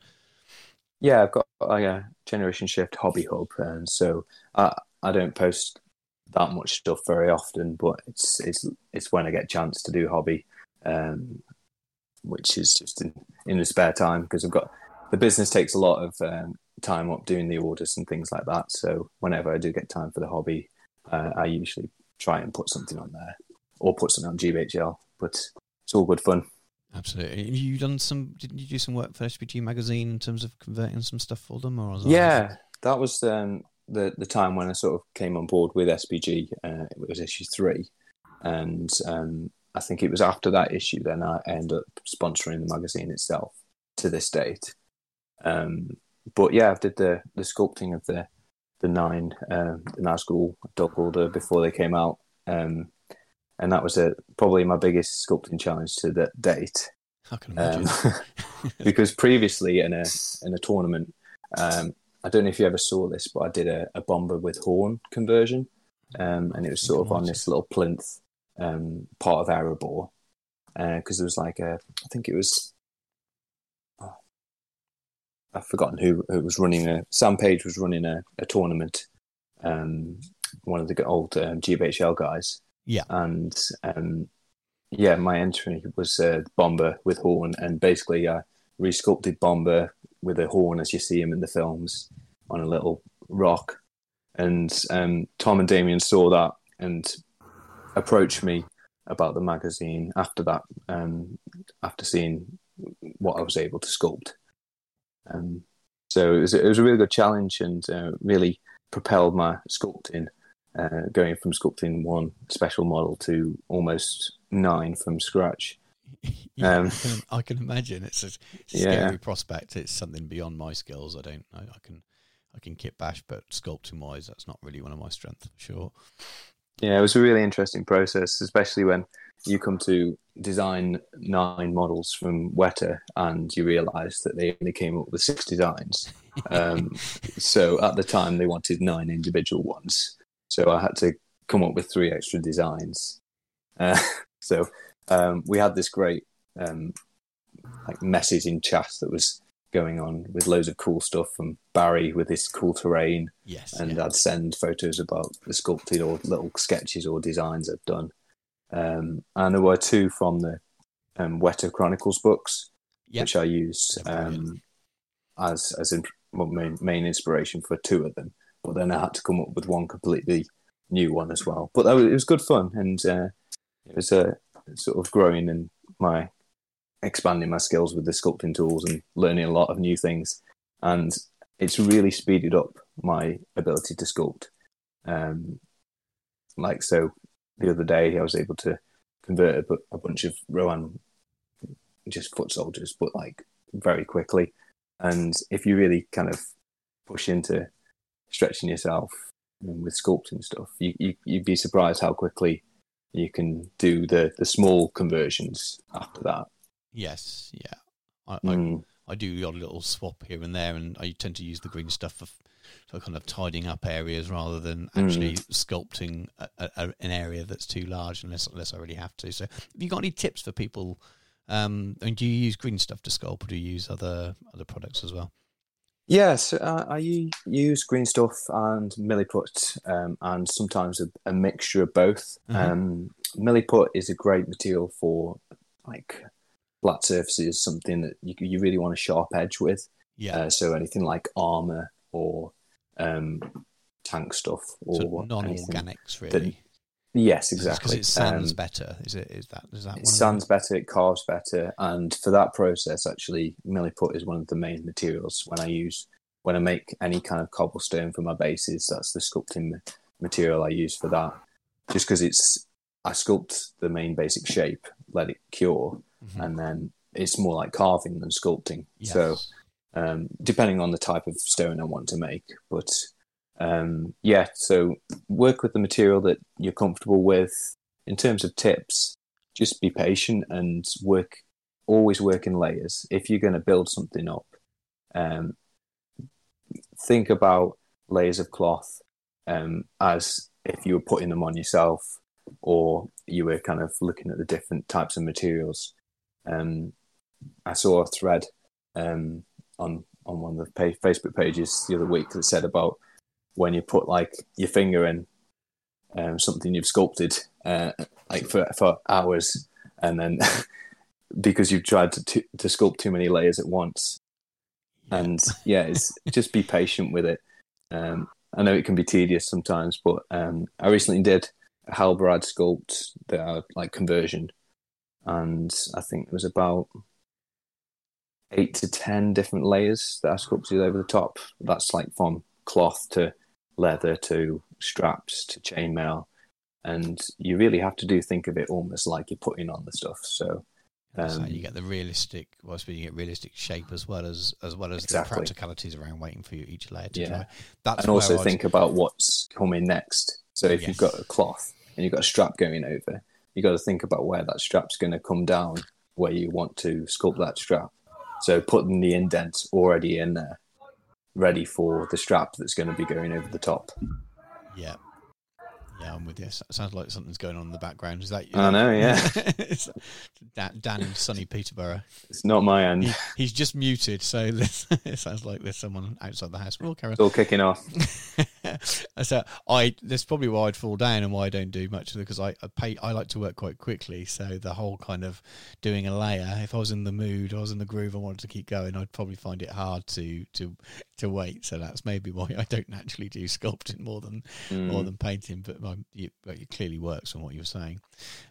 yeah, I've got like a Generation Shift Hobby Hub, and so I I don't post that much stuff very often, but it's it's it's when I get a chance to do hobby, um, which is just in, in the spare time because I've got the business takes a lot of um, time up doing the orders and things like that. So whenever I do get time for the hobby, uh, I usually try and put something on there or put something on GBHL. But it's all good fun. Absolutely. You done some? Didn't you do some work for SBG magazine in terms of converting some stuff for them, or yeah, that was um, the the time when I sort of came on board with SBG. Uh, it was issue three, and um, I think it was after that issue then I ended up sponsoring the magazine itself to this date. Um, but yeah, I did the the sculpting of the the nine um, the Nazgul Dol Guldur before they came out, um, and that was a, probably my biggest sculpting challenge to that date. I can imagine. Um, because previously in a in a tournament, um, I don't know if you ever saw this, but I did a, a Bombur with horn conversion, um, and it was sort of on this little plinth um, part of Erebor, because uh, there was like a, I think it was I've forgotten who, who was running a Sam Page was running a, a tournament. Um, one of the old um, GBHL guys. Yeah, and um, yeah, my entry was uh, Bombur with horn, and basically I resculpted Bombur with a horn as you see him in the films on a little rock. And um, Tom and Damien saw that and approached me about the magazine after that, um, after seeing what I was able to sculpt. Um, so it was, it was a really good challenge and uh, really propelled my sculpting, uh, going from sculpting one special model to almost nine from scratch. yeah, um, I, can, I, can, imagine it's a, a yeah. scary prospect. It's something beyond my skills. I don't. I, I can. I can kit bash, but sculpting wise, that's not really one of my strengths for sure. Yeah, it was a really interesting process, especially when you come to design nine models from Weta and you realize that they only came up with six designs. Um, so at the time, they wanted nine individual ones. So I had to come up with three extra designs. Uh, so um, we had this great um, like messaging chat that was going on with loads of cool stuff from Barry with this cool terrain. Yes. And yeah. I'd send photos about the sculpted or little sketches or designs I've done. Um, and there were two from the um, Weta Chronicles books, yep. which I used um, as as in, well, main, main inspiration for two of them. But then I had to come up with one completely new one as well. But was, it was good fun, and uh, it was a uh, sort of growing in my expanding my skills with the sculpting tools and learning a lot of new things. And it's really speeded up my ability to sculpt. Um, like so, the other day I was able to convert a, a bunch of Rohan just foot soldiers, but like very quickly. And if you really kind of push into stretching yourself with sculpting stuff, you, you you'd be surprised how quickly you can do the the small conversions after that. Yes, yeah. I, Mm. I, I do the odd little swap here and there, and I tend to use the green stuff for, for kind of tidying up areas rather than actually sculpting a, a, a- an area that's too large unless unless I really have to. So, have you got any tips for people? Um, and do you use green stuff to sculpt, or do you use other other products as well? Yes, uh, I use green stuff and milliput, um, and sometimes a, a mixture of both. Mhm. Um, milliput is a great material for like flat surfaces, something that you, you really want a sharp edge with. Yeah, Uh, so anything like armor or um, tank stuff or so non-organics, really. Yes, exactly. Because it sands Um, better. Is it? Is that? Is that? it sands better, it carves better, and for that process, actually, milliput is one of the main materials when I use when I make any kind of cobblestone for my bases. That's the sculpting material I use for that. Just because it's I sculpt the main basic shape, let it cure, Mhm. and then it's more like carving than sculpting. Yes. So um, depending on the type of stone I want to make. But um, yeah, so work with the material that you're comfortable with. In terms of tips, just be patient and work. Always work in layers. If you're going to build something up, um, think about layers of cloth um, as if you were putting them on yourself, or you were kind of looking at the different types of materials. Um, I saw a thread um, on on one of the Facebook pages the other week that said about when you put like your finger in um, something you've sculpted uh, like for for hours, and then because you've tried to to, to sculpt too many layers at once, and yeah, it's just be patient with it. Um, I know it can be tedious sometimes, but um, I recently did a Halbrad sculpt that I, like conversion, and I think it was about eight to ten different layers that I sculpted over the top. That's like from cloth to leather to straps to chainmail, and you really have to do think of it almost like you're putting on the stuff. So so um, you get the realistic, well, so you get realistic shape as well as as well as Exactly. the practicalities around waiting for you, each layer to Yeah. dry. That's and also I'd- think about what's coming next. So if you've got a cloth and you've got a strap going over, you've got to think about where that strap's going to come down, where you want to sculpt that strap. So putting the indent already in there, ready for the strap that's going to be going over the top. Yeah. Yeah, I'm with you. Sounds like something's going on in the background. Is that you? I know, yeah. It's Dan, Dan in sunny Peterborough. It's not my end. He, he's just muted, so it sounds like there's someone outside the house. We'll carry on. It's all kicking off. so I that's probably why I'd fall down and why I don't do much of it because I, I pay I like to work quite quickly. So the whole kind of doing a layer, if I was in the mood, I was in the groove, I wanted to keep going, I'd probably find it hard to to to wait. So that's maybe why I don't naturally do sculpting more than more Mm. than painting. But um, you, but it clearly works on what you're saying.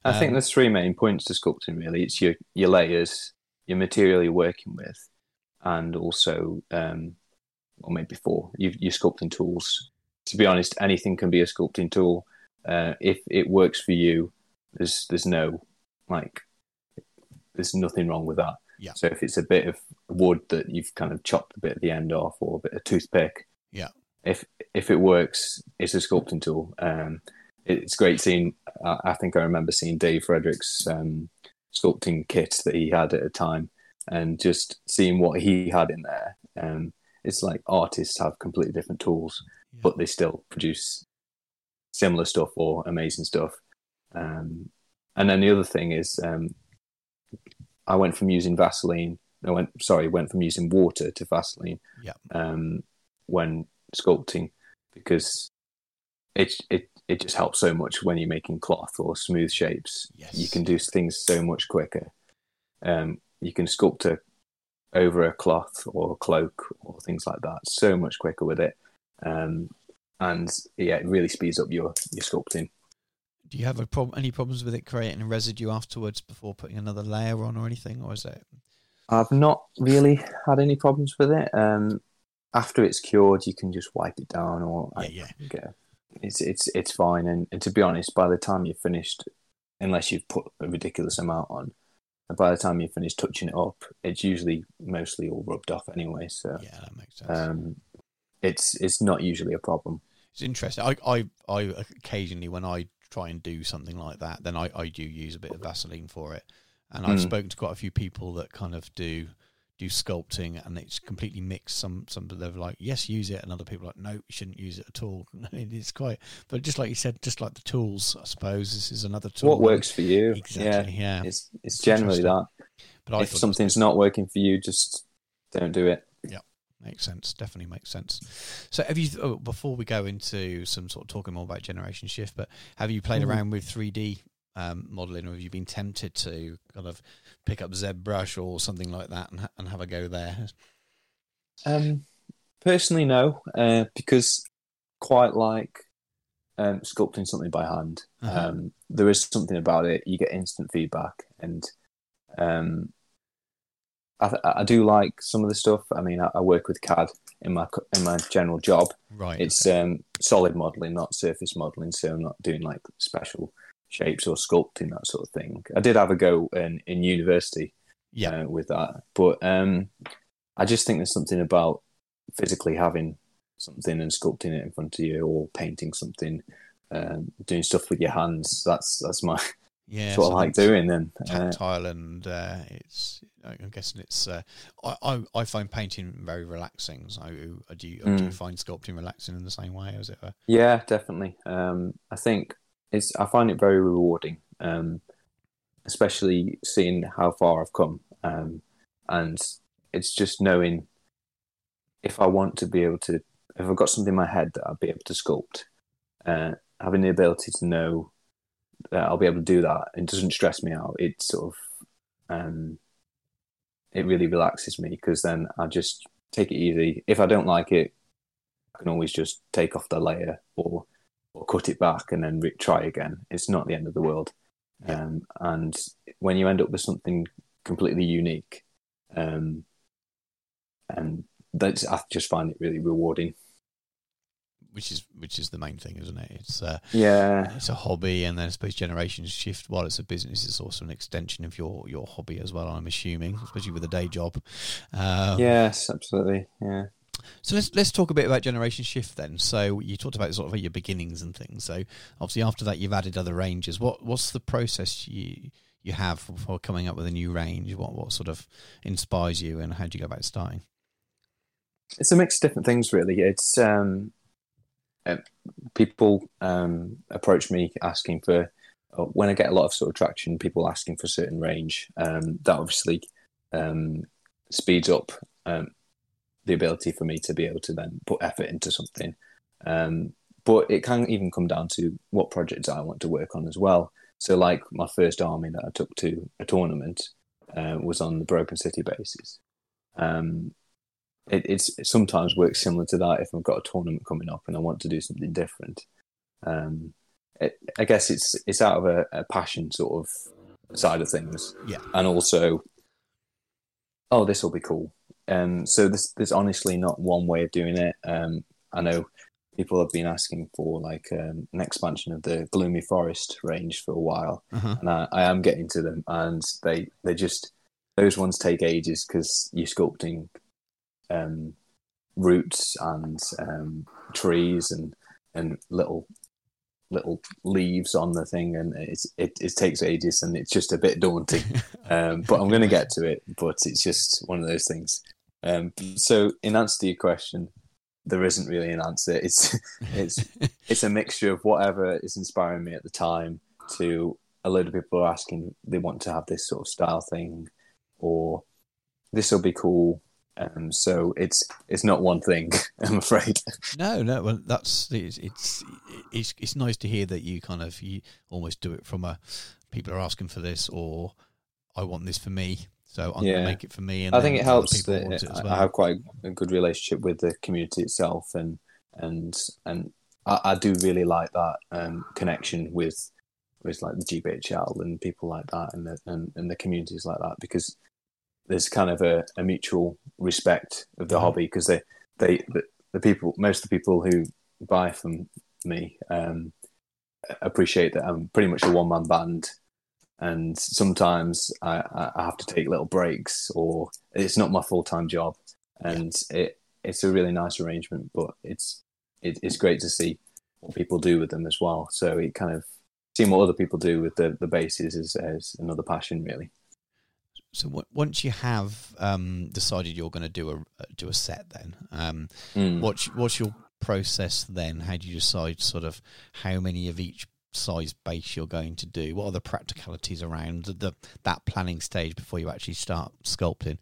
I think Um, there's three main points to sculpting really. It's your your layers, your material you're working with, and also um or maybe four, you your sculpting tools. To be honest, anything can be a sculpting tool. Uh, if it works for you, there's there's no like there's nothing wrong with that. Yeah. So if it's a bit of wood that you've kind of chopped a bit at the end off, or a bit of toothpick, Yeah. if if it works, it's a sculpting tool. Um, it's great seeing. I I think I remember seeing Dave Frederick's um, sculpting kit that he had at a time, and just seeing what he had in there. Um, it's like artists have completely different tools, Yeah. but they still produce similar stuff or amazing stuff. Um, and then the other thing is, um, I went from using Vaseline. I went sorry, went from using water to Vaseline Yeah. um, when sculpting because it it it just helps so much when you're making cloth or smooth shapes. Yes. You can do things so much quicker. Um, you can sculpt a, over a cloth or a cloak or things like that so much quicker with it. Um, and yeah, it really speeds up your your sculpting. Do you have prob- any problems with it creating a residue afterwards before putting another layer on or anything, or is it? I've not really had any problems with it. Um, after it's cured, you can just wipe it down, or Yeah, I yeah. get it's it's it's fine. And, and to be honest, by the time you're finished, unless you've put a ridiculous amount on, And by the time you finish touching it up, it's usually mostly all rubbed off anyway. So Yeah, that makes sense. um, it's it's not usually a problem. It's interesting. I, I, I occasionally, when I try and do something like that, then I, I do use a bit of Vaseline for it. And I've Mm. spoken to quite a few people that kind of do do sculpting, and it's completely mixed. Some some they're like, yes, use it, and other people are like, no, you shouldn't use it at all. it's quite, but just like you said, just like the tools, I suppose this is another tool. What works for you? Exactly. Yeah. Yeah, it's it's generally that. but I if something's not working for you, just don't do it. Makes sense. Definitely makes sense. So, have you? Oh, before we go into some sort of talking more about Generation Shift, but have you played Mhm. around with three D um, modeling, or have you been tempted to kind of pick up ZBrush or something like that and, ha- and have a go there? Um, personally, no, uh, because quite like um, sculpting something by hand, Uh-huh. um, there is something about it. You get instant feedback, and um, I, I do like some of the stuff. I mean, I, I work with CAD in my in my general job. Right. It's okay. um, solid modeling, not surface modeling. So I'm not doing like special shapes or sculpting that sort of thing. I did have a go in in university yeah. uh, with that. But um, I just think there's something about physically having something and sculpting it in front of you, or painting something, um, doing stuff with your hands. That's that's my yeah. what I like doing. And uh, and uh, it's. I'm guessing it's. Uh, I, I I find painting very relaxing. So, do you do you Mm. find sculpting relaxing in the same way? As it were? yeah, definitely. Um, I think it's I find it very rewarding, um, especially seeing how far I've come, um, and it's just knowing if I want to be able to, if I've got something in my head that I'll be able to sculpt, uh, having the ability to know that I'll be able to do that, it doesn't stress me out. It sort of, um, it really relaxes me because then I just take it easy. If I don't like it, I can always just take off the layer or or cut it back and then re- try again. It's not the end of the world. Yeah. Um, and when you end up with something completely unique, um, and that's I just find it really rewarding. Which is which is the main thing, isn't it? It's uh, Yeah, it's a hobby, and then I suppose generations shift. While it's a business, it's also an extension of your your hobby as well. I'm assuming, especially with a day job. Um, yes, absolutely. Yeah. So let's let's talk a bit about generation shift then. So you talked about sort of your beginnings and things. So obviously after that you've added other ranges. What what's the process you you have for coming up with a new range? What what sort of inspires you, and how do you go about starting? it's a mix of different things really it's um uh, people um approach me asking for uh, when i get a lot of sort of traction people asking for a certain range um that obviously um speeds up um the ability for me to be able to then put effort into something. Um but it can even come down to what projects i want to work on as well. So like my first army that i took to a tournament uh, was on the broken city basis. Um it, it's it sometimes works similar to that if I've got a tournament coming up and I want to do something different. Um, it, I guess it's it's out of a, a passion sort of side of things, Yeah. and also, oh, this will be cool. Um, so this there's honestly not one way of doing it. Um, I know people have been asking for like um, an expansion of the Gloomy Forest range for a while, Uh-huh. and I, I am getting to them, and they they just those ones take ages because you're sculpting um, roots and um, trees and and little little leaves on the thing, and it's it, it takes ages, and it's just a bit daunting. um, but I'm going to get to it. But it's just one of those things. Um, so, in answer to your question, there isn't really an answer. It's it's it's a mixture of whatever is inspiring me at the time. To a load of people are asking they want to have this sort of style thing, or this will be cool. Um, so it's it's not one thing, I'm afraid. No, no. Well, that's it's, it's it's it's nice to hear that you kind of you almost do it from a people are asking for this or I want this for me, so I'm Yeah. gonna make it for me. And I think it helps that it as I have quite a good relationship with the community itself, and and and I, I do really like that um, connection with with like the GBHL and people like that, and the and, and the communities like that, because there's kind of a, a mutual respect of the Mhm. hobby because they they the, the people most of the people who buy from me um, appreciate that I'm pretty much a one man band and sometimes I, I have to take little breaks, or it's not my full time job, and it it's a really nice arrangement. But it's it, it's great to see what people do with them as well. So it kind of seeing what other people do with the the bases is, is another passion, really. So w- once you have um, decided you're going to do a do a set, then um, Mm. what's what's your process then? How do you decide sort of how many of each size base you're going to do? What are the practicalities around the that planning stage before you actually start sculpting?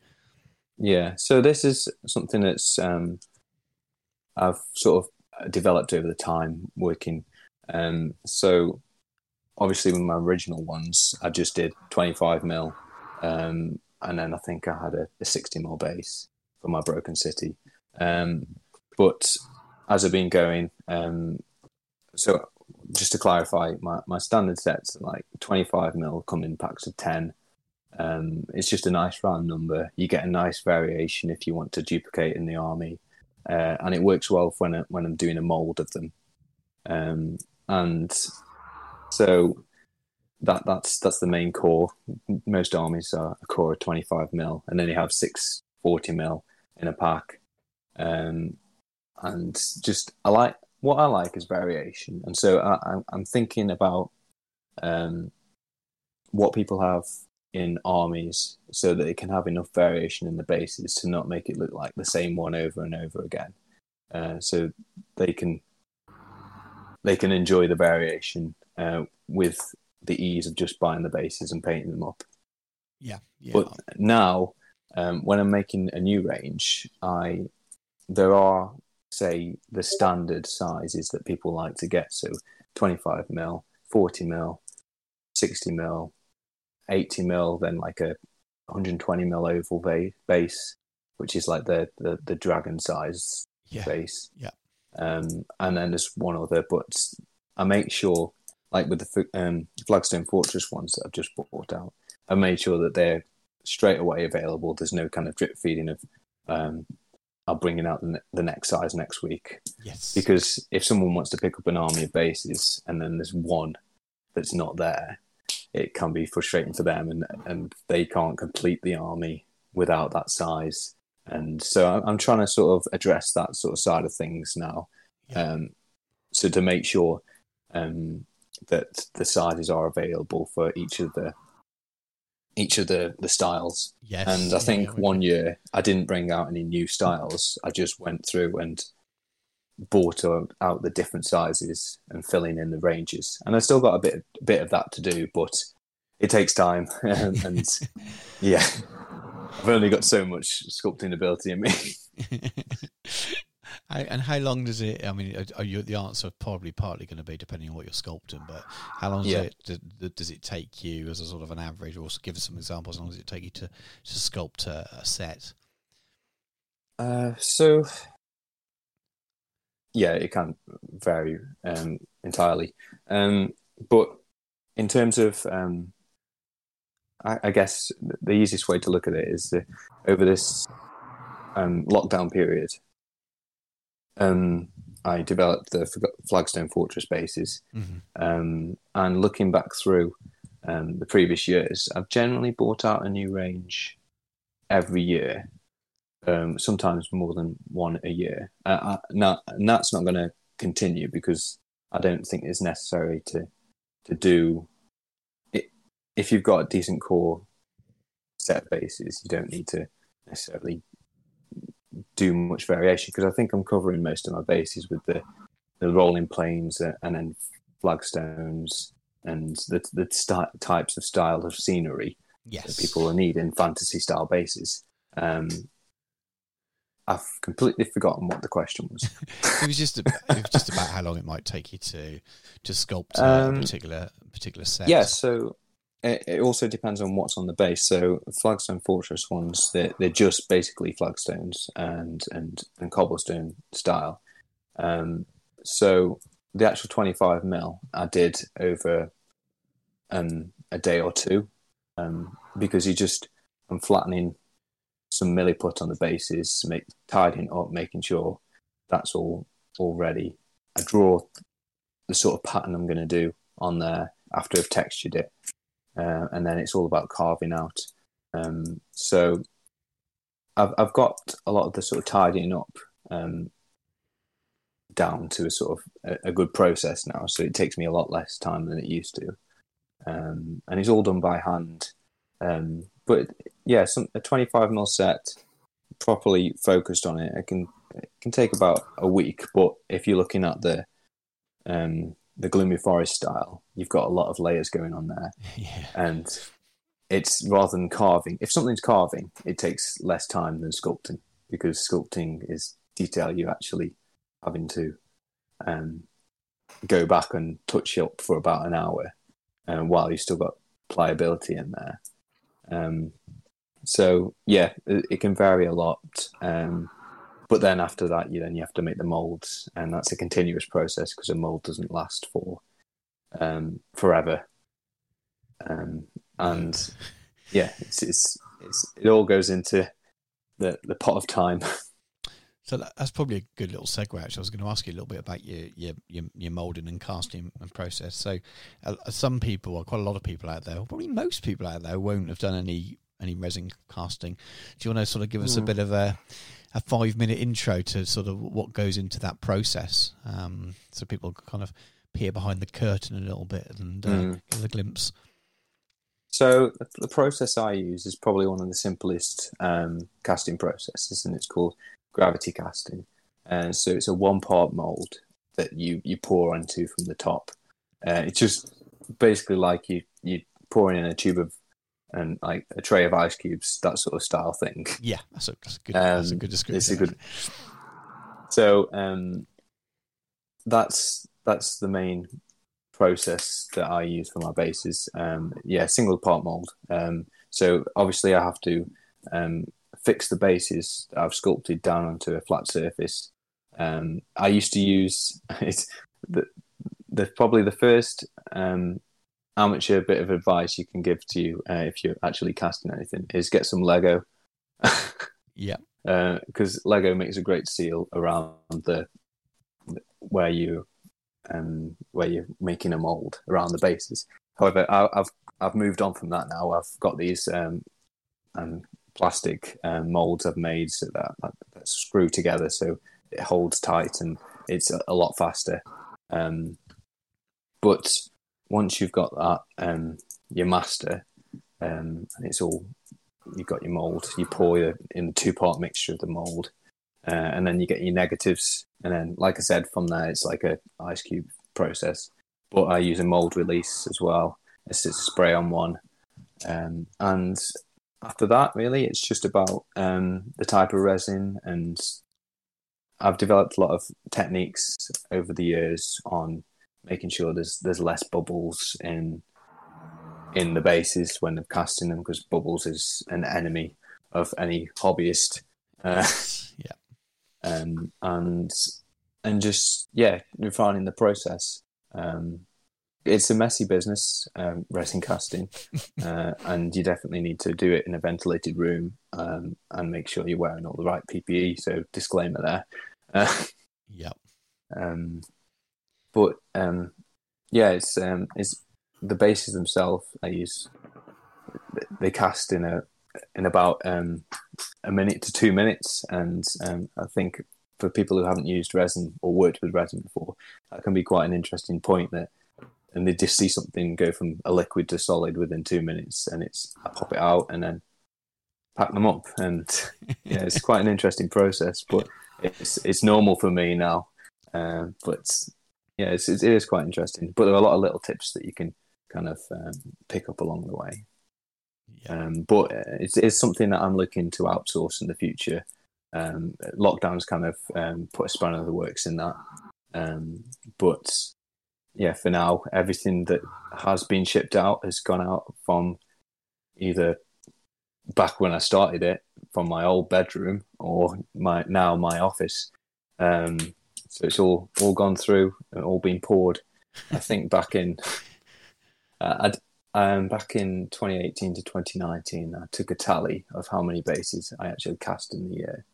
Yeah, so this is something that's um, I've sort of developed over the time working. Um, so obviously, with my original ones, I just did 25 mil, um, and then I think I had a, a 60 mil base for my Broken City. Um, but as I've been going, um, so just to clarify, my, my standard sets like 25 mil come in packs of 10. Um, it's just a nice round number. You get a nice variation if you want to duplicate in the army, uh, and it works well when when I'm doing a mold of them. Um, and so that that's that's the main core. Most armies are a core of 25 mil, and then you have six 40 mil in a pack. Um, and just I like what I like is variation, and so I, I'm- thinking about um, what people have in armies so that it can have enough variation in the bases to not make it look like the same one over and over again. Uh, so they can they can enjoy the variation uh, with the ease of just buying the bases and painting them up. Yeah, yeah, But now, um, when I'm making a new range, I there are say the standard sizes that people like to get. So 25 mil, 40 mil, 60 mil, 80 mil, then like a 120 mil oval va- base, which is like the the, the dragon size yeah, base. yeah. Um, and then there's one other, but I make sure, like with the um, Flagstone Fortress ones that I've just bought out, I made sure that they're straight away available. There's no kind of drip feeding of, um, I'm bringing out the, ne- the next size next week. yes, Because if someone wants to pick up an army of bases and then there's one that's not there, it can be frustrating for them and, and they can't complete the army without that size. And so I'm- I'm trying to sort of address that sort of side of things now. Yeah. Um, so to make sure um, that the sizes are available for each of the each of the, the styles. yes, And I think yeah, one year I didn't bring out any new styles. I just went through and bought out out the different sizes and filling in the ranges. And I still got a bit a bit of that to do, but it takes time. and, and yeah, I've only got so much sculpting ability in me. How- and how long does it? I mean, are you, the answer probably partly going to be depending on what you're sculpting, but how long does Yeah. it does, does it take you as a sort of an average, or give us some examples? How long does it take you to to sculpt a, a set? Uh, so yeah, it can vary um, entirely. Um, but in terms of, um, I, I guess the easiest way to look at it is that over this um, lockdown period, um, I developed the Flagstone Fortress bases, Mhm. um, and looking back through um, the previous years, I've generally bought out a new range every year um, sometimes more than one a year. Uh, I, now, and that's not going to continue because I don't think it's necessary to to do it. If you've got a decent core set of bases, you don't need to necessarily do much variation because I think I'm covering most of my bases with the the rolling plains uh, and then flagstones and the the sty types of style of scenery Yes, that people will need in fantasy style bases. Um, I've completely forgotten what the question was. it was just about, it was just about how long it might take you to to sculpt a Um, particular particular set. yeah, so it, it also depends on what's on the base. So flagstone fortress ones, they're, they're just basically flagstones and and and cobblestone style. Um, so the actual twenty five mil I did over um, a day or two um, because you just I'm flattening some milliput on the bases, make tidying up, making sure that's all all ready. I draw the sort of pattern I'm going to do on there after I've textured it, uh, and then it's all about carving out. Um, so I've I've got a lot of the sort of tidying up um, down to a sort of a, a, good process now. So it takes me a lot less time than it used to, um, and it's all done by hand. Um, but yeah, some, a 25 mil set properly focused on it, it can it can take about a week. But if you're looking at the um, the gloomy forest style, you've got a lot of layers going on there, yeah. and it's rather than carving. If something's carving, it takes less time than sculpting because sculpting is detail you actually having to um, go back and touch up for about an hour, um, while you've still got pliability in there. Um, so yeah, it, it, can vary a lot. Um, but then after that, you then you have to make the molds, and that's a continuous process because a mold doesn't last for um, forever. Um, and yeah, it's, it's, it's it all goes into the the pot of time. So that's probably a good little segue. Actually, I was going to ask you a little bit about your your your, your molding and casting and process. So, uh, some people, or quite a lot of people out there, probably most people out there, won't have done any any resin casting. Do you want to sort of give us mm. a bit of a a five minute intro to sort of what goes into that process, um, so people kind of peer behind the curtain a little bit and uh, mm. give a glimpse. So the process I use is probably one of the simplest um, casting processes, and it's called gravity casting. And so it's a one part mold that you, you pour onto from the top. Uh, it's just basically like you you pouring in a tube of and like a tray of ice cubes, that sort of style thing. Yeah, that's a, that's a good, um, that's a good description. It's a good. So um, that's that's the main process that I use for my bases. Um, yeah, single part mold. Um, so obviously I have to um, fix the bases that I've sculpted down onto a flat surface. Um, I used to use it's the, the probably the first um, amateur bit of advice you can give to you uh, if you're actually casting anything is get some Lego. yeah. Because uh, Lego makes a great seal around the where you um, where you're making a mold around the bases. However, I, have I've moved on from that now. I've got these um, um, plastic um, molds I've made so that, that, that, screw together so it holds tight and it's a, a lot faster. Um, but once you've got that, um, your master, um, and it's all you've got your mold. You pour your, in two part mixture of the mold, uh, and then you get your negatives. And then, like I said, from there it's like a ice cube process. But I use a mold release as well. It's a spray on one, um, and after that, really, it's just about um, the type of resin, and I've developed a lot of techniques over the years on making sure there's there's less bubbles in in the bases when they're casting them because bubbles is an enemy of any hobbyist. Uh, yeah, um, and and just yeah, refining the process. Um, it's a messy business, um, resin casting, uh, and you definitely need to do it in a ventilated room um, and make sure you're wearing all the right PPE. So disclaimer there. Uh, yep. Um, but um, yeah, it's um, it's the bases themselves. I use they cast in a in about um, a minute to two minutes, and um, I think for people who haven't used resin or worked with resin before, that can be quite an interesting point that and they just see something go from a liquid to solid within two minutes, and it's I pop it out and then pack them up, and yeah, it's quite an interesting process, but it's it's normal for me now. Uh, but yeah, it's, it is quite interesting. But there are a lot of little tips that you can kind of um, pick up along the way. Yeah. Um, but it's, it's something that I'm looking to outsource in the future. Um, lockdown's kind of um, put a spanner in the works in that. Um, but yeah, for now, everything that has been shipped out has gone out from either back when I started it from my old bedroom or my now my office. Um, so it's all all gone through and all been poured. I think back in uh, um, back in 2018 to 2019, I took a tally of how many bases I actually cast in the year,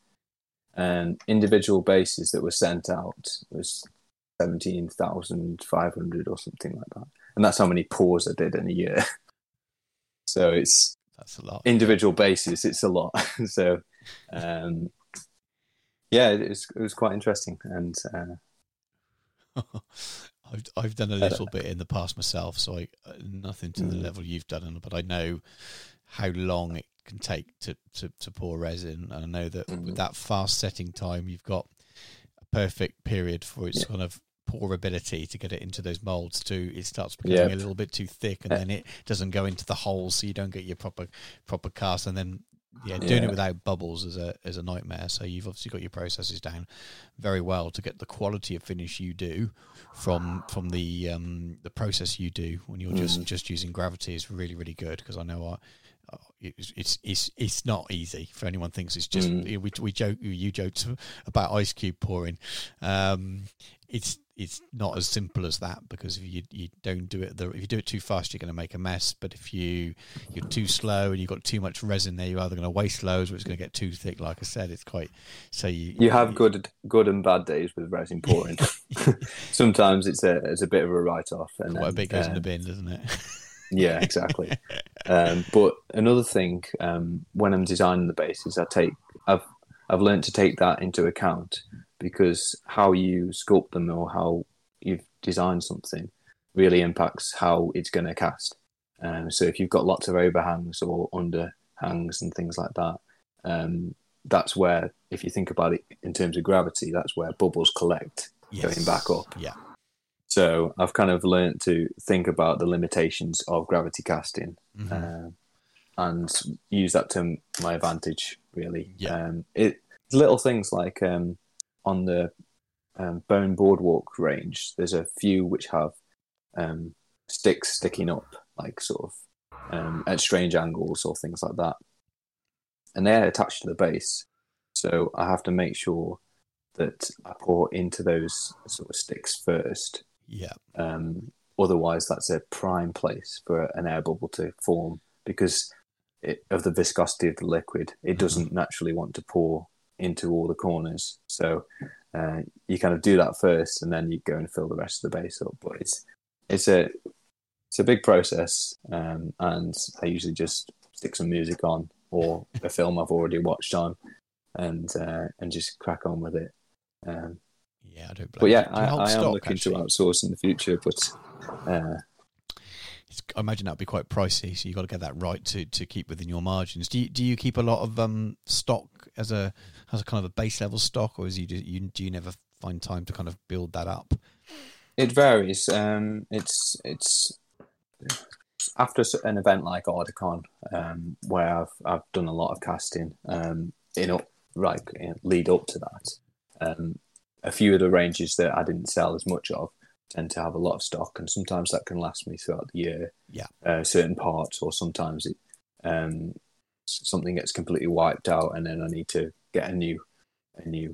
and individual bases that were sent out was seventeen thousand five hundred or something like that. And that's how many pours I did in a year. So it's That's a lot. individual bases, It's a lot. so um, yeah, it was it was quite interesting, and uh, I've I've done a little bit in the past myself, so I uh, nothing to the Mm. level you've done, but I know how long it can take to to, to pour resin, and I know that Mhm. with that fast setting time, you've got a perfect period for its Yeah. kind of pour ability to get it into those molds too. It starts becoming Yeah. a little bit too thick, and Uh, then it doesn't go into the holes, so you don't get your proper proper cast, and then. Yeah, doing Yeah. it without bubbles is a is a nightmare. So you've obviously got your processes down very well to get the quality of finish you do from from the um, the process you do when you're just Mhm. just using gravity is really really good because I know I, it's, it's it's it's not easy for anyone thinks it's just Mm. you we we joke you joked about ice cube pouring um, it's it's not as simple as that because if you you don't do it the, if you do it too fast you're going to make a mess but if you you're too slow and you've got too much resin there you're either going to waste loads or it's going to get too thick like I said it's quite so you you have good good and bad days with resin pouring. Sometimes it's a it's a bit of a write off, and quite a then, bit goes in uh, the bin doesn't it Yeah, exactly. um, but another thing, um, when I'm designing the bases, I take I've I've learned to take that into account because how you sculpt them or how you've designed something really impacts how it's going to cast. Um, so if you've got lots of overhangs or underhangs and things like that, um, that's where, if you think about it in terms of gravity, that's where bubbles collect going back up. yeah So I've kind of learned to think about the limitations of gravity casting Mhm. um, and use that to my advantage. Really, Yeah. Um, it little things like um, on the um, Bone Boardwalk range. There's a few which have um, sticks sticking up, like sort of um, at strange angles or things like that, and they're attached to the base. So I have to make sure that I pour into those sort of sticks first yeah um, otherwise, that's a prime place for an air bubble to form because it, of the viscosity of the liquid. It doesn't naturally want to pour into all the corners. So uh, you kind of do that first, and then you go and fill the rest of the base up. But it's it's a it's a big process, um, and I usually just stick some music on or a film I've already watched on, and uh, and just crack on with it. Um, yeah I don't but yeah. I, I am looking actually? to outsource in the future, but uh, I imagine that'd be quite pricey, so you've got to get that right to, to keep within your margins. Do you, do you keep a lot of um, stock as a as a kind of a base level stock, or is you, do you do you never find time to kind of build that up? it varies. Um, it's it's after an event like Audicon, um, where I've I've done a lot of casting um, in up in lead up to that. Um, a few of the ranges that I didn't sell as much of tend to have a lot of stock, and sometimes that can last me throughout the year. Yeah. uh, certain parts, or sometimes it um, something gets completely wiped out, and then I need to get a new a new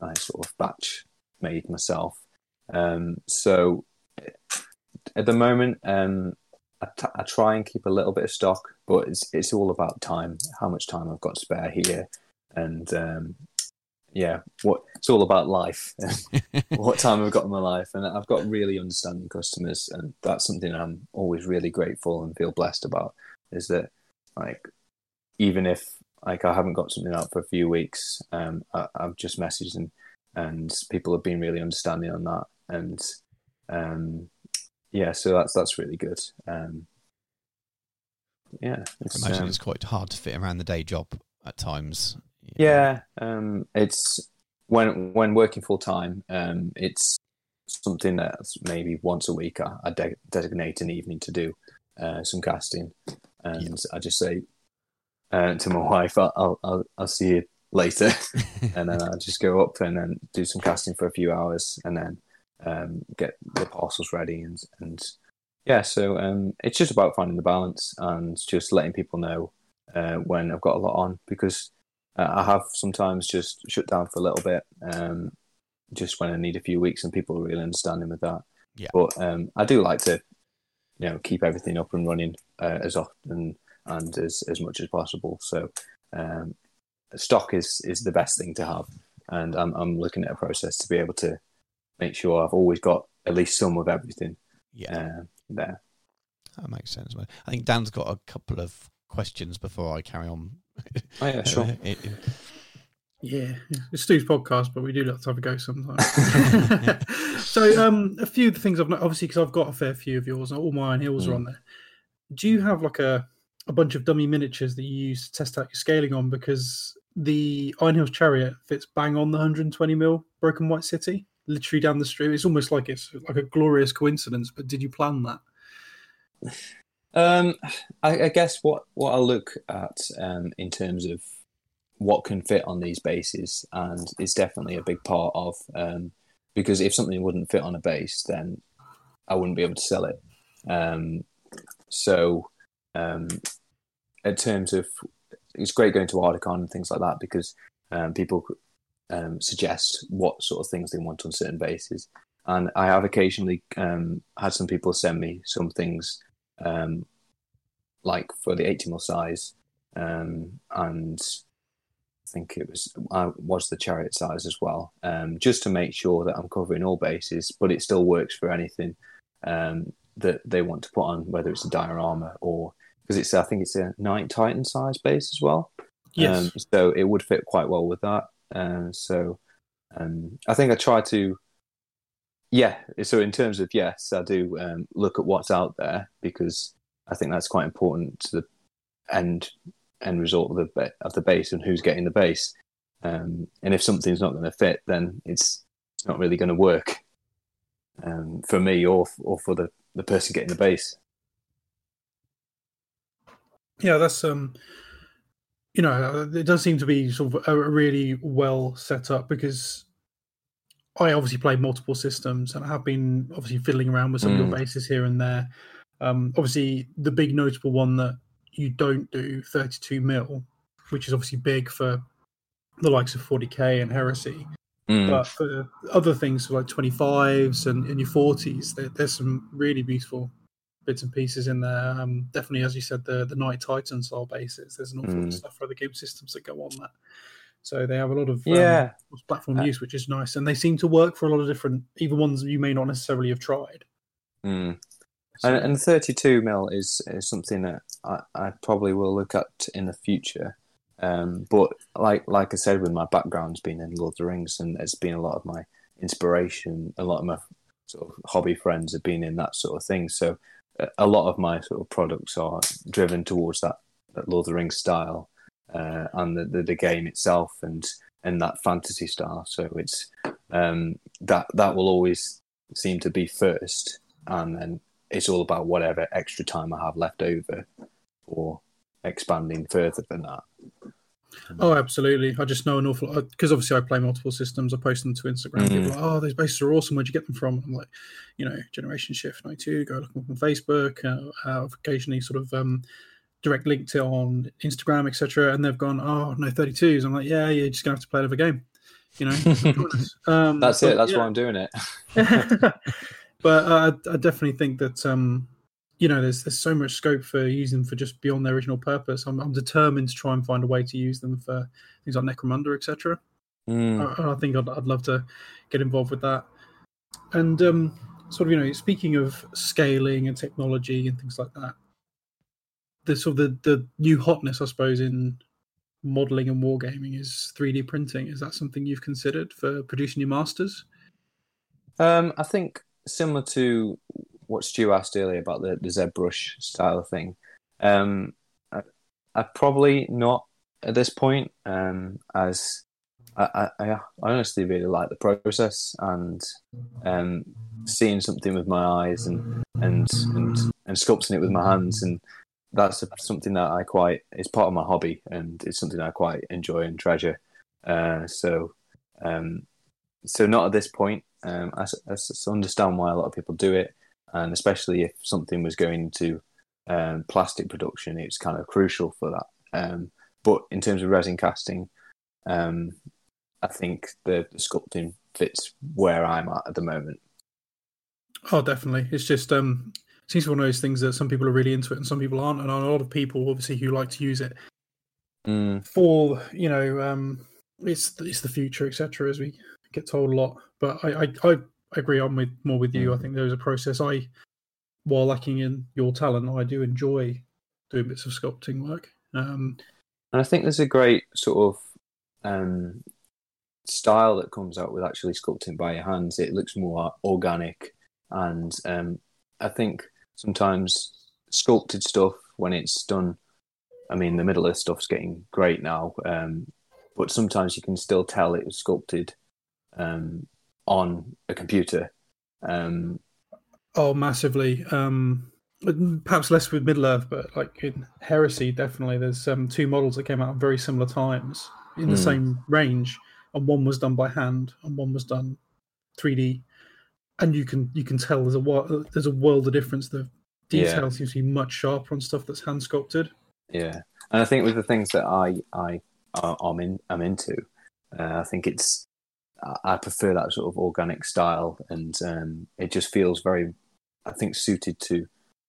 uh, sort of batch made myself. Um, so at the moment, um, I, t- I try and keep a little bit of stock, but it's it's all about time, how much time I've got to spare here, and um, yeah, what it's all about life, what time I've got in my life, and I've got really understanding customers, and that's something I'm always really grateful and feel blessed about. Is that like even if like I haven't got something out for a few weeks, um, I, I've just messaged and and people have been really understanding on that, and um, yeah, so that's that's really good. Um, yeah, I imagine um, it's quite hard to fit around the day job at times. Yeah, um, it's when when working full time, um, it's something that's maybe once a week I, I de- designate an evening to do uh, some casting, and I just say uh, to my wife, "I'll I'll, I'll, I'll see you later," and then I just go up and then do some casting for a few hours, and then um, get the parcels ready and and yeah, so um, it's just about finding the balance and just letting people know uh, when I've got a lot on because uh, I have sometimes just shut down for a little bit, um, just when I need a few weeks, and people are really understanding with that. Yeah. But um, I do like to, you know, keep everything up and running uh, as often and as as much as possible. So um, stock is is the best thing to have, and I'm I'm looking at a process to be able to make sure I've always got at least some of everything Yeah. uh, there. That makes sense. I think Dan's got a couple of questions before I carry on. Oh, yeah, sure. It- it- Yeah, it's Stu's podcast, but we do like to have a go sometimes. so, um, a few of the things I've not, obviously because I've got a fair few of yours, and all my Iron Hills are Mm. on there. Do you have like a a bunch of dummy miniatures that you use to test out your scaling on? Because the Iron Hills Chariot fits bang on the 120 mil Broken White City, literally down the street. It's almost like it's like a glorious coincidence. But did you plan that? Um, I, I guess what what I look at um, in terms of what can fit on these bases, and is definitely a big part of um, because if something wouldn't fit on a base, then I wouldn't be able to sell it. Um, so, um, in terms of, it's great going to Articon and things like that because um, people um, suggest what sort of things they want on certain bases, and I have occasionally um, had some people send me some things um, like for the 80 mil size, um, and I think it was I was the chariot size as well, um, just to make sure that I'm covering all bases, but it still works for anything um, that they want to put on, whether it's a diorama or because it's I think it's a Knight Titan size base as well. Yes. Um, so it would fit quite well with that. Um, so um, I think I try to, yeah. So in terms of yes, I do um, look at what's out there because I think that's quite important to the end end result of the of the base and who's getting the base. Um, and if something's not going to fit, then it's it's not really going to work um, for me or or for the the person getting the base. Yeah, that's um, you know, it does seem to be sort of a a really well set up because I obviously play multiple systems and I have been obviously fiddling around with some of Mm. your bases here and there. Um, obviously, the big notable one that you don't do 32 mil, which is obviously big for the likes of 40k and Heresy. Mm. But for other things like 25s and, and your 40s, there, there's some really beautiful bits and pieces in there. Um, definitely, as you said, the the Knight Titan style bases. There's an awful lot of Mm. stuff for other game systems that go on that. So they have a lot of um, Yeah. platform Uh, use, which is nice, and they seem to work for a lot of different, even ones you may not necessarily have tried. Mm. So, And, and 32 mil is, is something that I, I probably will look at in the future. Um, but like like I said, with my background's been in Lord of the Rings, and it's been a lot of my inspiration. A lot of my sort of hobby friends have been in that sort of thing. So a- a lot of my sort of products are driven towards that, that Lord of the Rings style uh, and the, the the game itself, and and that fantasy style. So it's um, that that will always seem to be first, and then it's all about whatever extra time I have left over for expanding further than that. Oh, absolutely. I just know an awful lot because obviously I play multiple systems. I post them to Instagram. People are like, oh, those bases are awesome. Where'd you get them from? I'm like, you know, Generation Shift 92. Go look them up on Facebook. Uh, I've occasionally sort of um, direct linked it on Instagram, etc. And they've gone, oh, no 32s. I'm like, yeah, you're just gonna have to play another game. You know, um, That's but it. That's yeah. why I'm doing it. but uh, I, I definitely think that um, you know there's there's so much scope for using them for just beyond their original purpose. I'm, I'm determined to try and find a way to use them for things like Necromunda, etc. Mm. I, I think I'd, I'd love to get involved with that. And um, sort of you know speaking of scaling and technology and things like that, the sort of the, the new hotness I suppose in modeling and wargaming is 3D printing. Is that something you've considered for producing your masters? Um, I think similar to what Stu asked earlier about the, the ZBrush style thing. Um, I, I probably not at this point, um, as I, I, I honestly really like the process and um, seeing something with my eyes and, and and and sculpting it with my hands and that's something that I quite it's part of my hobby and it's something I quite enjoy and treasure. Uh, so um, so not at this point. Um, I, I understand why a lot of people do it, and especially if something was going into um, plastic production, it's kind of crucial for that. Um, but in terms of resin casting, um, I think the, the sculpting fits where I'm at at the moment. Oh, definitely. It's just um, seems to be one of those things that some people are really into it and some people aren't, and a lot of people obviously who like to use it Mm, for you know um, it's it's the future, etc. As we get told a lot, but I I, I agree. I'm with more with you. I think there's a process. I while lacking in your talent, I do enjoy doing bits of sculpting work. Um, And I think there's a great sort of um, style that comes out with actually sculpting by your hands. It looks more organic, and um, I think sometimes sculpted stuff when it's done. I mean, the middle of stuff's getting great now, um, but sometimes you can still tell it was sculpted um, on a computer. Um, Oh, massively. Um, perhaps less with Middle Earth, but like in Heresy, definitely. There's um, two models that came out at very similar times in the Hmm. same range, and one was done by hand, and one was done 3D. And you can you can tell there's a there's a world of difference. The Yeah. detail seems to be much sharper on stuff that's hand sculpted. Yeah, and I think with the things that I I I'm in I'm into, uh, I think it's I- I prefer that sort of organic style, and um, it just feels very, I think, suited to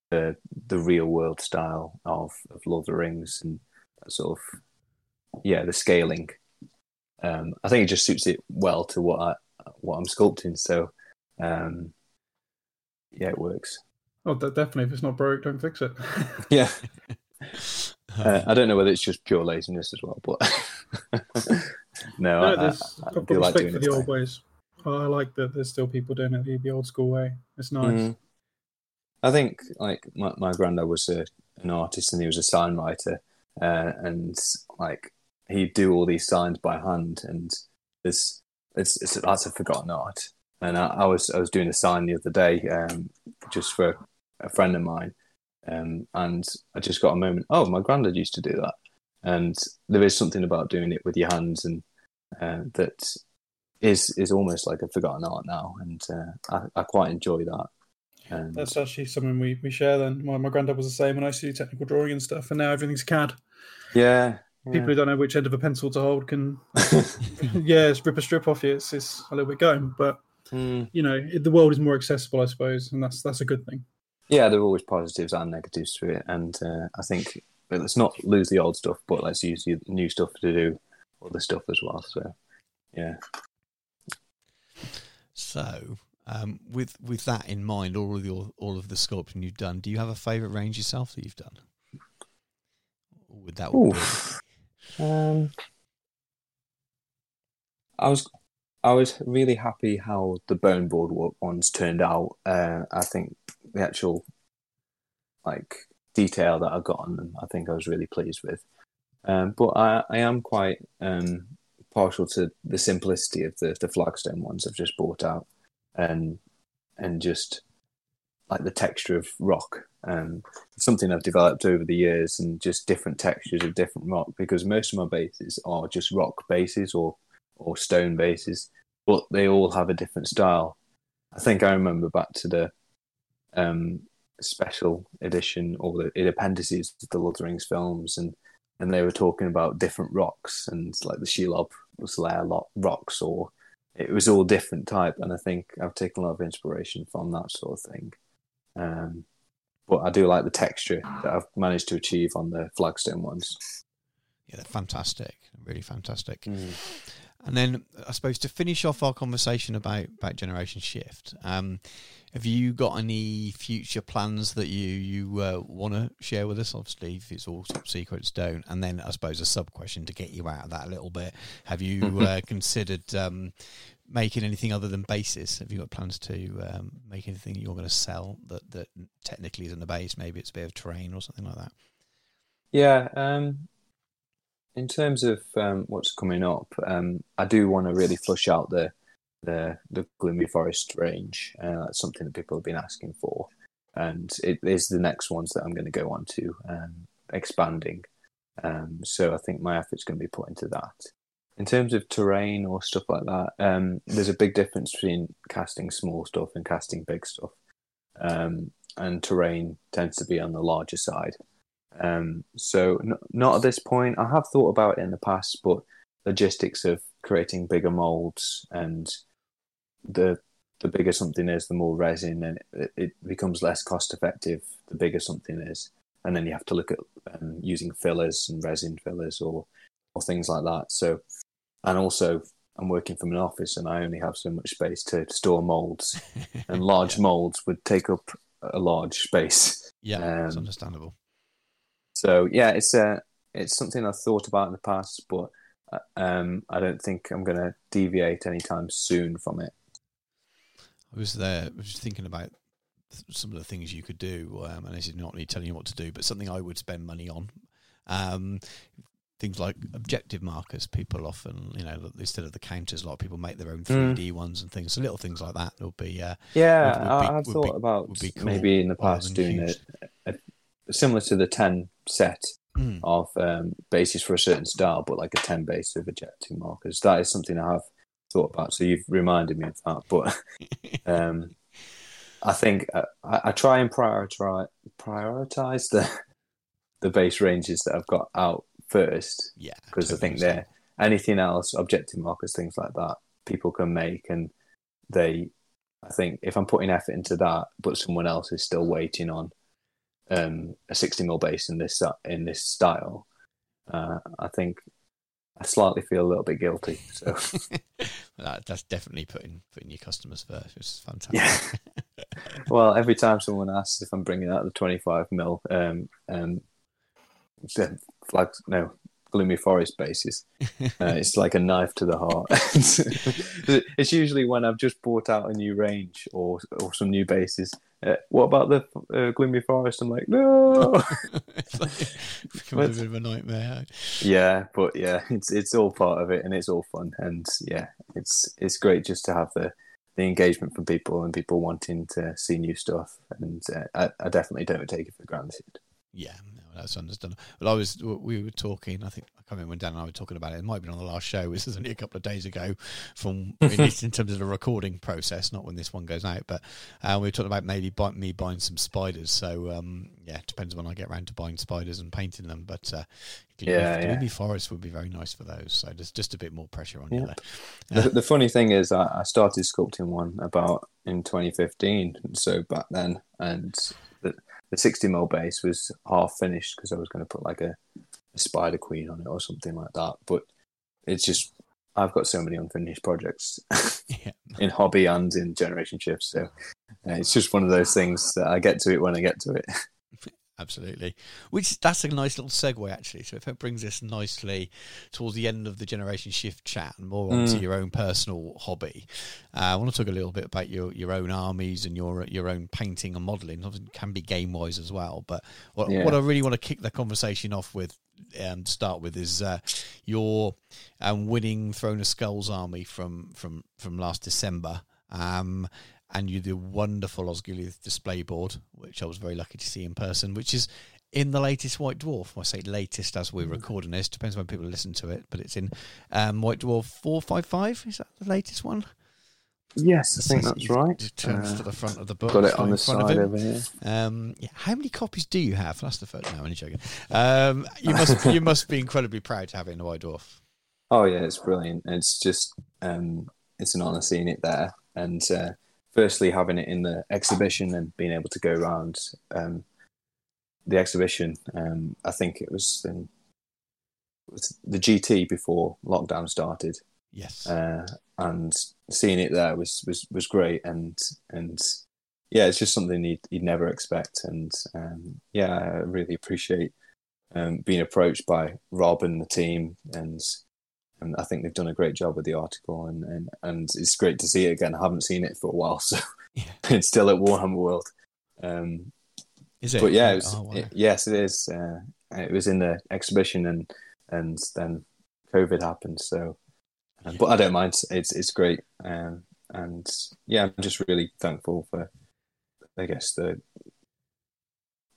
the the real world style of of Lord of the Rings and that sort of yeah the scaling. Um, I think it just suits it well to what I what I'm sculpting. So um, yeah, it works. Oh, definitely. If it's not broke, don't fix it. Yeah. Uh, I don't know whether it's just pure laziness as well, but no, no, I, there's, I, I I've do like doing for it. the old that ways. I like that there's still people doing it the, the old school way. It's nice. Mhm. I think like my my granddad was a, an artist and he was a sign writer, uh, and like he'd do all these signs by hand, and it's it's, it's that's a forgotten art. And I, I was I was doing a sign the other day, um, just for a friend of mine, um, and I just got a moment. Oh, my granddad used to do that, and there is something about doing it with your hands, and uh, that is is almost like a forgotten art now, and uh, I, I quite enjoy that. And That's actually something we, we share then. My, my granddad was the same when I used to do technical drawing and stuff, and now everything's CAD. yeah, People who don't know which end of a pencil to hold can, yeah, rip a strip off you. It's, it's a little bit going, but Mm. you know, it, the world is more accessible, I suppose, and that's that's a good thing. yeah, there are always positives and negatives to it, and uh, I think well, let's not lose the old stuff, but let's use the new stuff to do other stuff as well. So, yeah, So, um, with with that in mind, all of your all of the sculpting you've done, do you have a favourite range yourself that you've done? Or would that all be? Um, I was I was really happy how the bone board ones turned out. Uh, I think the actual like detail that I got on them, I think I was really pleased with. Um, but I, I am quite um, partial to the simplicity of the the flagstone ones I've just bought out, and and just like the texture of rock. Um, something I've developed over the years, and just different textures of different rock. Because most of my bases are just rock bases or or stone bases, but they all have a different style. I think I remember back to the um, special edition or the, the appendices of the Lord of the Rings films, and and they were talking about different rocks and like the Shelob's Lair lo- rocks, or it was all different type. And I think I've taken a lot of inspiration from that sort of thing. Um, but I do like the texture that I've managed to achieve on the flagstone ones. Yeah, they're fantastic, really fantastic. And then I suppose to finish off our conversation about about Generation Shift, um, have you got any future plans that you you uh, want to share with us? Obviously, if it's all top secrets, don't. And then I suppose a sub question to get you out of that a little bit: Have you uh, considered um, making anything other than bases? Have you got plans to um, make anything you're going to sell that that technically isn't a base? Maybe it's a bit of terrain or something like that. Yeah, um, in terms of um, what's coming up, um, I do want to really flush out the the the Gloomy Forest range. Uh, that's something that people have been asking for, and it is the next ones that I'm going to go on to um, expanding. Um, so I think my effort's going to be put into that. In terms of terrain or stuff like that, um, there's a big difference between casting small stuff and casting big stuff. Um, and terrain tends to be on the larger side. Um, so n- not at this point. I have thought about it in the past, but logistics of creating bigger molds and the the bigger something is, the more resin, and it, it becomes less cost effective. The bigger something is, and then you have to look at um, using fillers and resin fillers or or things like that. So, and also I'm working from an office, and I only have so much space to store molds, and large molds would take up a large space. Yeah, it's Um, understandable. So yeah, it's uh, it's something I've thought about in the past, but uh, um, I don't think I'm going to deviate anytime soon from it. I was there, I was thinking about some of the things you could do, um, and this is not me telling you what to do, but something I would spend money on. Um, things like objective markers. People often, you know, instead of the counters, a lot of people make their own Mm. 3D ones and things. So little things like that will be. Uh, Yeah, Would- would I've would thought about would cool maybe in the past doing a, a similar to the ten set mm, of um, bases for a certain style, but like a ten base of objective markers. That is something I have thought about. So you've reminded me of that, but. um, I think uh, I, I try and prioritize prioritize the the base ranges that I've got out first yeah, because I think they're anything else, objective markers, things like that, people can make, and they. I think if I'm putting effort into that, but someone else is still waiting on um, a 60 mil base in this in this style, uh, I think I slightly feel a little bit guilty. So that, that's definitely putting putting your customers first, which is fantastic. Yeah. well, every time someone asks if I'm bringing out the 25 mil um, um, flag, no, gloomy forest bases, uh, it's like a knife to the heart. it's usually when I've just bought out a new range or or some new bases. Uh, what about the uh, gloomy forest? I'm like, no. it's like, a bit of a nightmare. yeah, but yeah, it's it's all part of it, and it's all fun, and yeah, it's it's great just to have the the engagement from people and people wanting to see new stuff, and uh, I, I definitely don't take it for granted. Yeah, that's understandable. Well, I was we were talking. I think I can't remember when Dan and I were talking about it. It might have been on the last show. This is only a couple of days ago, from at least in terms of the recording process, not when this one goes out. But uh, we were talking about maybe buy, me buying some spiders. So um, yeah, depends when I get around to buying spiders and painting them. But uh, gloomy, Yeah, yeah. gloomy forest would be very nice for those. So there's just a bit more pressure on you Yeah. there. The, the funny thing is, I, I started sculpting one about in 2015, so back then, and the, the 60 mil base was half finished because I was going to put like a, a spider queen on it or something like that. But it's just I've got so many unfinished projects Yeah. in hobby and in generation shifts, so uh, it's just one of those things that I get to it when I get to it. Absolutely. Which that's a nice little segue actually. So if it brings us nicely towards the end of the generation shift chat and more onto Mm. your own personal hobby, uh, I want to talk a little bit about your, your own armies and your your own painting and modelling. It can be game wise as well. But what Yeah. what I really want to kick the conversation off with um, to start with is uh, your um, winning Throne of Skulls army from from from last December. Um, and you the wonderful Osgiliath display board, which I was very lucky to see in person, which is in the latest White Dwarf. I say latest as we're recording this, depends when people listen to it, but it's in um, White Dwarf 455. Is that the latest one? Yes, I think that's right. It turns Uh, to the front of the book. got it on the front of side over here. Um, yeah, how many copies do you have? That's the first. No, I'm only joking. Um, you must you must be incredibly proud to have it in the White Dwarf. Oh yeah, it's brilliant. It's just um, it's an honour seeing it there, and uh, firstly having it in the exhibition and being able to go around um, the exhibition. Um, I think it was, in, it was the GT before lockdown started, Yes. uh, and seeing it there was was was great. And and yeah, it's just something you'd, you'd never expect. And um, yeah, I really appreciate um, being approached by Rob and the team and and I think they've done a great job with the article, and, and, and it's great to see it again. I haven't seen it for a while, so Yeah. it's still at Warhammer World. Um, Is it? but yeah, it was, Oh, wow. it- yes, it is. Uh, it was in the exhibition, and and then COVID happened. So, um, but I don't mind. It's it's great, um, and yeah, I'm just really thankful for, I guess the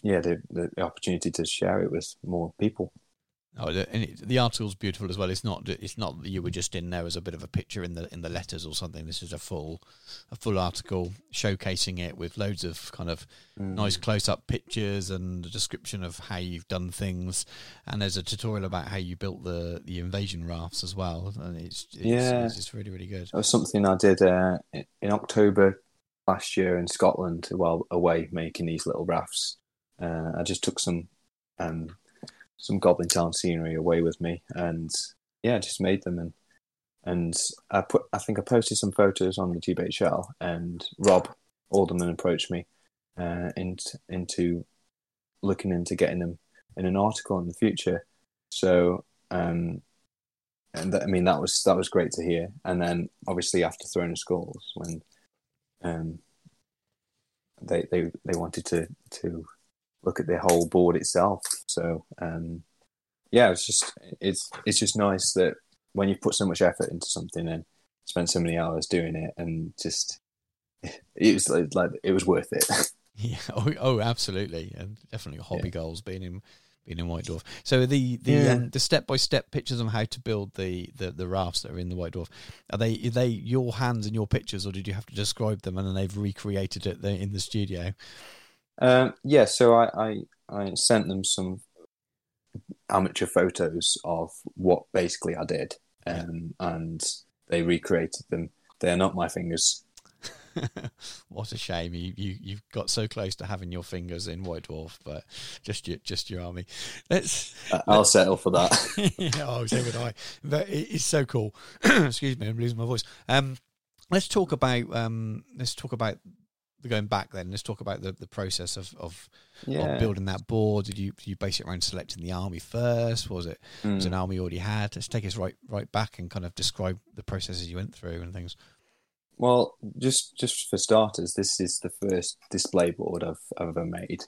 yeah the, the opportunity to share it with more people. Oh, the, and it, the article's beautiful as well. It's not. It's not that you were just in there as a bit of a picture in the in the letters or something. This is a full, a full article showcasing it with loads of kind of Mm. nice close up pictures and a description of how you've done things. And there's a tutorial about how you built the the invasion rafts as well. And it's, it's Yeah. it's just really really good. That was something I did uh, in- in October last year in Scotland while away making these little rafts. Uh, I just took some um, some Goblin Town scenery away with me, and yeah, just made them. And and I put I think I posted some photos on the GBHL, and Rob Alderman approached me uh, into into looking into getting them in an article in the future. So, um, and that, I mean that was that was great to hear. And then obviously after Throne of Skulls, when um, they they they wanted to to look at the whole board itself. So um, yeah, it's just it's it's just nice that when you put so much effort into something and spend so many hours doing it, and just it was like, like it was worth it. Yeah. Oh, oh, absolutely, and definitely hobby yeah. goals being in being in White Dwarf. So the the yeah. um, the step by step pictures on how to build the, the the rafts that are in the White Dwarf are they are they your hands and your pictures, or did you have to describe them and then they've recreated it in the studio? Um, yeah. So I, I I sent them some amateur photos of what basically I did, um, and they recreated them. They are not my fingers. what a shame you, you you've got so close to having your fingers in White Dwarf, but just your just your army. Let's. I'll let's, settle for that. yeah, oh, so would I. But it's so cool. Excuse me, I'm losing my voice. Um, let's talk about um, let's talk about going back then. Let's talk about the, the process of of, yeah. of building that board. Did you did you base it around selecting the army first? Was it mm. was an army you already had? Let's take us right right back and kind of describe the processes you went through and things. Well, just just for starters, this is the first display board I've, I've ever made,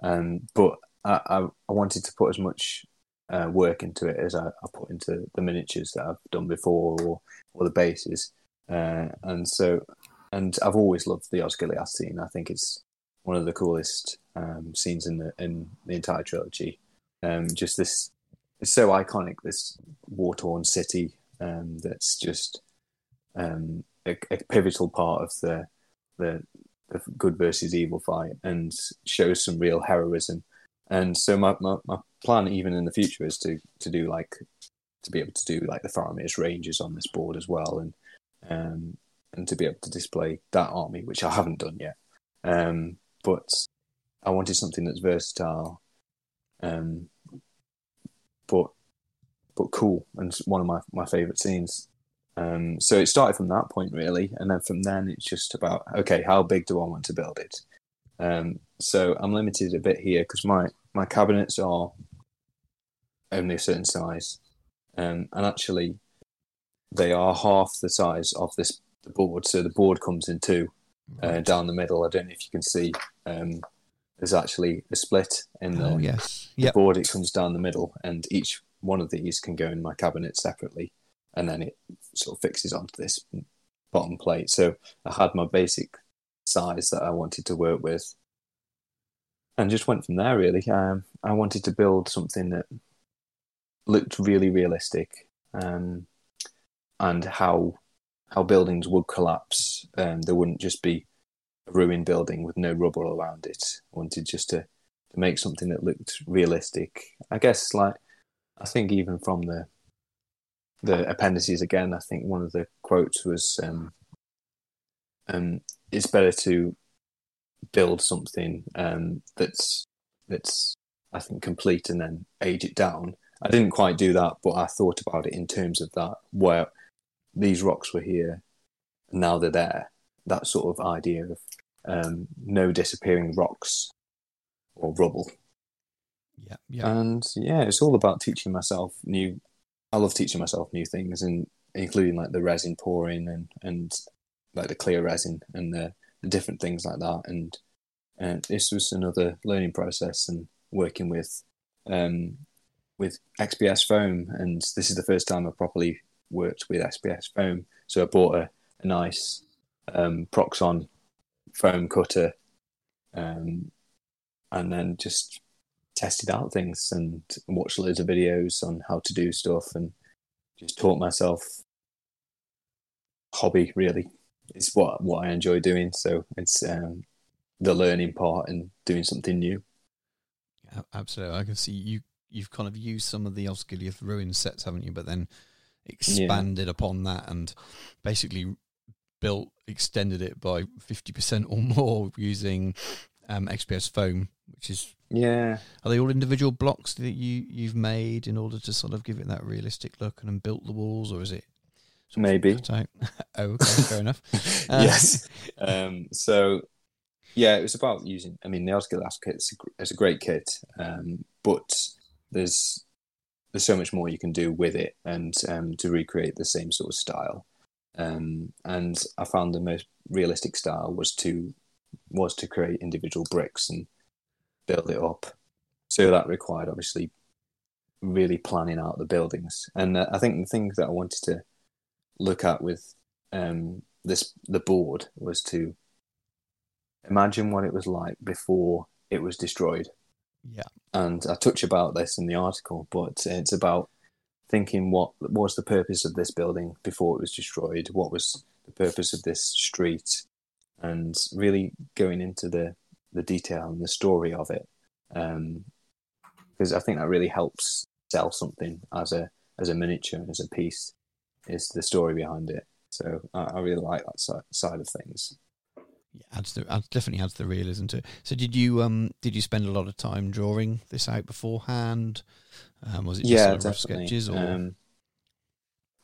um, but I, I, I wanted to put as much uh, work into it as I, I, put into the miniatures that I've done before or or the bases, uh, and so and I've always loved the Osgiliath scene. I think it's one of the coolest um, scenes in the in the entire trilogy. Um, just this, it's so iconic. This war torn city um, that's just um, a, a pivotal part of the, the the good versus evil fight and shows some real heroism. And so my, my, my plan even in the future is to to do like to be able to do like the Faramir's Rangers on this board as well and um and to be able to display that army, which I haven't done yet. Um but I wanted something that's versatile um but but cool and one of my, my favourite scenes. Um, so it started from that point really, and then from then it's just about okay, how big do I want to build it? Um, so I'm limited a bit here because my my cabinets are only a certain size, um, and actually they are half the size of this the board. So the board comes in two uh, down the middle. I don't know if you can see. Um, there's actually a split in the, oh, yes. yep. the board. It comes down the middle, and each one of these can go in my cabinet separately and then it sort of fixes onto this bottom plate. So I had my basic size that I wanted to work with, and just went from there. Really, um, I wanted to build something that looked really realistic, um, and how how buildings would collapse. Um, there wouldn't just be a ruined building with no rubble around it. I wanted just to to make something that looked realistic. I guess like I think even from the the appendices again, I think one of the quotes was, um, um, "It's better to build something um, that's that's I think complete and then age it down." I didn't quite do that, but I thought about it in terms of that, where these rocks were here, and now they're there. That sort of idea of um, no disappearing rocks or rubble. Yeah, yeah, and yeah, it's all about teaching myself new I love teaching myself new things, and including like the resin pouring and and like the clear resin and the, the different things like that. And and this was another learning process and working with um, with XPS foam, and this is the first time I properly worked with XPS foam. So I bought a, a nice um, Proxxon foam cutter, um, and then just tested out things and watched loads of videos on how to do stuff and just taught myself hobby really. Is what what I enjoy doing. So it's um, the learning part and doing something new. Absolutely. I can see you you've kind of used some of the Osgiliath ruin sets haven't you? But then expanded yeah. upon that and basically built extended it by 50% or more using um, XPS foam which is yeah. Are they all individual blocks that you you've made in order to sort of give it that realistic look and then built the walls, or is it? Maybe. oh, okay, fair enough. Uh, yes. Um, so yeah, it was about using. I mean, the Osgiliath kit is a, is a great kit, um, but there's there's so much more you can do with it, and um, to recreate the same sort of style. Um, and I found the most realistic style was to was to create individual bricks and build it up. So that required obviously really planning out the buildings. And uh, I think the thing that I wanted to look at with um, this the board was to imagine what it was like before it was destroyed. Yeah. And I touch about this in the article, but it's about thinking what was the purpose of this building before it was destroyed, what was the purpose of this street, and really going into the the detail and the story of it, um, because I think that really helps sell something as a as a miniature as a piece is the story behind it. So I, I really like that side of things. Yeah, adds the adds, definitely adds the realism to it. So did you um did you spend a lot of time drawing this out beforehand? Um, was it just yeah, sort of rough definitely. sketches or Um,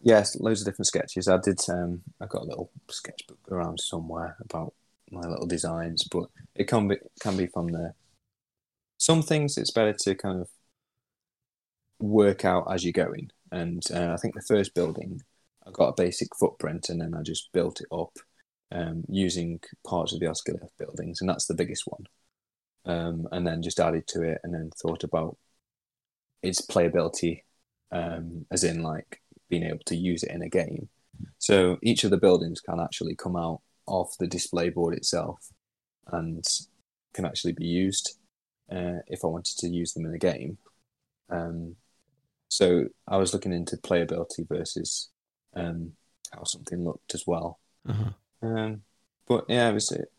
yes, loads of different sketches. I did. Um, I got a little sketchbook around somewhere about my little designs, but it can be can be from there. Some things it's better to kind of work out as you're going, and uh, I think the first building, I got a basic footprint, and then I just built it up um, using parts of the Osgiliath buildings, and that's the biggest one. Um, and then just added to it, and then thought about its playability, um, as in like being able to use it in a game. So each of the buildings can actually come out of the display board itself, and can actually be used uh, if I wanted to use them in a game. Um, so I was looking into playability versus um, how something looked as well. uh Um, but yeah, it was. It.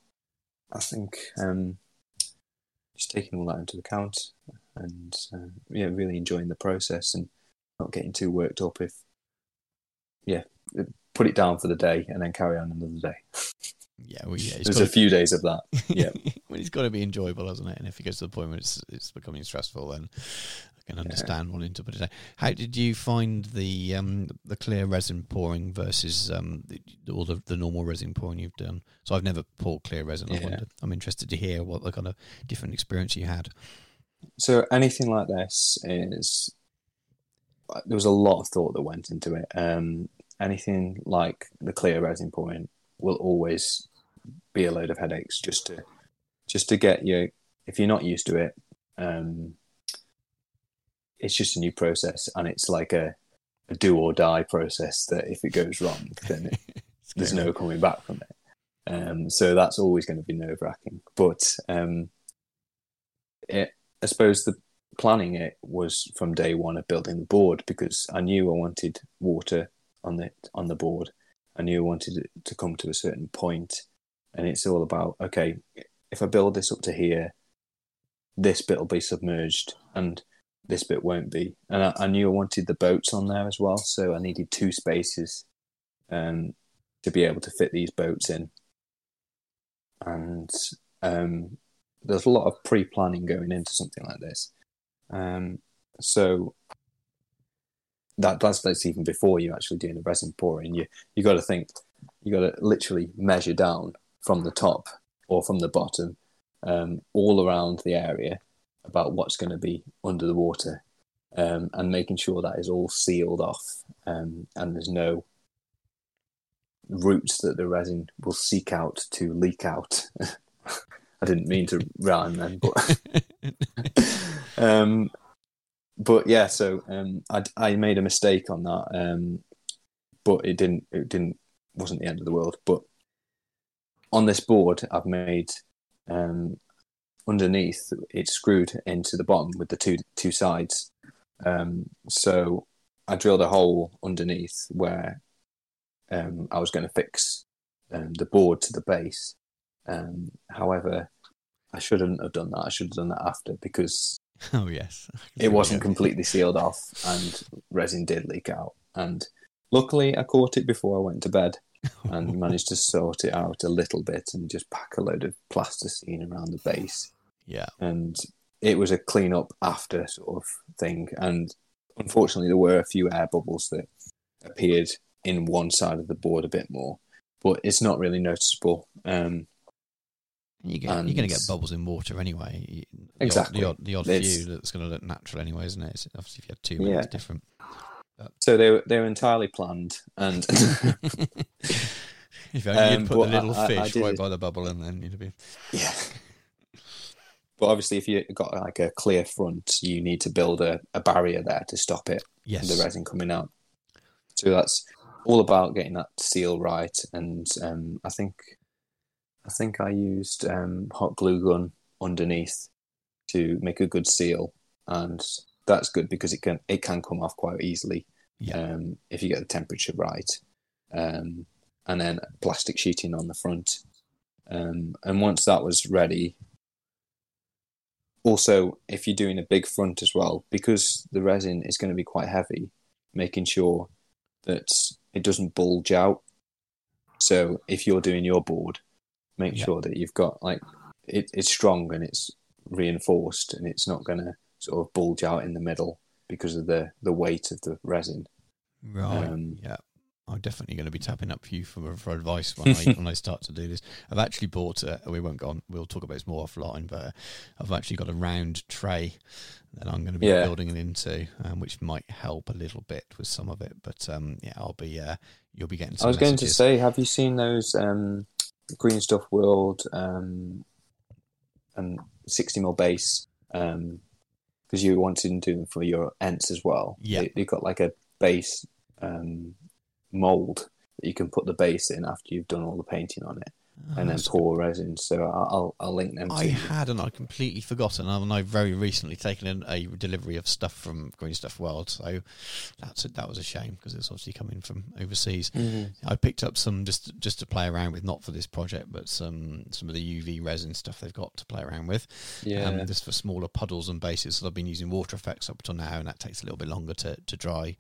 I think um, just taking all that into account and uh, yeah, really enjoying the process and not getting too worked up if yeah, put it down for the day and then carry on another day. yeah, well, yeah. It's a few days of that. Yeah. well, it's got to be enjoyable, hasn't it? And if it gets to the point where it's it's becoming stressful, then I can understand wanting to put it down. How did you find the um the clear resin pouring versus um the, all the the normal resin pouring you've done? So I've never poured clear resin. I wonder, I'm interested to hear what the kind of different experience you had. So anything like this is there was a lot of thought that went into it. Um, anything like the clear resin point will always be a load of headaches just to just to get you if you're not used to it. Um, it's just a new process, and it's like a, a do or die process. That if it goes wrong, then it, there's no coming back from it. Um, so that's always going to be nerve wracking. But um, it, I suppose the planning it was from day one of building the board because I knew I wanted water on the on the board. I knew I wanted it to come to a certain point, and it's all about okay, if I build this up to here, this bit will be submerged and this bit won't be. And I, I knew I wanted the boats on there as well, so I needed two spaces um, to be able to fit these boats in. And um, there's a lot of pre-planning going into something like this. Um, so that that's, that's even before you actually doing the resin pouring. You you got to think, you got to literally measure down from the top or from the bottom, um, all around the area about what's going to be under the water, um, and making sure that is all sealed off, um, and there's no routes that the resin will seek out to leak out. I didn't mean to rhyme then, but um, but yeah, so um, I I made a mistake on that, um, but it didn't it didn't wasn't the end of the world. But on this board, I've made um, underneath it's screwed into the bottom with the two two sides. Um, so I drilled a hole underneath where um, I was going to fix um, the board to the base. Um, however, I shouldn't have done that. I should have done that after because Oh yes, it wasn't completely sealed off and resin did leak out. And luckily, I caught it before I went to bed and managed to sort it out a little bit and just pack a load of plasticine around the base. Yeah, And it was a clean up after sort of thing. And unfortunately, there were a few air bubbles that appeared in one side of the board a bit more, but it's not really noticeable. Um, You get, you're going to get bubbles in water anyway. The odd- Exactly. The odd, the odd, few that's going to look natural anyway, isn't it? It's, obviously, if you had two. Yeah. it's different. So they were they were entirely planned, and if only Um, you'd put the little I- I- I fish did right by the bubble, and then you'd be. yeah. But obviously, if you got like a clear front, you need to build a, a barrier there to stop it Yes. the resin coming out. So that's all about getting that seal right. And um, I think I think I used um, hot glue gun underneath to make a good seal, and that's good because it can it can come off quite easily Yeah. um, if you get the temperature right. Um, and then plastic sheeting on the front. Um, and once that was ready, also if you're doing a big front as well, because the resin is going to be quite heavy, making sure that it doesn't bulge out. So if you're doing your board, make Yeah. sure that you've got like it, it's strong and it's reinforced and it's not going to sort of bulge out in the middle because of the the weight of the resin. Right. Um, yeah. I'm definitely going to be tapping up for you for, for advice when I when I start to do this. I've actually bought a. We won't go on. We'll talk about this more offline, but I've actually got a round tray that I'm going to be Yeah. building it into, um, which might help a little bit with some of it. But um, yeah, I'll be. Uh, you'll be getting. Some I was going to say, have you seen those um, Green Stuff World um, and 60 mil base? Because you wanted to do them for your ents as well. Yeah. They, have got like a base um, mold that you can put the base in after you've done all the painting on it, and then pour resin. So I'll I'll, link them to I had and I completely forgotten. And I've very recently taken in a delivery of stuff from Green Stuff World, so that's a, that was a shame because it's obviously coming from overseas. Mhm. I picked up some just just to play around with, not for this project, but some some of the UV resin stuff they've got to play around with. Yeah. Um, just for smaller puddles and bases. So I've been using water effects up till now, and that takes a little bit longer to, to dry.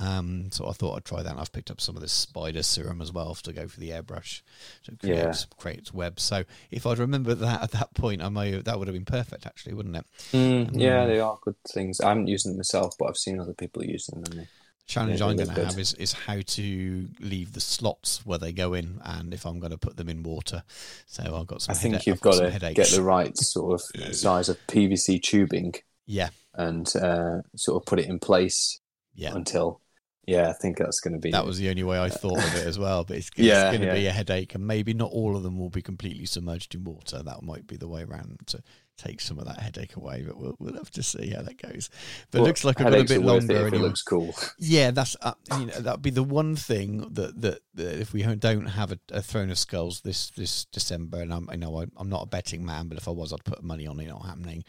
Um, so I thought I'd try that. And I've picked up some of this spider serum as well to go for the airbrush to create Yeah. Create its web. So if I'd remembered that at that point, I may that would have been perfect actually, wouldn't it? Mm, yeah, Mm. they are good things. I haven't used them myself, but I've seen other people using them. Challenge Yeah, I'm going to have is, is how to leave the slots where they go in and if I'm going to put them in water. So I've got some. I think you've got got to get the right sort of size of PVC tubing Yeah, and uh, sort of put it in place yeah. until. Yeah, I think that's going to be. That was the only way I thought of it as well. But it's, it's Yeah, going to yeah. be a headache, and maybe not all of them will be completely submerged in water. That might be the way around to take some of that headache away. But we'll, we'll have to see how that goes. But it looks like I've got a bit longer. It if it looks cool. Yeah, that's uh, you know that'd be the one thing that that, that if we don't have a, a throne of skulls this this December, and I'm I know I, I'm not a betting man, but if I was, I'd put money on it not happening.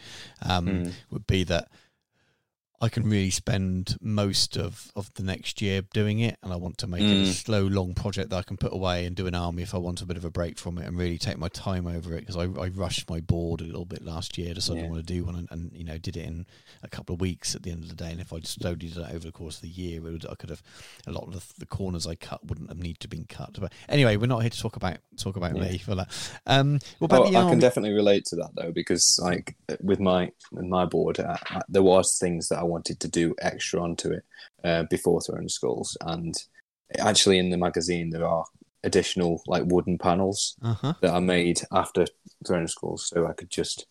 Um, Mm. Would be that I can really spend most of, of the next year doing it, and I want to make it a Mm. slow, long project that I can put away and do an army if I want a bit of a break from it and really take my time over it because I, I rushed my board a little bit last year, decided I Yeah. want to do one, and, and you know did it in a couple of weeks at the end of the day. And if I just slowly did it over the course of the year, it would, I could have a lot of the, the corners I cut wouldn't have needed to been cut. But anyway, we're not here to talk about talk about Yeah. me for that. Um, the I army? can definitely relate to that though, because like with my with my board, I, I, there was things that I wanted to do extra onto it uh, before Throne of Skulls, and actually in the magazine there are additional like wooden panels uh huh. that are made after Throne of Skulls, so I could just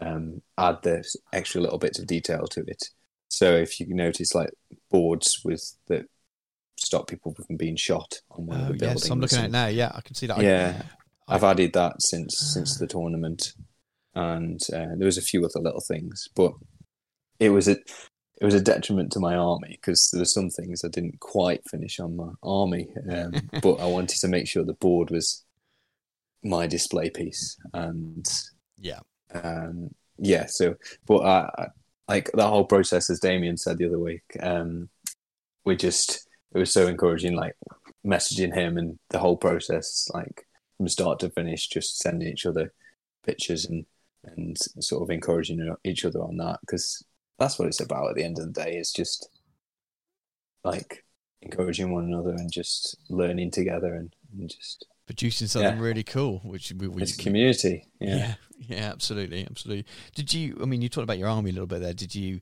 um, add the extra little bits of detail to it. So if you notice, like boards with that stop people from being shot on one of Oh the buildings. yes, I'm looking at it now. Yeah, I can see that. Yeah, I- I've added that since since the tournament, and uh, there was a few other little things, but it was a it was a detriment to my army because there were some things I didn't quite finish on my army, um, but I wanted to make sure the board was my display piece, and yeah. um, yeah, so but I, I like that whole process, as Damien said the other week, um, we just it was so encouraging, like messaging him and the whole process, like from start to finish, just sending each other pictures and and sort of encouraging each other on that because that's what it's about at the end of the day. It's just like encouraging one another and just learning together and, and just producing something Yeah. really cool, which we, we it's community. yeah. Yeah. yeah, absolutely, absolutely. Did you? I mean, you talked about your army a little bit there. Did you?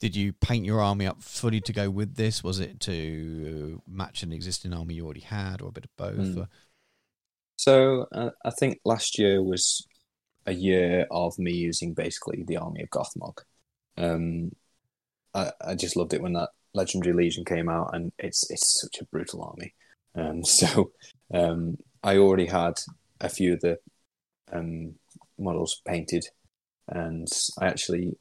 Did you paint your army up fully to go with this? Was it to match an existing army you already had, or a bit of both? Mm. Or- So uh, I think last year was a year of me using basically the army of Gothmog. Um, I, I just loved it when that Legendary Legion came out, and it's it's such a brutal army. Um, so um, I already had a few of the um, models painted, and I actually,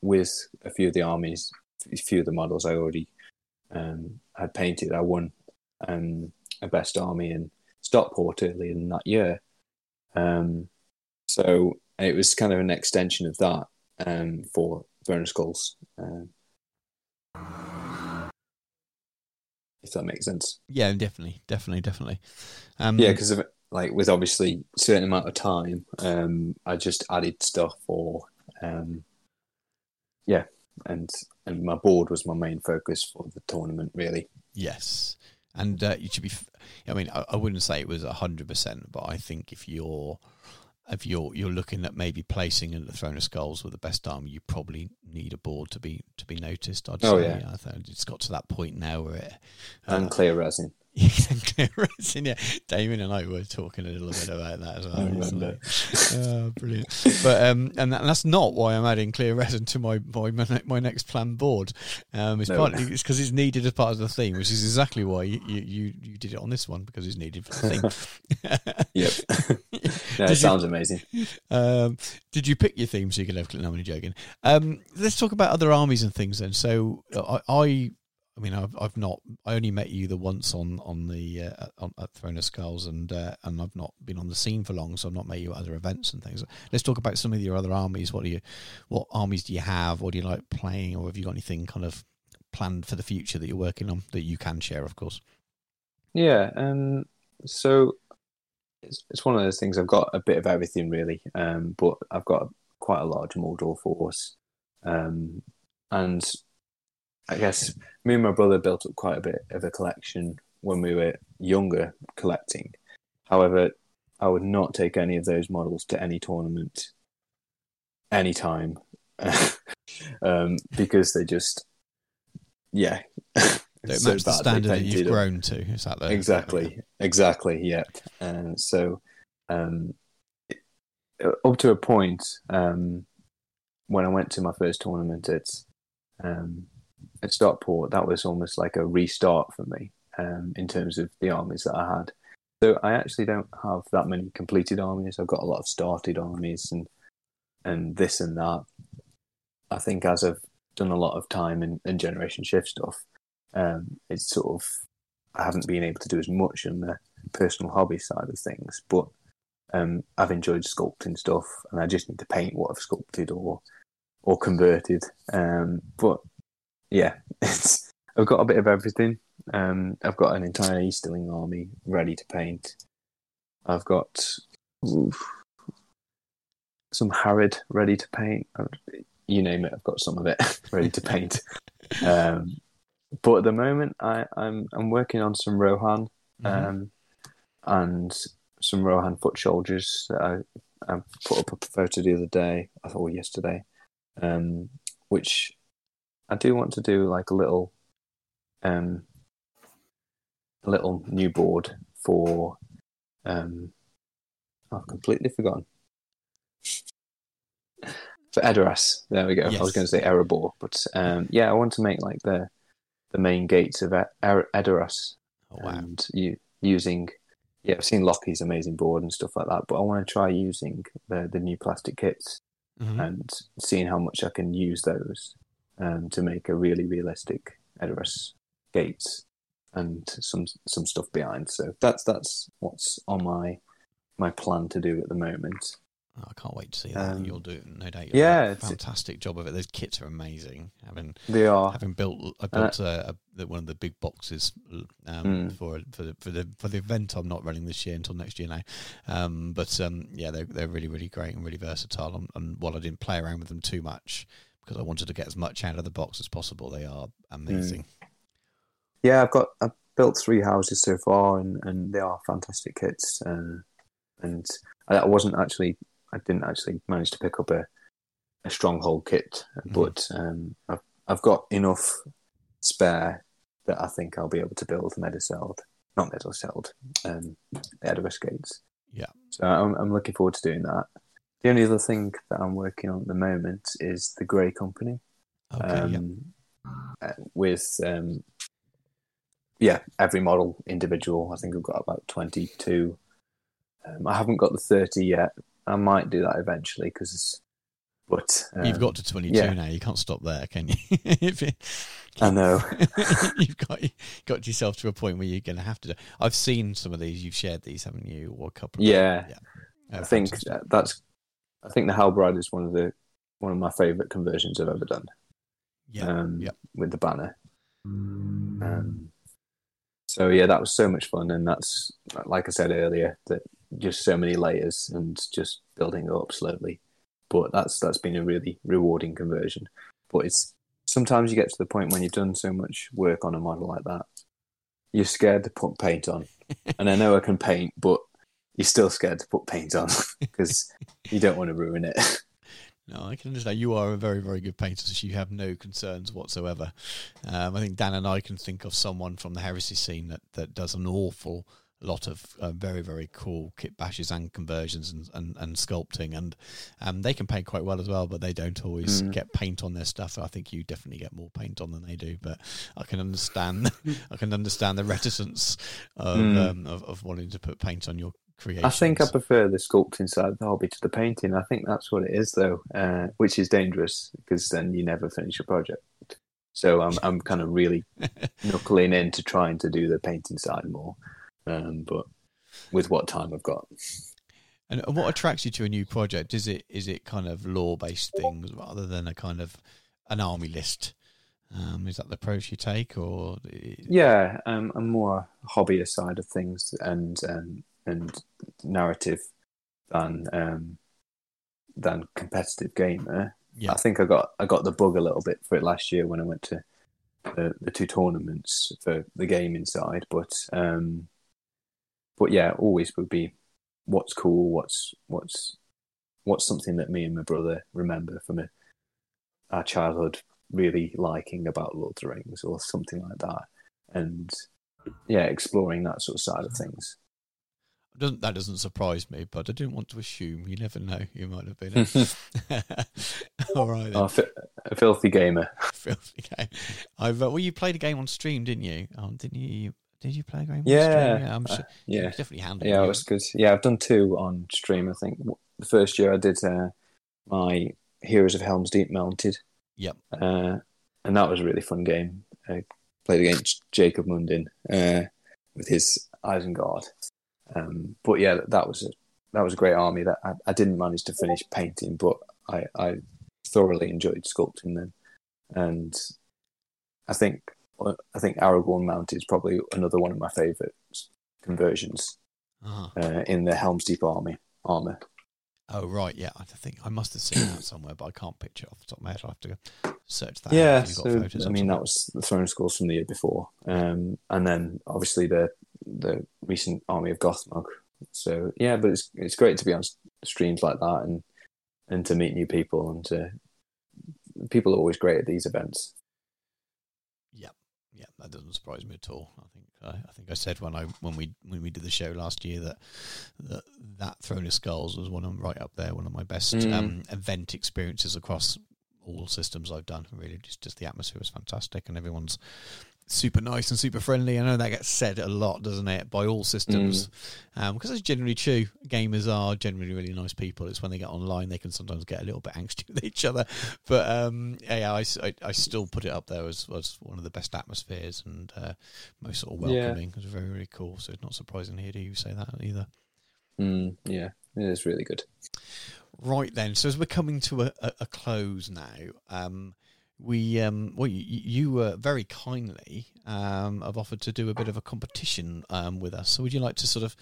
with a few of the armies, a few of the models I already um, had painted, I won um, a best army in Stockport earlier in that year. Um, so it was kind of an extension of that um, for Of Skulls. Um, if that makes sense. Yeah, definitely, definitely, definitely. Um, Yeah, because like with obviously certain amount of time, um, I just added stuff for, um, yeah, and and my board was my main focus for the tournament really. Yes, and uh, you should be. I mean, I, I wouldn't say it was hundred percent, but I think if you're if you're you're looking at maybe placing in the Throne of Skulls with the best arm, you probably need a board to be to be noticed. I'd Oh, say. yeah. I think it's got to that point now where it, uh, And clear resin. yeah, Damien and I were talking a little bit about that as well. I remember. like, oh, brilliant. But um, and, that, and that's not why I'm adding clear resin to my my my next plan board. Um, it's No. partly it's because it's needed as part of the theme, which is exactly why you, you, you, you did it on this one because it's needed for the theme. Yep. No, it sounds amazing. um, did you pick your theme so you could have? No, I'm only joking. Um, let's talk about other armies and things then. So uh, I, I, I mean, I've, I've not. I only met you the once on on the uh, on, at Throne of Skulls, and uh, and I've not been on the scene for long, so I've not met you at other events and things. Let's talk about some of your other armies. What do you, what armies do you have? What do you like playing, or have you got anything kind of planned for the future that you're working on that you can share, of course? Yeah. Um. So it's it's one of those things. I've got a bit of everything really. Um. But I've got quite a large Mordor force. Um. And I guess me and my brother built up quite a bit of a collection when we were younger collecting. However, I would not take any of those models to any tournament anytime um, because they just, yeah. Don't so match the standard that you've up. grown to. Is that the Exactly, exactly. yeah. And so, um, up to a point, um, when I went to my first tournament at um, at Stockport, that was almost like a restart for me um, in terms of the armies that I had. So I actually don't have that many completed armies. I've got a lot of started armies and and this and that. I think as I've done a lot of time in, in Generation Shift stuff, um, it's sort of I haven't been able to do as much in the personal hobby side of things, but um, I've enjoyed sculpting stuff, and I just need to paint what I've sculpted or or converted. Um, but yeah, it's I've got a bit of everything. Um, I've got an entire Easterling army ready to paint. I've got oof, some Harad ready to paint. You name it, I've got some of it ready to paint. Um, but at the moment, I, I'm I'm working on some Rohan Mhm. um, and some Rohan foot soldiers that I, I put up a photo the other day, or yesterday, um, which I do want to do like a little, um, a little new board for. Um, I've completely forgotten. For Edoras, there we go. I was going to say Erebor, but um, yeah, I want to make like the the main gates of Edoras Oh, wow. and you using yeah i've seen lockie's amazing board and stuff like that but i want to try using the the new plastic kits Mhm. and seeing how much i can use those um, to make a really realistic Edoras gates and some some stuff behind so that's that's what's on my my plan to do at the moment Oh, I can't wait to see that. Um, you'll do, no doubt. You'll yeah, do a it's- fantastic job of it. Those kits are amazing. Having they are having built, I Uh, built a, a, one of the big boxes um, Mm. for for the, for the for the event. I'm not running this year until next year now, um, but um, yeah, they're they're really really great and really versatile. And, and while I didn't play around with them too much because I wanted to get as much out of the box as possible, they are amazing. Yeah, I've got I've built three houses so far, and, and they are fantastic kits. Uh, and I, wasn't actually I didn't actually manage to pick up a a stronghold kit, but um, I've I've got enough spare that I think I'll be able to build Meduseld, not Meduseld, um, Edoras gates. Yeah. So I'm, I'm looking forward to doing that. The only other thing that I'm working on at the moment is the Grey Company. Okay. um, uh, with um, yeah every model individual. I think I've got about twenty two. Um, I haven't got the thirty yet. I might do that eventually because, but um, You've got to 22 yeah. now. You can't stop there, can you? It- I know. you've got got yourself to a point where you're going to have to. Do. I've seen some of these. You've shared these, haven't you? Or a couple. Of Yeah, yeah. I Uh, think that's. I think the Halbarad is one of the one of my favourite conversions I've ever done. Yeah. um, yeah. with the banner. Um, so yeah, that was so much fun, and that's like I said earlier, that just so many layers and just building up slowly. But that's that's been a really rewarding conversion. But it's sometimes you get to the point when you've done so much work on a model like that, you're scared to put paint on. and I know I can paint, but you're still scared to put paint on because you don't want to ruin it. No, I can understand. You are a very, very good painter, so you have no concerns whatsoever. Um, I think Dan and I can think of someone from the heresy scene that, that does an awful lot of uh, very, very cool kit bashes and conversions and, and, and sculpting, and um, they can paint quite well as well, but they don't always Mm. get paint on their stuff. I think you definitely get more paint on than they do, but I can understand. I can understand the reticence of, Mm. um, of of wanting to put paint on your creation. I think I prefer the sculpting side of the hobby to the painting. I think that's what it is, though, uh, which is dangerous because then you never finish a project. So I'm I'm kind of really knuckling into trying to do the painting side more, um, but with what time I've got. And what attracts you to a new project? Is it is it kind of lore based things rather than a kind of an army list? Um, is that the approach you take, or Yeah, um, I'm more hobbyist side of things and um, and narrative than um, than competitive gamer. yeah, I think I got I got the bug a little bit for it last year when I went to the, the two tournaments for the game inside, but um, but yeah, always would be what's cool, what's what's what's something that me and my brother remember from a, our childhood really liking about Lord of the Rings or something like that, and yeah, exploring that sort of side of things. Doesn't that doesn't surprise me? But I didn't want to assume. You never know. You might have been. All right. Oh, fi- a filthy gamer. filthy game. I've uh, well, you played a game on stream, didn't you? Um, didn't you? Did you play a game? On Yeah, stream? yeah. I'm uh, yeah. you definitely handled. Yeah, it. it was good. Yeah, I've done two on stream. I think the first year I did uh, my Heroes of Helm's Deep mounted, Yep. uh, and that was a really fun game. I played against Jacob Mundin uh, with his Isengard. Um, but yeah, that was a that was a great army. That I, I didn't manage to finish painting, but I, I thoroughly enjoyed sculpting them, and I think I think Aragorn mounted is probably another one of my favourite conversions Uh-huh. uh, in the Helm's Deep army armor. Oh right, yeah. I think I must have seen that somewhere, but I can't picture it off the top of my head. I'll have to go search that. yeah, so photos I mean that was the Throne Scrolls from the year before, um, and then obviously the the recent Army of Gothmog. So yeah, but it's it's great to be on streams like that and and to meet new people and to people are always great at these events. Yeah, yeah, that doesn't surprise me at all. I think I, I think I said when I when we when we did the show last year that that, that Throne of Skulls was one of right up there, one of my best Mm. um, event experiences across all systems I've done. Really, just just the atmosphere was fantastic, and everyone's super nice and super friendly. I know that gets said a lot, doesn't it, by all systems, because it's generally true. Gamers are generally really nice people. It's when they get online they can sometimes get a little bit angsty with each other. But um, yeah, I, I, I still put it up there as, as one of the best atmospheres and uh, most sort of welcoming. It was very very cool. So it's not surprising here to hear you say that either. Mm, yeah, it is really good. Right then, so as we're coming to a, a, a close now, um, we um, well, you, you uh, very kindly um, have offered to do a bit of a competition um, with us. So would you like to sort of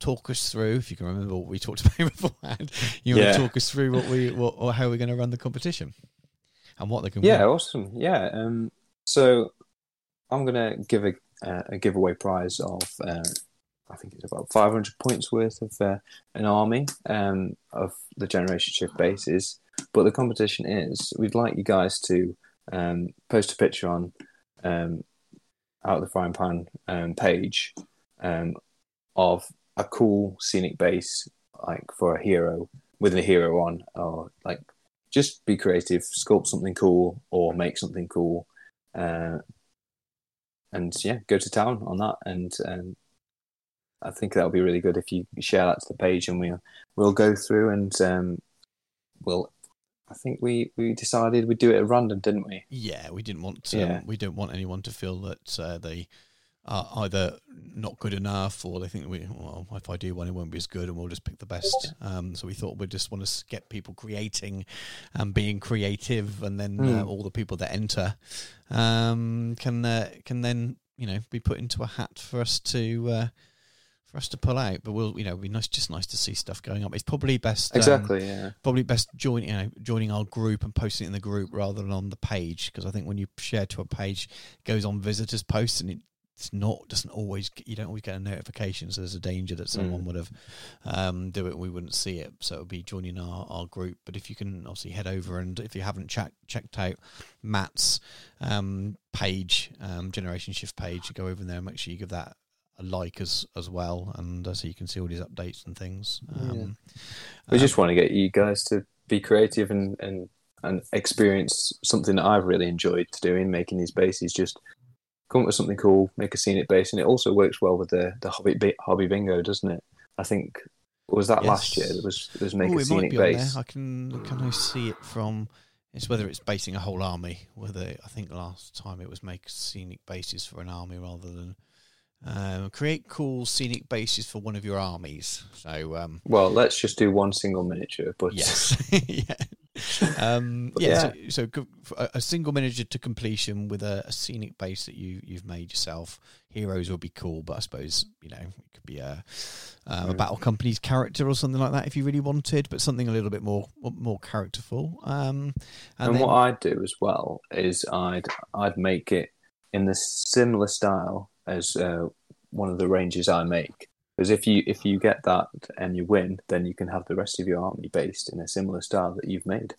talk us through, if you can remember what we talked about beforehand, you want to talk us through what we what, or how we're going to run the competition and what they can Yeah, win? awesome. Yeah, um, so I'm gonna give a, uh, a giveaway prize of uh, I think it's about 500 points worth of uh, an army um, of the Generation Shift bases. But the competition is we'd like you guys to um, post a picture on um, out of the frying pan um, page um, of a cool scenic base like for a hero with a hero on, or like just be creative, sculpt something cool, or make something cool, uh, and yeah, go to town on that. And um, I think that would be really good if you share that to the page, and we'll we'll go through and um, we'll. I think we, we decided we'd do it at random, didn't we? Yeah, we didn't want um, Yeah. we don't want anyone to feel that uh, they are either not good enough or they think we well if I do one it won't be as good and we'll just pick the best. Um, so we thought we'd just want to get people creating and being creative, and then uh, Mm. all the people that enter um, can uh, can then you know be put into a hat for us to. For us to pull out, but we'll, you know, it'd be nice, just nice to see stuff going up. It's probably best, um, Exactly. Yeah. probably best join you know joining our group and posting it in the group rather than on the page because I think when you share to a page it goes on visitors posts and it, it's not doesn't always you don't always get a notification so there's a danger that someone Mm. would have um, do it and we wouldn't see it so it would be joining our, our group but if you can obviously head over and if you haven't check, checked out Matt's um, page um, generation shift page go over there and make sure you give that like as as well and uh, so you can see all these updates and things um, We um, just want to get you guys to be creative and, and, and experience something that I've really enjoyed doing, making these bases. Just come up with something cool, make a scenic base, and it also works well with the, the hobby bi- hobby bingo, doesn't it? I think was that last year. It was it was make Oh, a it might scenic be on base. there. I can can I see it from? It's whether it's basing a whole army. Whether I think last time it was make scenic bases for an army rather than um, create cool scenic bases for one of your armies. So um, Well, let's just do one single miniature. But yes, yeah. Um, But yeah, yeah. So, so a, single miniature to completion with a, a scenic base that you you've made yourself. Heroes would be cool, but I suppose you know it could be a um, a battle company's character or something like that if you really wanted, but something a little bit more more characterful. Um, and, then- what I'd do as well is I'd I'd make it in the similar style as uh, one of the ranges I make. Because if you if you get that and you win, then you can have the rest of your army based in a similar style that you've made.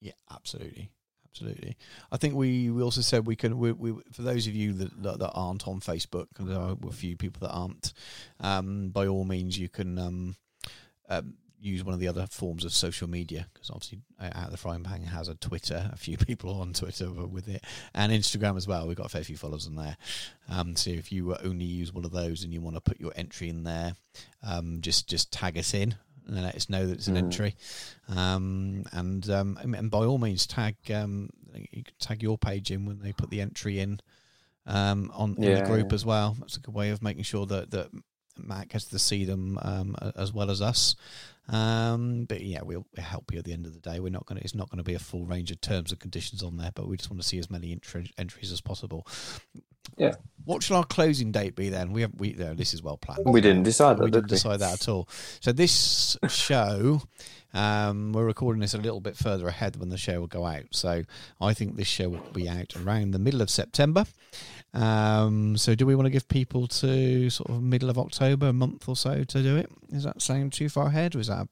Yeah, absolutely, absolutely. I think we, we also said we can. We, we for those of you that that, aren't on Facebook, there are a few people that aren't. Um, by all means, you can um, um, use one of the other forms of social media because obviously uh, out of the frying pan has a Twitter. A few people on Twitter with it, and Instagram as well. We've got a fair few followers on there. Um, so if you only use one of those and you want to put your entry in there, um, just just tag us in and let us know that it's an Mm. entry. Um, and um, and- by all means, tag um, you can tag your page in when they put the entry in um, on in the group yeah. as well. That's a good way of making sure that that Matt gets to see them um, as well as us. Um, but yeah, we'll help you at the end of the day. We're not going to. It's not going to be a full range of terms and conditions on there, but we just want to see as many entries as possible. Yeah. What shall our closing date be then? We have we. No, this is well planned. We didn't decide that, We didn't did we? decide that at all. So this show, um, we're recording this a little bit further ahead when the show will go out. So I think this show will be out around the middle of September. Um, so do we want to give people to sort of middle of October, a month or so to do it? Does that sound too far ahead, or is that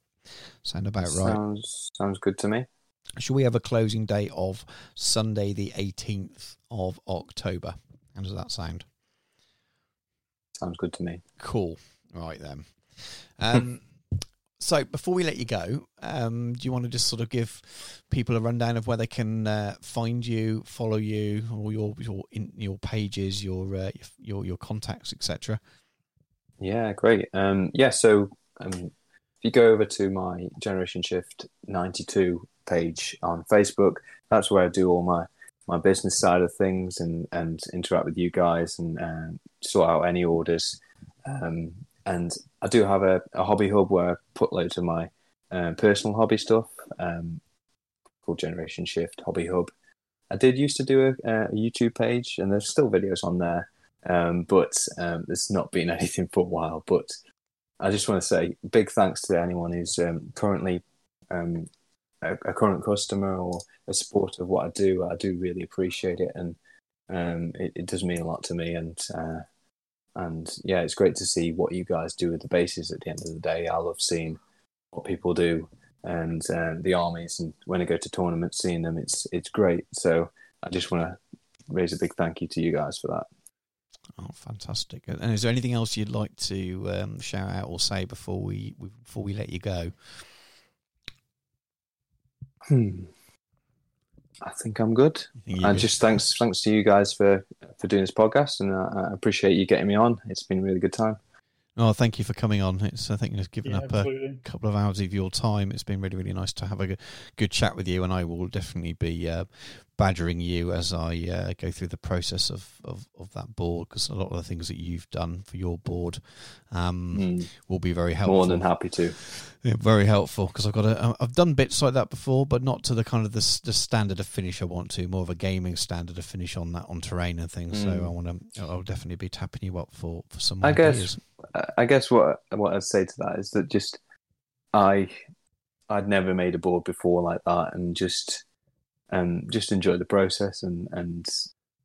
sound about right? Sounds sounds good to me. Should we have a closing date of Sunday, the eighteenth of October? How does that sound? Sounds good to me. Cool. Right then. Um, so before we let you go, um, do you want to just sort of give people a rundown of where they can uh, find you, follow you, or your your in, your pages, your uh, your your contacts, etc. Yeah, great. Um, yeah, so um, if you go over to my Generation Shift 92 page on Facebook, that's where I do all my, my business side of things and, and interact with you guys and uh, sort out any orders. Um, and I do have a, a hobby hub where I put loads of my uh, personal hobby stuff um, called Generation Shift Hobby Hub. I did used to do a, a YouTube page, and there's still videos on there um, but um, there's not been anything for a while. But I just want to say big thanks to anyone who's um, currently um, a, a current customer or a supporter of what I do. I do really appreciate it, and um, it, it does mean a lot to me. And uh, and yeah, it's great to see what you guys do with the bases. At the end of the day, I love seeing what people do and um, the armies. And when I go to tournaments, seeing them, it's it's great. So I just want to raise a big thank you to you guys for that. Oh, fantastic! And is there anything else you'd like to um, shout out or say before we before we let you go? Hmm. I think I'm good. Think And just thanks, thanks to you guys for for doing this podcast, and I, I appreciate you getting me on. It's been a really good time. Oh, thank you for coming on. It's I think it's given Yeah, up a couple of hours of your time. It's been really, really nice to have a good, good chat with you, and I will definitely be uh, badgering you as I uh, go through the process of, of, of that board because a lot of the things that you've done for your board um, Mm, will be very helpful. more than happy to. Yeah, very helpful because I've got a, I've done bits like that before, but not to the kind of the, the standard of finish I want to. More of a gaming standard of finish on that on terrain and things. So Mm. I want to. I'll definitely be tapping you up for for some. I guess- ideas. I- I guess what what I'd say to that is that just I I'd never made a board before like that, and just um just enjoy the process and and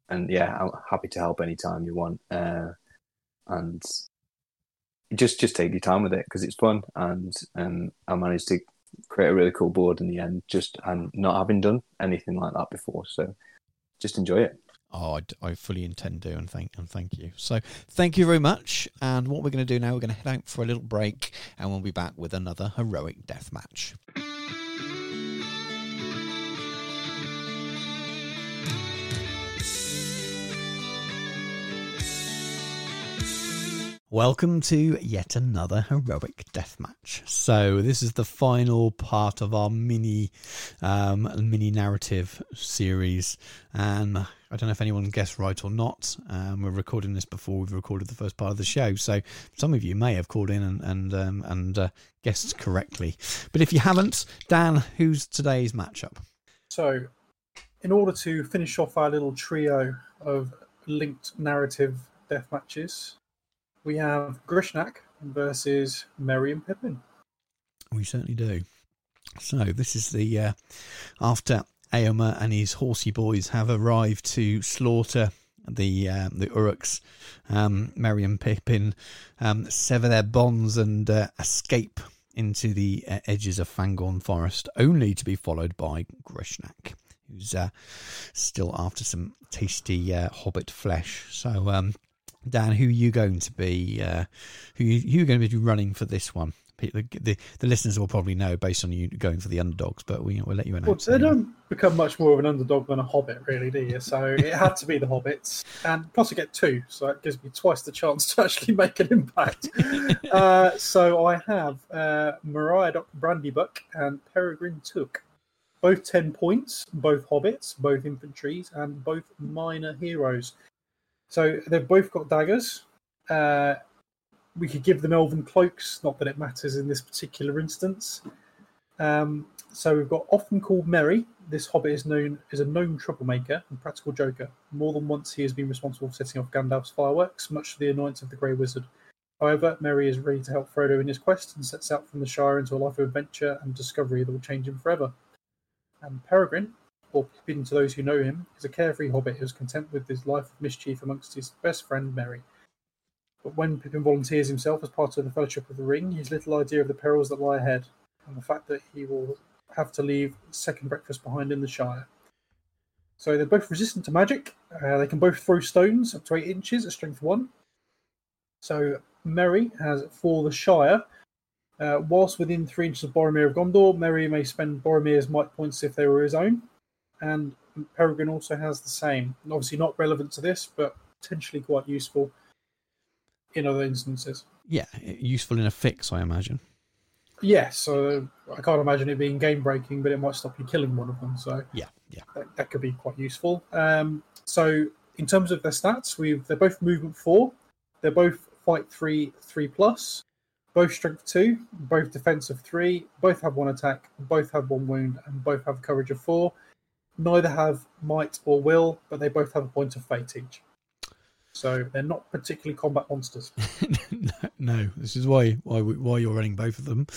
and yeah, I'm happy to help anytime you want. Uh, and just just take your time with it because it's fun, and um I managed to create a really cool board in the end, just and not having done anything like that before, so just enjoy it. Oh, I, I fully intend to, and thank and thank you. So, thank you very much. And what we're going to do now, we're going to head out for a little break, and we'll be back with another heroic death match. Welcome to yet another heroic death match. So this is the final part of our mini, um, mini narrative series, and I don't know if anyone guessed right or not. Um, we're recording this before we've recorded the first part of the show, so some of you may have called in and and um, and uh, guessed correctly. But if you haven't, Dan, who's today's matchup? So, in order to finish off our little trio of linked narrative death matches, we have Grishnak versus Merry and Pippin. We certainly do. So this is the uh, after Eomer and his horsey boys have arrived to slaughter the uh, the Uruks. Um, Merry and Pippin um, sever their bonds and uh, escape into the uh, edges of Fangorn Forest, only to be followed by Grishnak, who's uh, still after some tasty uh, hobbit flesh. So. Um, Dan, who are you going to be? Uh, who you, who are going to be running for this one? The, the, the listeners will probably know based on you going for the underdogs, but we, we'll let you Well, announce. they anyway. don't become much more of an underdog than a hobbit, really, do you? So it had to be the hobbits, and plus I get two, so it gives me twice the chance to actually make an impact. uh, so I have uh, Meriadoc Brandybuck and Peregrine Took, both ten points, both hobbits, both infantries, and both minor heroes. So they've both got daggers. Uh, we could give them elven cloaks, not that it matters in this particular instance. Um, so we've got often called Merry. This hobbit is known as a known troublemaker and practical joker. More than once he has been responsible for setting off Gandalf's fireworks, much to the annoyance of the Grey Wizard. However, Merry is ready to help Frodo in his quest and sets out from the Shire into a life of adventure and discovery that will change him forever. And Peregrine, or Pippin to those who know him, is a carefree hobbit who is content with his life of mischief amongst his best friend Merry. But when Pippin volunteers himself as part of the Fellowship of the Ring, his little idea of the perils that lie ahead, and the fact that he will have to leave second breakfast behind in the Shire. So they're both resistant to magic. Uh, they can both throw stones up to eight inches at strength one. So Merry has for the Shire. Uh, whilst within three inches of Boromir of Gondor, Merry may spend Boromir's might points if they were his own, and Peregrine also has the same. Obviously, not relevant to this, but potentially quite useful in other instances. Yeah, useful in a fix, I imagine. Yes, so I can't imagine it being game breaking, but it might stop you killing one of them. So Yeah, yeah. that, that could be quite useful. Um, so in terms of their stats, we've they're both movement four, they're both fight three, three plus, both strength two, both defensive three, both have one attack, both have one wound, and both have courage of four. Neither have might or will, but they both have a point of fate each. So they're not particularly combat monsters. no, this is why why why you're running both of them.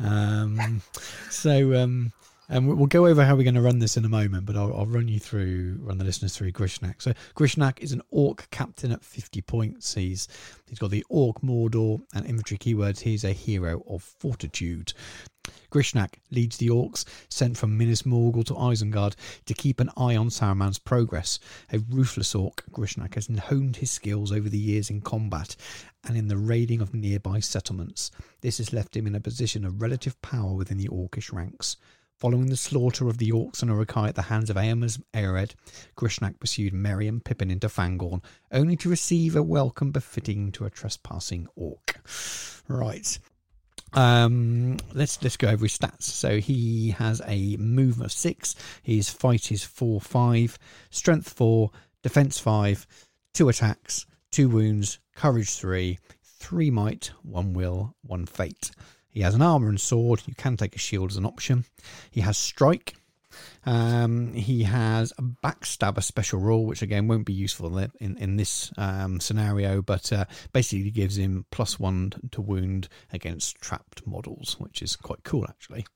Um, so um, And we- we'll go over how we're going to run this in a moment, but I'll, I'll run you through, run the listeners through Grishnak. So Grishnak is an orc captain at 50 points. He's he's got the orc Mordor and infantry keywords. He's a hero of fortitude. Grishnak leads the orcs sent from Minas Morgul to Isengard to keep an eye on Saruman's progress. A ruthless orc, Grishnak has honed his skills over the years in combat and in the raiding of nearby settlements. This has left him in a position of relative power within the orcish ranks. Following the slaughter of the orcs and Uruk-hai at the hands of Eomer's Eored, Grishnak pursued Merry and Pippin into Fangorn, only to receive a welcome befitting to a trespassing orc. Right. Um, let's let's go over his stats. So he has a move of six. His fight is four five, strength four, defense five, two attacks, two wounds, courage three, three might, one will, one fate. He has an armor and sword. You can take a shield as an option. He has strike. Um, he has a backstabber special rule, which again won't be useful in in, in this um, scenario, but uh, basically gives him plus one to wound against trapped models, which is quite cool actually.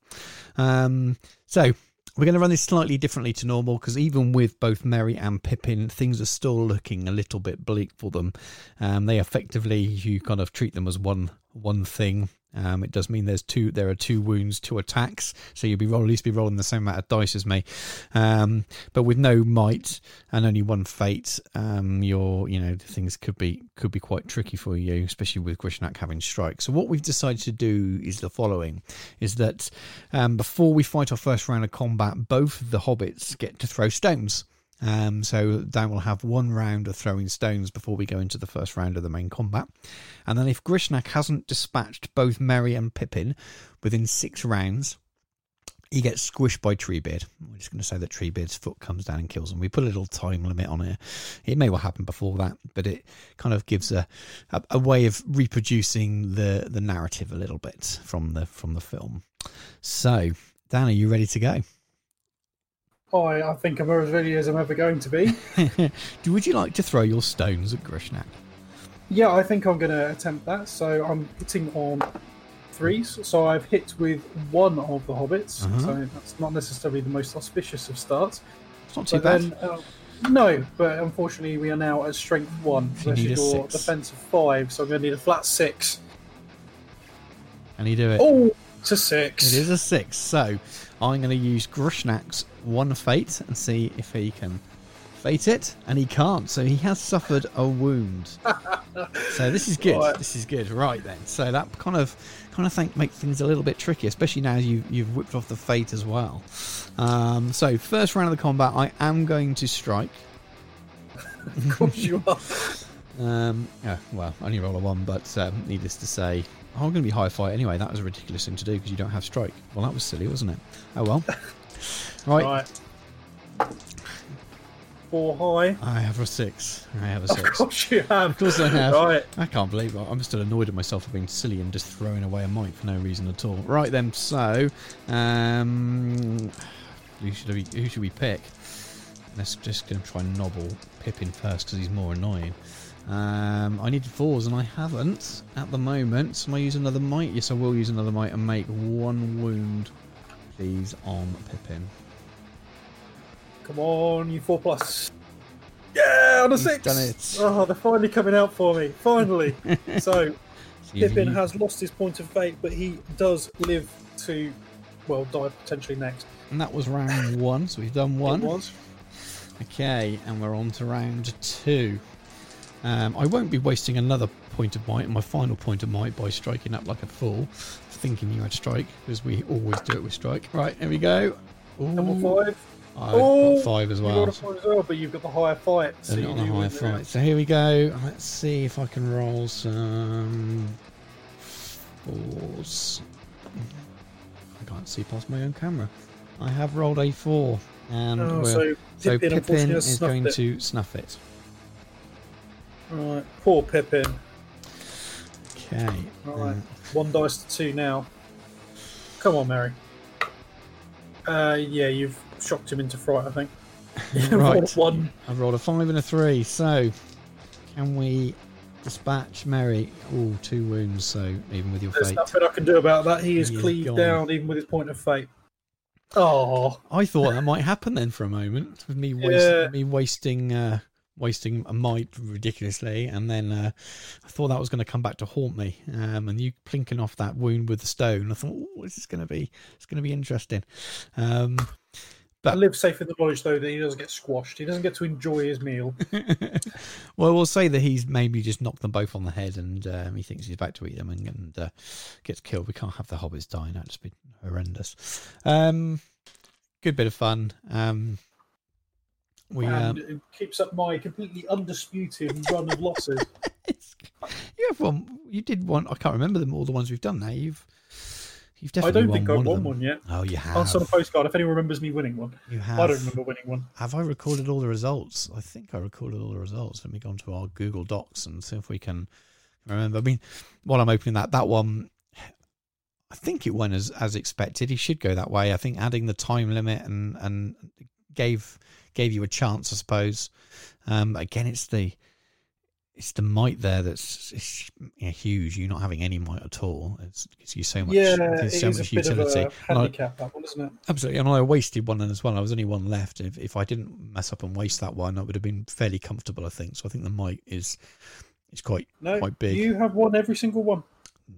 Um, so we're going to run this slightly differently to normal because even with both Merry and Pippin, things are still looking a little bit bleak for them. Um, they effectively you kind of treat them as one one thing. Um, it does mean there's two. There are two wounds, two attacks, so you'll be roll, at least be rolling the same amount of dice as me. Um, but with no might and only one fate, um, your you know things could be could be quite tricky for you, especially with Grishnak having strike. So what we've decided to do is the following: is that um, before we fight our first round of combat, both of the hobbits get to throw stones. Um, so Dan will have one round of throwing stones before we go into the first round of the main combat. And then if Grishnak hasn't dispatched both Merry and Pippin within six rounds, he gets squished by Treebeard. We're just going to say that Treebeard's foot comes down and kills him. We put a little time limit on it. It may well happen before that, but it kind of gives a, a, a way of reproducing the, the narrative a little bit from the from the film. So, Dan, are you ready to go? I, I think I'm as ready as I'm ever going to be. Do would you like to throw your stones at Grishnak? yeah, I think I'm going to attempt that. So I'm hitting on threes. So I've hit with one of the hobbits. Uh-huh. So that's not necessarily the most auspicious of starts. It's not too But bad. then, uh, no, but unfortunately we are now at strength one versus a your six. defense of five. So I'm going to need a flat six. and you do it. Oh, to six. It is a six. So I'm going to use Grushnak's one fate and see if he can fate it, and he can't. So he has suffered a wound. so this is good. Right. This is good. Right then. So that kind of kind of think makes things a little bit tricky, especially now you you've whipped off the fate as well. Um, so first round of the combat, I am going to strike. Of course you are. Um, yeah, well, only roll a one, but um, needless to say, I'm going to be high fight anyway. That was a ridiculous thing to do because you don't have strike. Well, that was silly, wasn't it? Oh well. right, Right. Four high. I have a six. I have a six. Of course you have. Of course I have. Right. I can't believe it. I'm still annoyed at myself for being silly and just throwing away a mic for no reason at all. Right then, so um, who should we who should we pick? Let's just gonna try and nobble Pippin first because he's more annoying. Um, I needed fours and I haven't at the moment. So am I use another might? Yes, I will use another might and make one wound, please, on Pippin. Come on, you four plus. Yeah, on a He's six. done it. Oh, they're finally coming out for me. Finally. so See, Pippin you- has lost his point of fate, but he does live to, well, die potentially next. and that was round one. So we've done It one. was. Okay, and we're on to round two. Um, I won't be wasting another point of might, my final point of might, by striking up like a fool, thinking you had strike, because we always do it with strike. Right, here we go. Number Ooh, five. I've Oh, got five as well. five as well, but you've got the higher fight. So not do higher the fight. So here we go. Let's see if I can roll some fours. I can't see past my own camera. I have rolled a four, and Oh, so so Pippin, Pippin is going it. to snuff it. Right, poor Pippin. Okay. Right, uh, one dice to two now. Come on, Merry. Uh, yeah, you've shocked him into fright. I think. right. one. I've rolled a five and a three. So, can we dispatch Merry? Oh, two wounds. So, even with your fate. There's fate. nothing I can do about that. He is is cleaved gone. down, even with his point of fate. Oh, I thought that might happen then for a moment with me wasting me wasting uh, wasting a might ridiculously, and then uh, I thought that was going to come back to haunt me. Um, and you plinking off that wound with the stone, I thought, oh, this is going to be it's going to be interesting. Um, I live safe in the knowledge though that he doesn't get squashed. He doesn't get to enjoy his meal. well, we'll say that he's maybe just knocked them both on the head, and um, he thinks he's about to eat them, and, and uh, gets killed. We can't have the hobbits dying; that'd just be horrendous. Um, good bit of fun. Um, we um, and it keeps up my completely undisputed run of losses. You have one. You did one. I can't remember them all. The ones we've done now. You've you've I don't think I one won them. one yet. Oh, you have. Answer on a postcard if anyone remembers me winning one. You have. I don't remember winning one. Have I recorded all the results? I think I recorded all the results. Let me go onto our Google Docs and see if we can remember. I mean, while I'm opening that, that one, I think it went as as expected. He should go that way. I think adding the time limit and and gave gave you a chance, I suppose. Um, again, it's the it's the might there that's it's, yeah, huge. You not having any might at all. It's gives you so much. yeah, so is much a bit utility. of a And I- handicap, that one, isn't it? Absolutely, and I wasted one as well. I was only one left. If if I didn't mess up and waste that one, I would have been fairly comfortable. I think. So I think the might is is quite No, quite big. you have won every single one.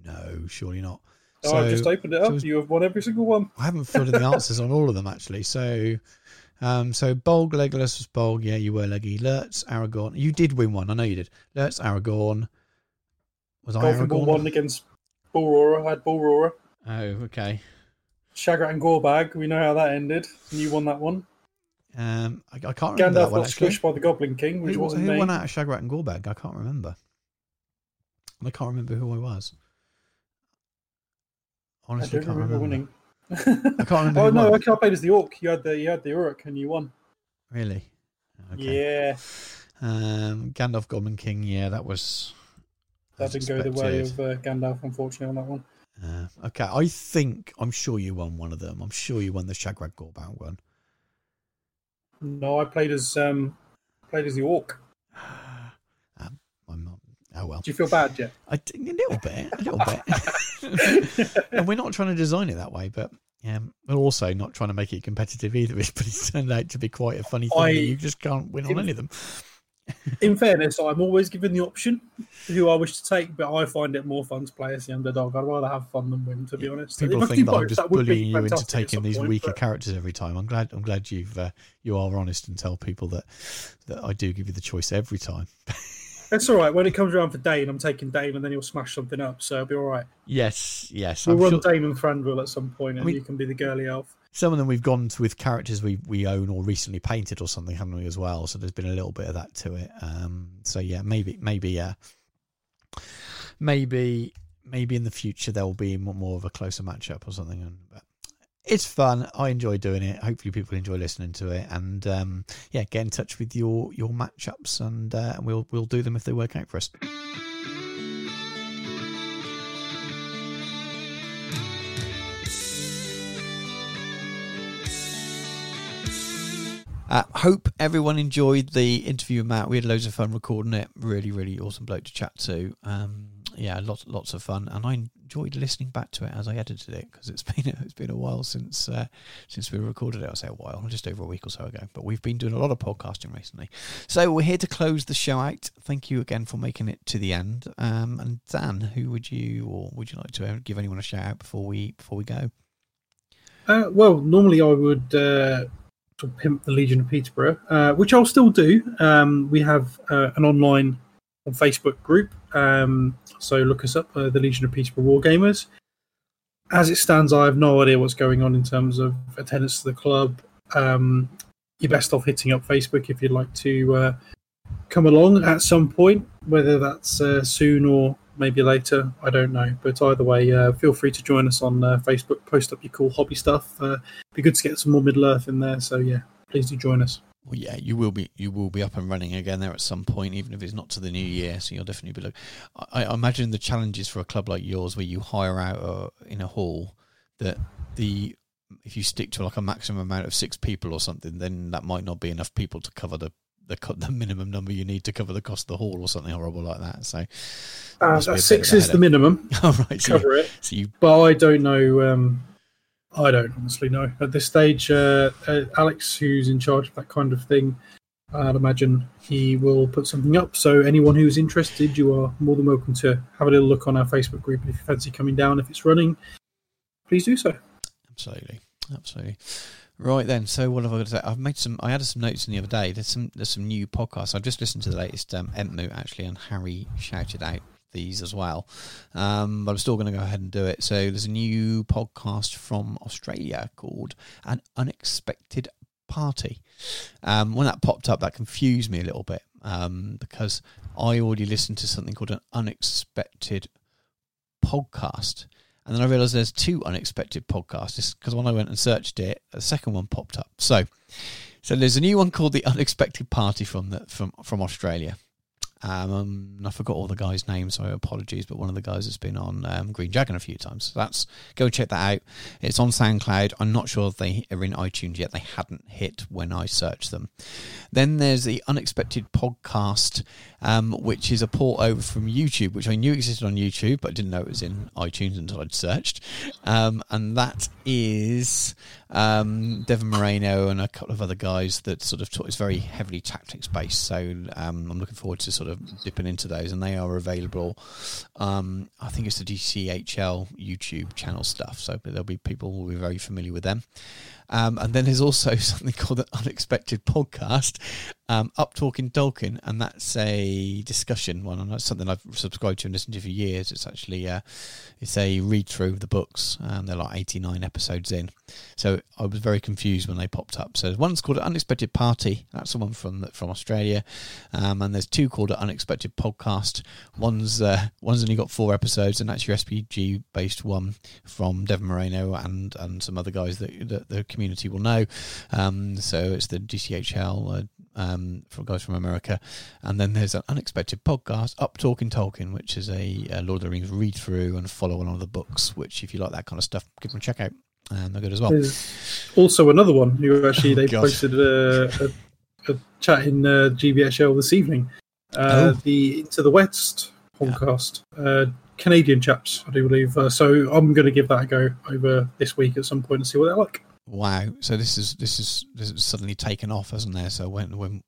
No, surely not. Oh, So I've just opened it up. so- you have won every single one. I haven't filled in the answers on all of them actually. So, um, so Bolg, Legolas was Bolg. Yeah, you were Leggy. Lurtz, Aragorn. You did win one. I know you did. Lurtz, Aragorn. Was I Aragorn? one against Bullroarer. I had Bullroarer. Oh, okay. Shagrat and Gorbag. We know how that ended. And you won that one. Um, I, I can't remember Gandalf that one got squished by the Goblin King, which Who, wasn't who me. won out of Shagrat and Gorbag? I can't remember. I can't remember who I was. I Honestly, don't can't remember, remember. winning. I can't remember. oh no, won. I played as the Orc. You had the you had the Uruk and you won. Really? Okay. Yeah, Um, Gandalf, Goblin King. Yeah, that was. that didn't go the way of uh, Gandalf, unfortunately, on that one. Uh, okay, I think I'm sure you won one of them. I'm sure you won the Shagrat Gorbag one. No, I played as um played as the Orc. Oh well, Do you feel bad yet? I a little bit, a little bit. and we're not trying to design it that way, but um, we're also not trying to make it competitive either. But it's turned out to be quite a funny thing. I- that you just can't win on any of them. In fairness, I'm always given the option who I wish to take, but I find it more fun to play as the underdog. I'd rather have fun than win, to be honest. People think that I'm just be bullying you into taking these point, weaker but- characters every time. I'm glad. I'm glad you've uh, you are honest and tell people that that I do give you the choice every time. It's all right. When it comes around for Dáin, I'm taking Dáin, and then he'll smash something up, so it'll be all right. Yes, yes. We'll I'm run sure- Dáin and Thranduil at some point, and I mean- you can be the girly elf. some of them we've gone to with characters we we own or recently painted or something, haven't we as well? So there's been a little bit of that to it. Um, so yeah, maybe maybe uh, maybe maybe in the future there will be more of a closer matchup or something. But it's fun. I enjoy doing it. Hopefully people enjoy listening to it. And um, yeah, get in touch with your your matchups, and uh, we'll we'll do them if they work out for us. Uh, hope everyone enjoyed the interview with Matt. We had loads of fun recording it. Really, really awesome bloke to chat to. Um, yeah, lots, lots of fun, and I enjoyed listening back to it as I edited it because it's been it's been a while since uh, since we recorded it. I say a while, just over a week or so ago. But we've been doing a lot of podcasting recently, so we're here to close the show out. Thank you again for making it to the end. Um, and Dan, who would you or would you like to give anyone a shout out before we before we go? Uh, well, normally I would uh, sort of pimp the Legion of Peterborough, uh, which I'll still do. Um, we have uh, an online on Facebook group, um, so look us up, uh, the Legion of Peterborough Wargamers. As it stands, I have no idea what's going on in terms of attendance to the club. Um, you're best off hitting up Facebook if you'd like to uh, come along at some point, whether that's uh, soon or maybe later. I don't know, but either way, uh, feel free to join us on uh, Facebook. Post up your cool hobby stuff. Uh, be good to get some more Middle Earth in there. So yeah, please do join us. Well, yeah, you will be you will be up and running again there at some point, even if it's not to the new year. So you'll definitely be. Look, I, I imagine the challenges for a club like yours, where you hire out uh, in a hall, that the if you stick to like a maximum amount of six people or something, then that might not be enough people to cover the the, the minimum number you need to cover the cost of the hall or something horrible like that. So Uh, must be a bit six is the minimum. all right, so you, Cover it, so you but I don't know. Um, I don't honestly know at this stage. Uh, uh, Alex, who's in charge of that kind of thing, I'd imagine he will put something up. So anyone who's interested, you are more than welcome to have a little look on our Facebook group. If you fancy coming down, if it's running, please do so. Absolutely, absolutely. Right then, so what have I got to say? I've made some. I added some notes in the other day. There's some. There's some new podcasts. I've just listened to the latest um, actually, and Harry shouted out these as well. Um, but I'm still going to go ahead and do it. So there's a new podcast from Australia called An Unexpected Party. Um, when that popped up, that confused me a little bit um, because I already listened to something called an Unexpected Podcast. And then I realised there's two unexpected podcasts because when I went and searched it, the second one popped up. So, so there's a new one called the Unexpected Party from the from from Australia. Um, I forgot all the guys' names, so apologies. But one of the guys has been on um, Green Dragon a few times. So that's go check that out. It's on SoundCloud. I'm not sure if they are in iTunes yet. They hadn't hit when I searched them. Then there's the Unexpected Podcast, um, which is a port over from YouTube, which I knew existed on YouTube, but I didn't know it was in iTunes until I'd searched. Um, and that is um, Devon Moreno and a couple of other guys that sort of talk. It's very heavily tactics based, so um, I'm looking forward to sort of dipping into those. And they are available. Um, I think it's the DCHL YouTube channel stuff, so there'll be people who will be very familiar with them. Um, and then there's also something called an unexpected podcast, um, Up Talking Tolkien, and that's a discussion one, and that's something I've subscribed to and listened to for years. It's actually uh, it's a read through of the books, and they're like 89 episodes in. So I was very confused when they popped up. So one's called an Unexpected Party. That's the one from from Australia, um, and there's two called an Unexpected Podcast. One's uh, one's only got four episodes, and that's your SBG based one from Devon Moreno and and some other guys that, that the community will know. Um, so it's the DCHL. Uh, um, from guys from America, and then there's an unexpected podcast, Up Talking Tolkien, which is a, a Lord of the Rings read through and follow along the books. Which, if you like that kind of stuff, give them a check out. And they're good as well. There's also another one who actually Oh, they God. posted a, a, a chat in uh, GBHL this evening. Uh, Oh. The Into the West podcast. Uh, Canadian chaps, I do believe. Uh, so I'm going to give that a go over this week at some point and see what they're like. Wow! So this is this is this is suddenly taken off, hasn't there? So when when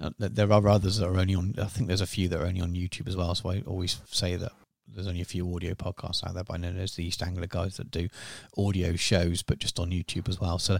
uh, there are others that are only on, I think there's a few that are only on YouTube as well. So I always say that there's only a few audio podcasts out there, but I know there's the East Anglia guys that do audio shows, but just on YouTube as well. So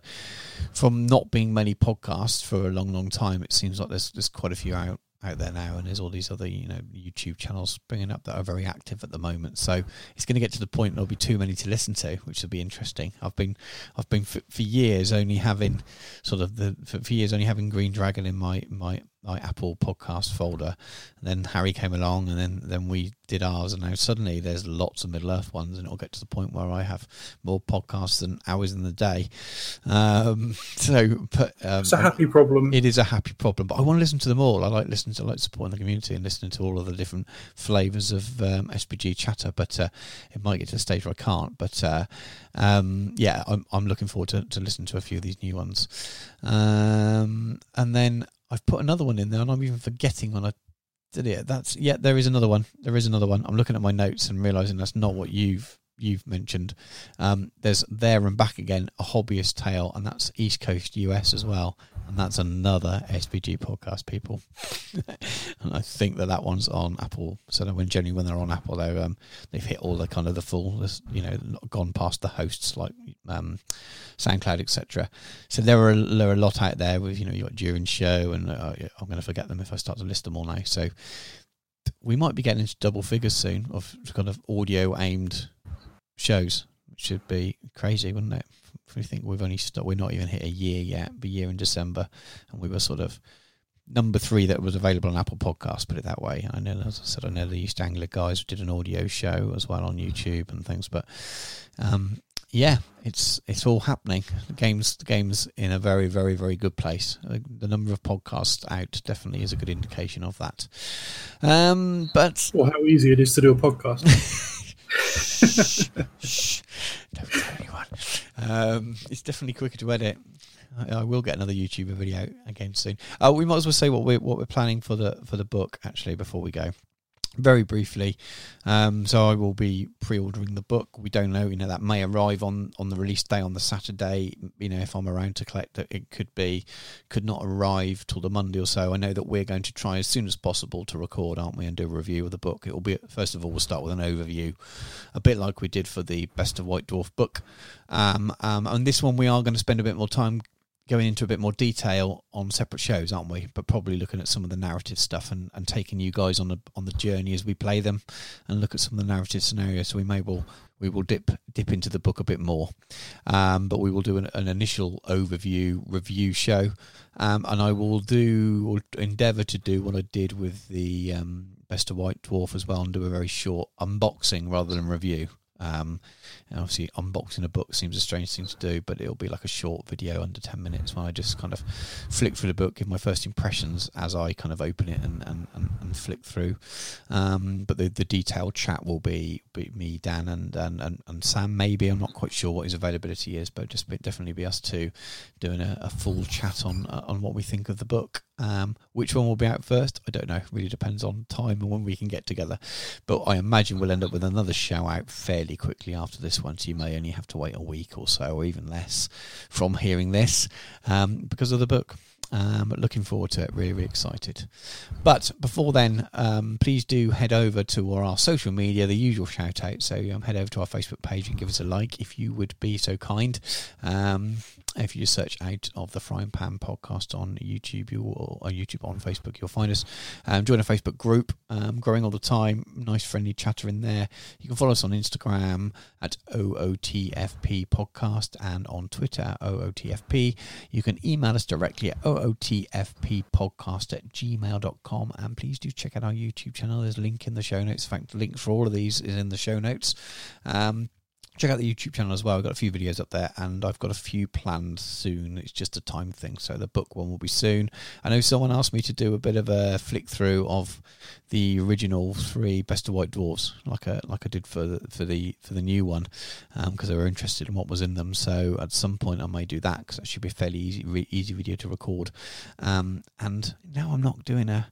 from not being many podcasts for a long, long time, it seems like there's there's quite a few out out there now, and there's all these other you know YouTube channels springing up that are very active at the moment. So it's going to get to the point there'll be too many to listen to, which will be interesting. I've been I've been for, for years only having sort of the for, for years only having Green Dragon in my my my Apple podcast folder. And then Harry came along, and then then we did ours, and now suddenly there's lots of Middle Earth ones, and it'll get to the point where I have more podcasts than hours in the day. Um, so, but um, It's a happy problem. it is a happy problem, but I want to listen to them all. I like listening I like supporting the community and listening to all of the different flavors of um, SBG chatter. But uh, it might get to the stage where I can't. But uh, um, yeah, I'm I'm looking forward to, to listening to a few of these new ones. Um, and then I've put another one in there, and I'm even forgetting when I did it. That's yeah, there is another one. There is another one. I'm looking at my notes and realizing that's not what you've you've mentioned. Um, there's there and back again a hobbyist tale, and that's East Coast US as well, and that's another SBG podcast. People, and I think that that one's on Apple. So when generally when they're on Apple, they um they've hit all the kind of the full, you know, gone past the hosts like um SoundCloud, etc. So there are there are a lot out there with you know you got during show, and uh, I'm going to forget them if I start to list them all now. So we might be getting into double figures soon of kind of audio aimed shows, should be crazy, wouldn't it? We think we've only st- we're not even hit a year yet, be year in December, and we were sort of number three that was available on Apple Podcasts. Put it that way. I know, as I said, I know the East Anglia guys did an audio show as well on YouTube and things, but um, yeah, it's it's all happening. The game's the game's in a very very very good place. Uh, The number of podcasts out definitely is a good indication of that. Um, but Or how easy it is to do a podcast. Shh, don't tell anyone. Um, it's definitely quicker to edit. I, I will get another YouTuber video again soon. Uh, we might as well say what we're what we're planning for the for the book actually before we go. Very briefly. Um, so I will be pre-ordering the book. We don't know, you know, that may arrive on on the release day on the Saturday. You know, if I'm around to collect it, it could be, could not arrive till the Monday or so. I know that we're going to try as soon as possible to record, aren't we, and do a review of the book. It will be first of all, we'll start with an overview, a bit like we did for the Best of White Dwarf book. Um, um, and this one we are going to spend a bit more time going into a bit more detail on separate shows, aren't we? But probably looking at some of the narrative stuff and, and taking you guys on the on the journey as we play them, and look at some of the narrative scenarios. So we may well we will dip dip into the book a bit more, um, but we will do an, an initial overview review show, um, and I will do or endeavour to do what I did with the um, Best of White Dwarf as well, and do a very short unboxing rather than review. Um, and obviously, unboxing a book seems a strange thing to do, but it'll be like a short video under 10 minutes when I just kind of flick through the book, give my first impressions as I kind of open it and, and, and, and flick through. Um, but the, the detailed chat will be, be me, Dan, and, and, and, and Sam, maybe. I'm not quite sure what his availability is, but just be, definitely be us two doing a, a full chat on, uh, on what we think of the book. Um, which one will be out first? I don't know. It really depends on time and when we can get together. But I imagine we'll end up with another show out fairly quickly after this one. So you may only have to wait a week or so, or even less, from hearing this um, because of the book. Um, but looking forward to it. Really, really excited. But before then, um, please do head over to our, our social media, the usual shout out. So um, head over to our Facebook page and give us a like if you would be so kind. Um, if you search out of the Frying Pan podcast on YouTube or, or YouTube on Facebook, you'll find us. Um, join a Facebook group, um, growing all the time. Nice friendly chatter in there. You can follow us on Instagram at OOTFP podcast and on Twitter at OOTFP. You can email us directly at OOTFP podcast at gmail.com. And please do check out our YouTube channel. There's a link in the show notes. In fact, the link for all of these is in the show notes. Um, check out the YouTube channel as well. I've got a few videos up there, and I've got a few planned soon. It's just a time thing, so the book one will be soon. I know someone asked me to do a bit of a flick through of the original three Best of White Dwarfs, like I like I did for the for the for the new one, because um, they were interested in what was in them. So at some point I may do that because that should be a fairly easy re- easy video to record. Um, and now I'm not doing a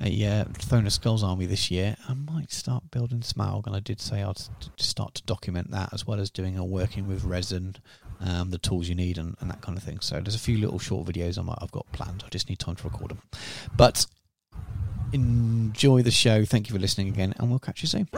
a uh, Throne of Skulls army this year. I might start building Smaug, and I did say I'd start to document that as well as doing a working with resin, um, the tools you need, and, and, that kind of thing. So there's a few little short videos I I've got planned. I just need time to record them. But enjoy the show. Thank you for listening again, and we'll catch you soon.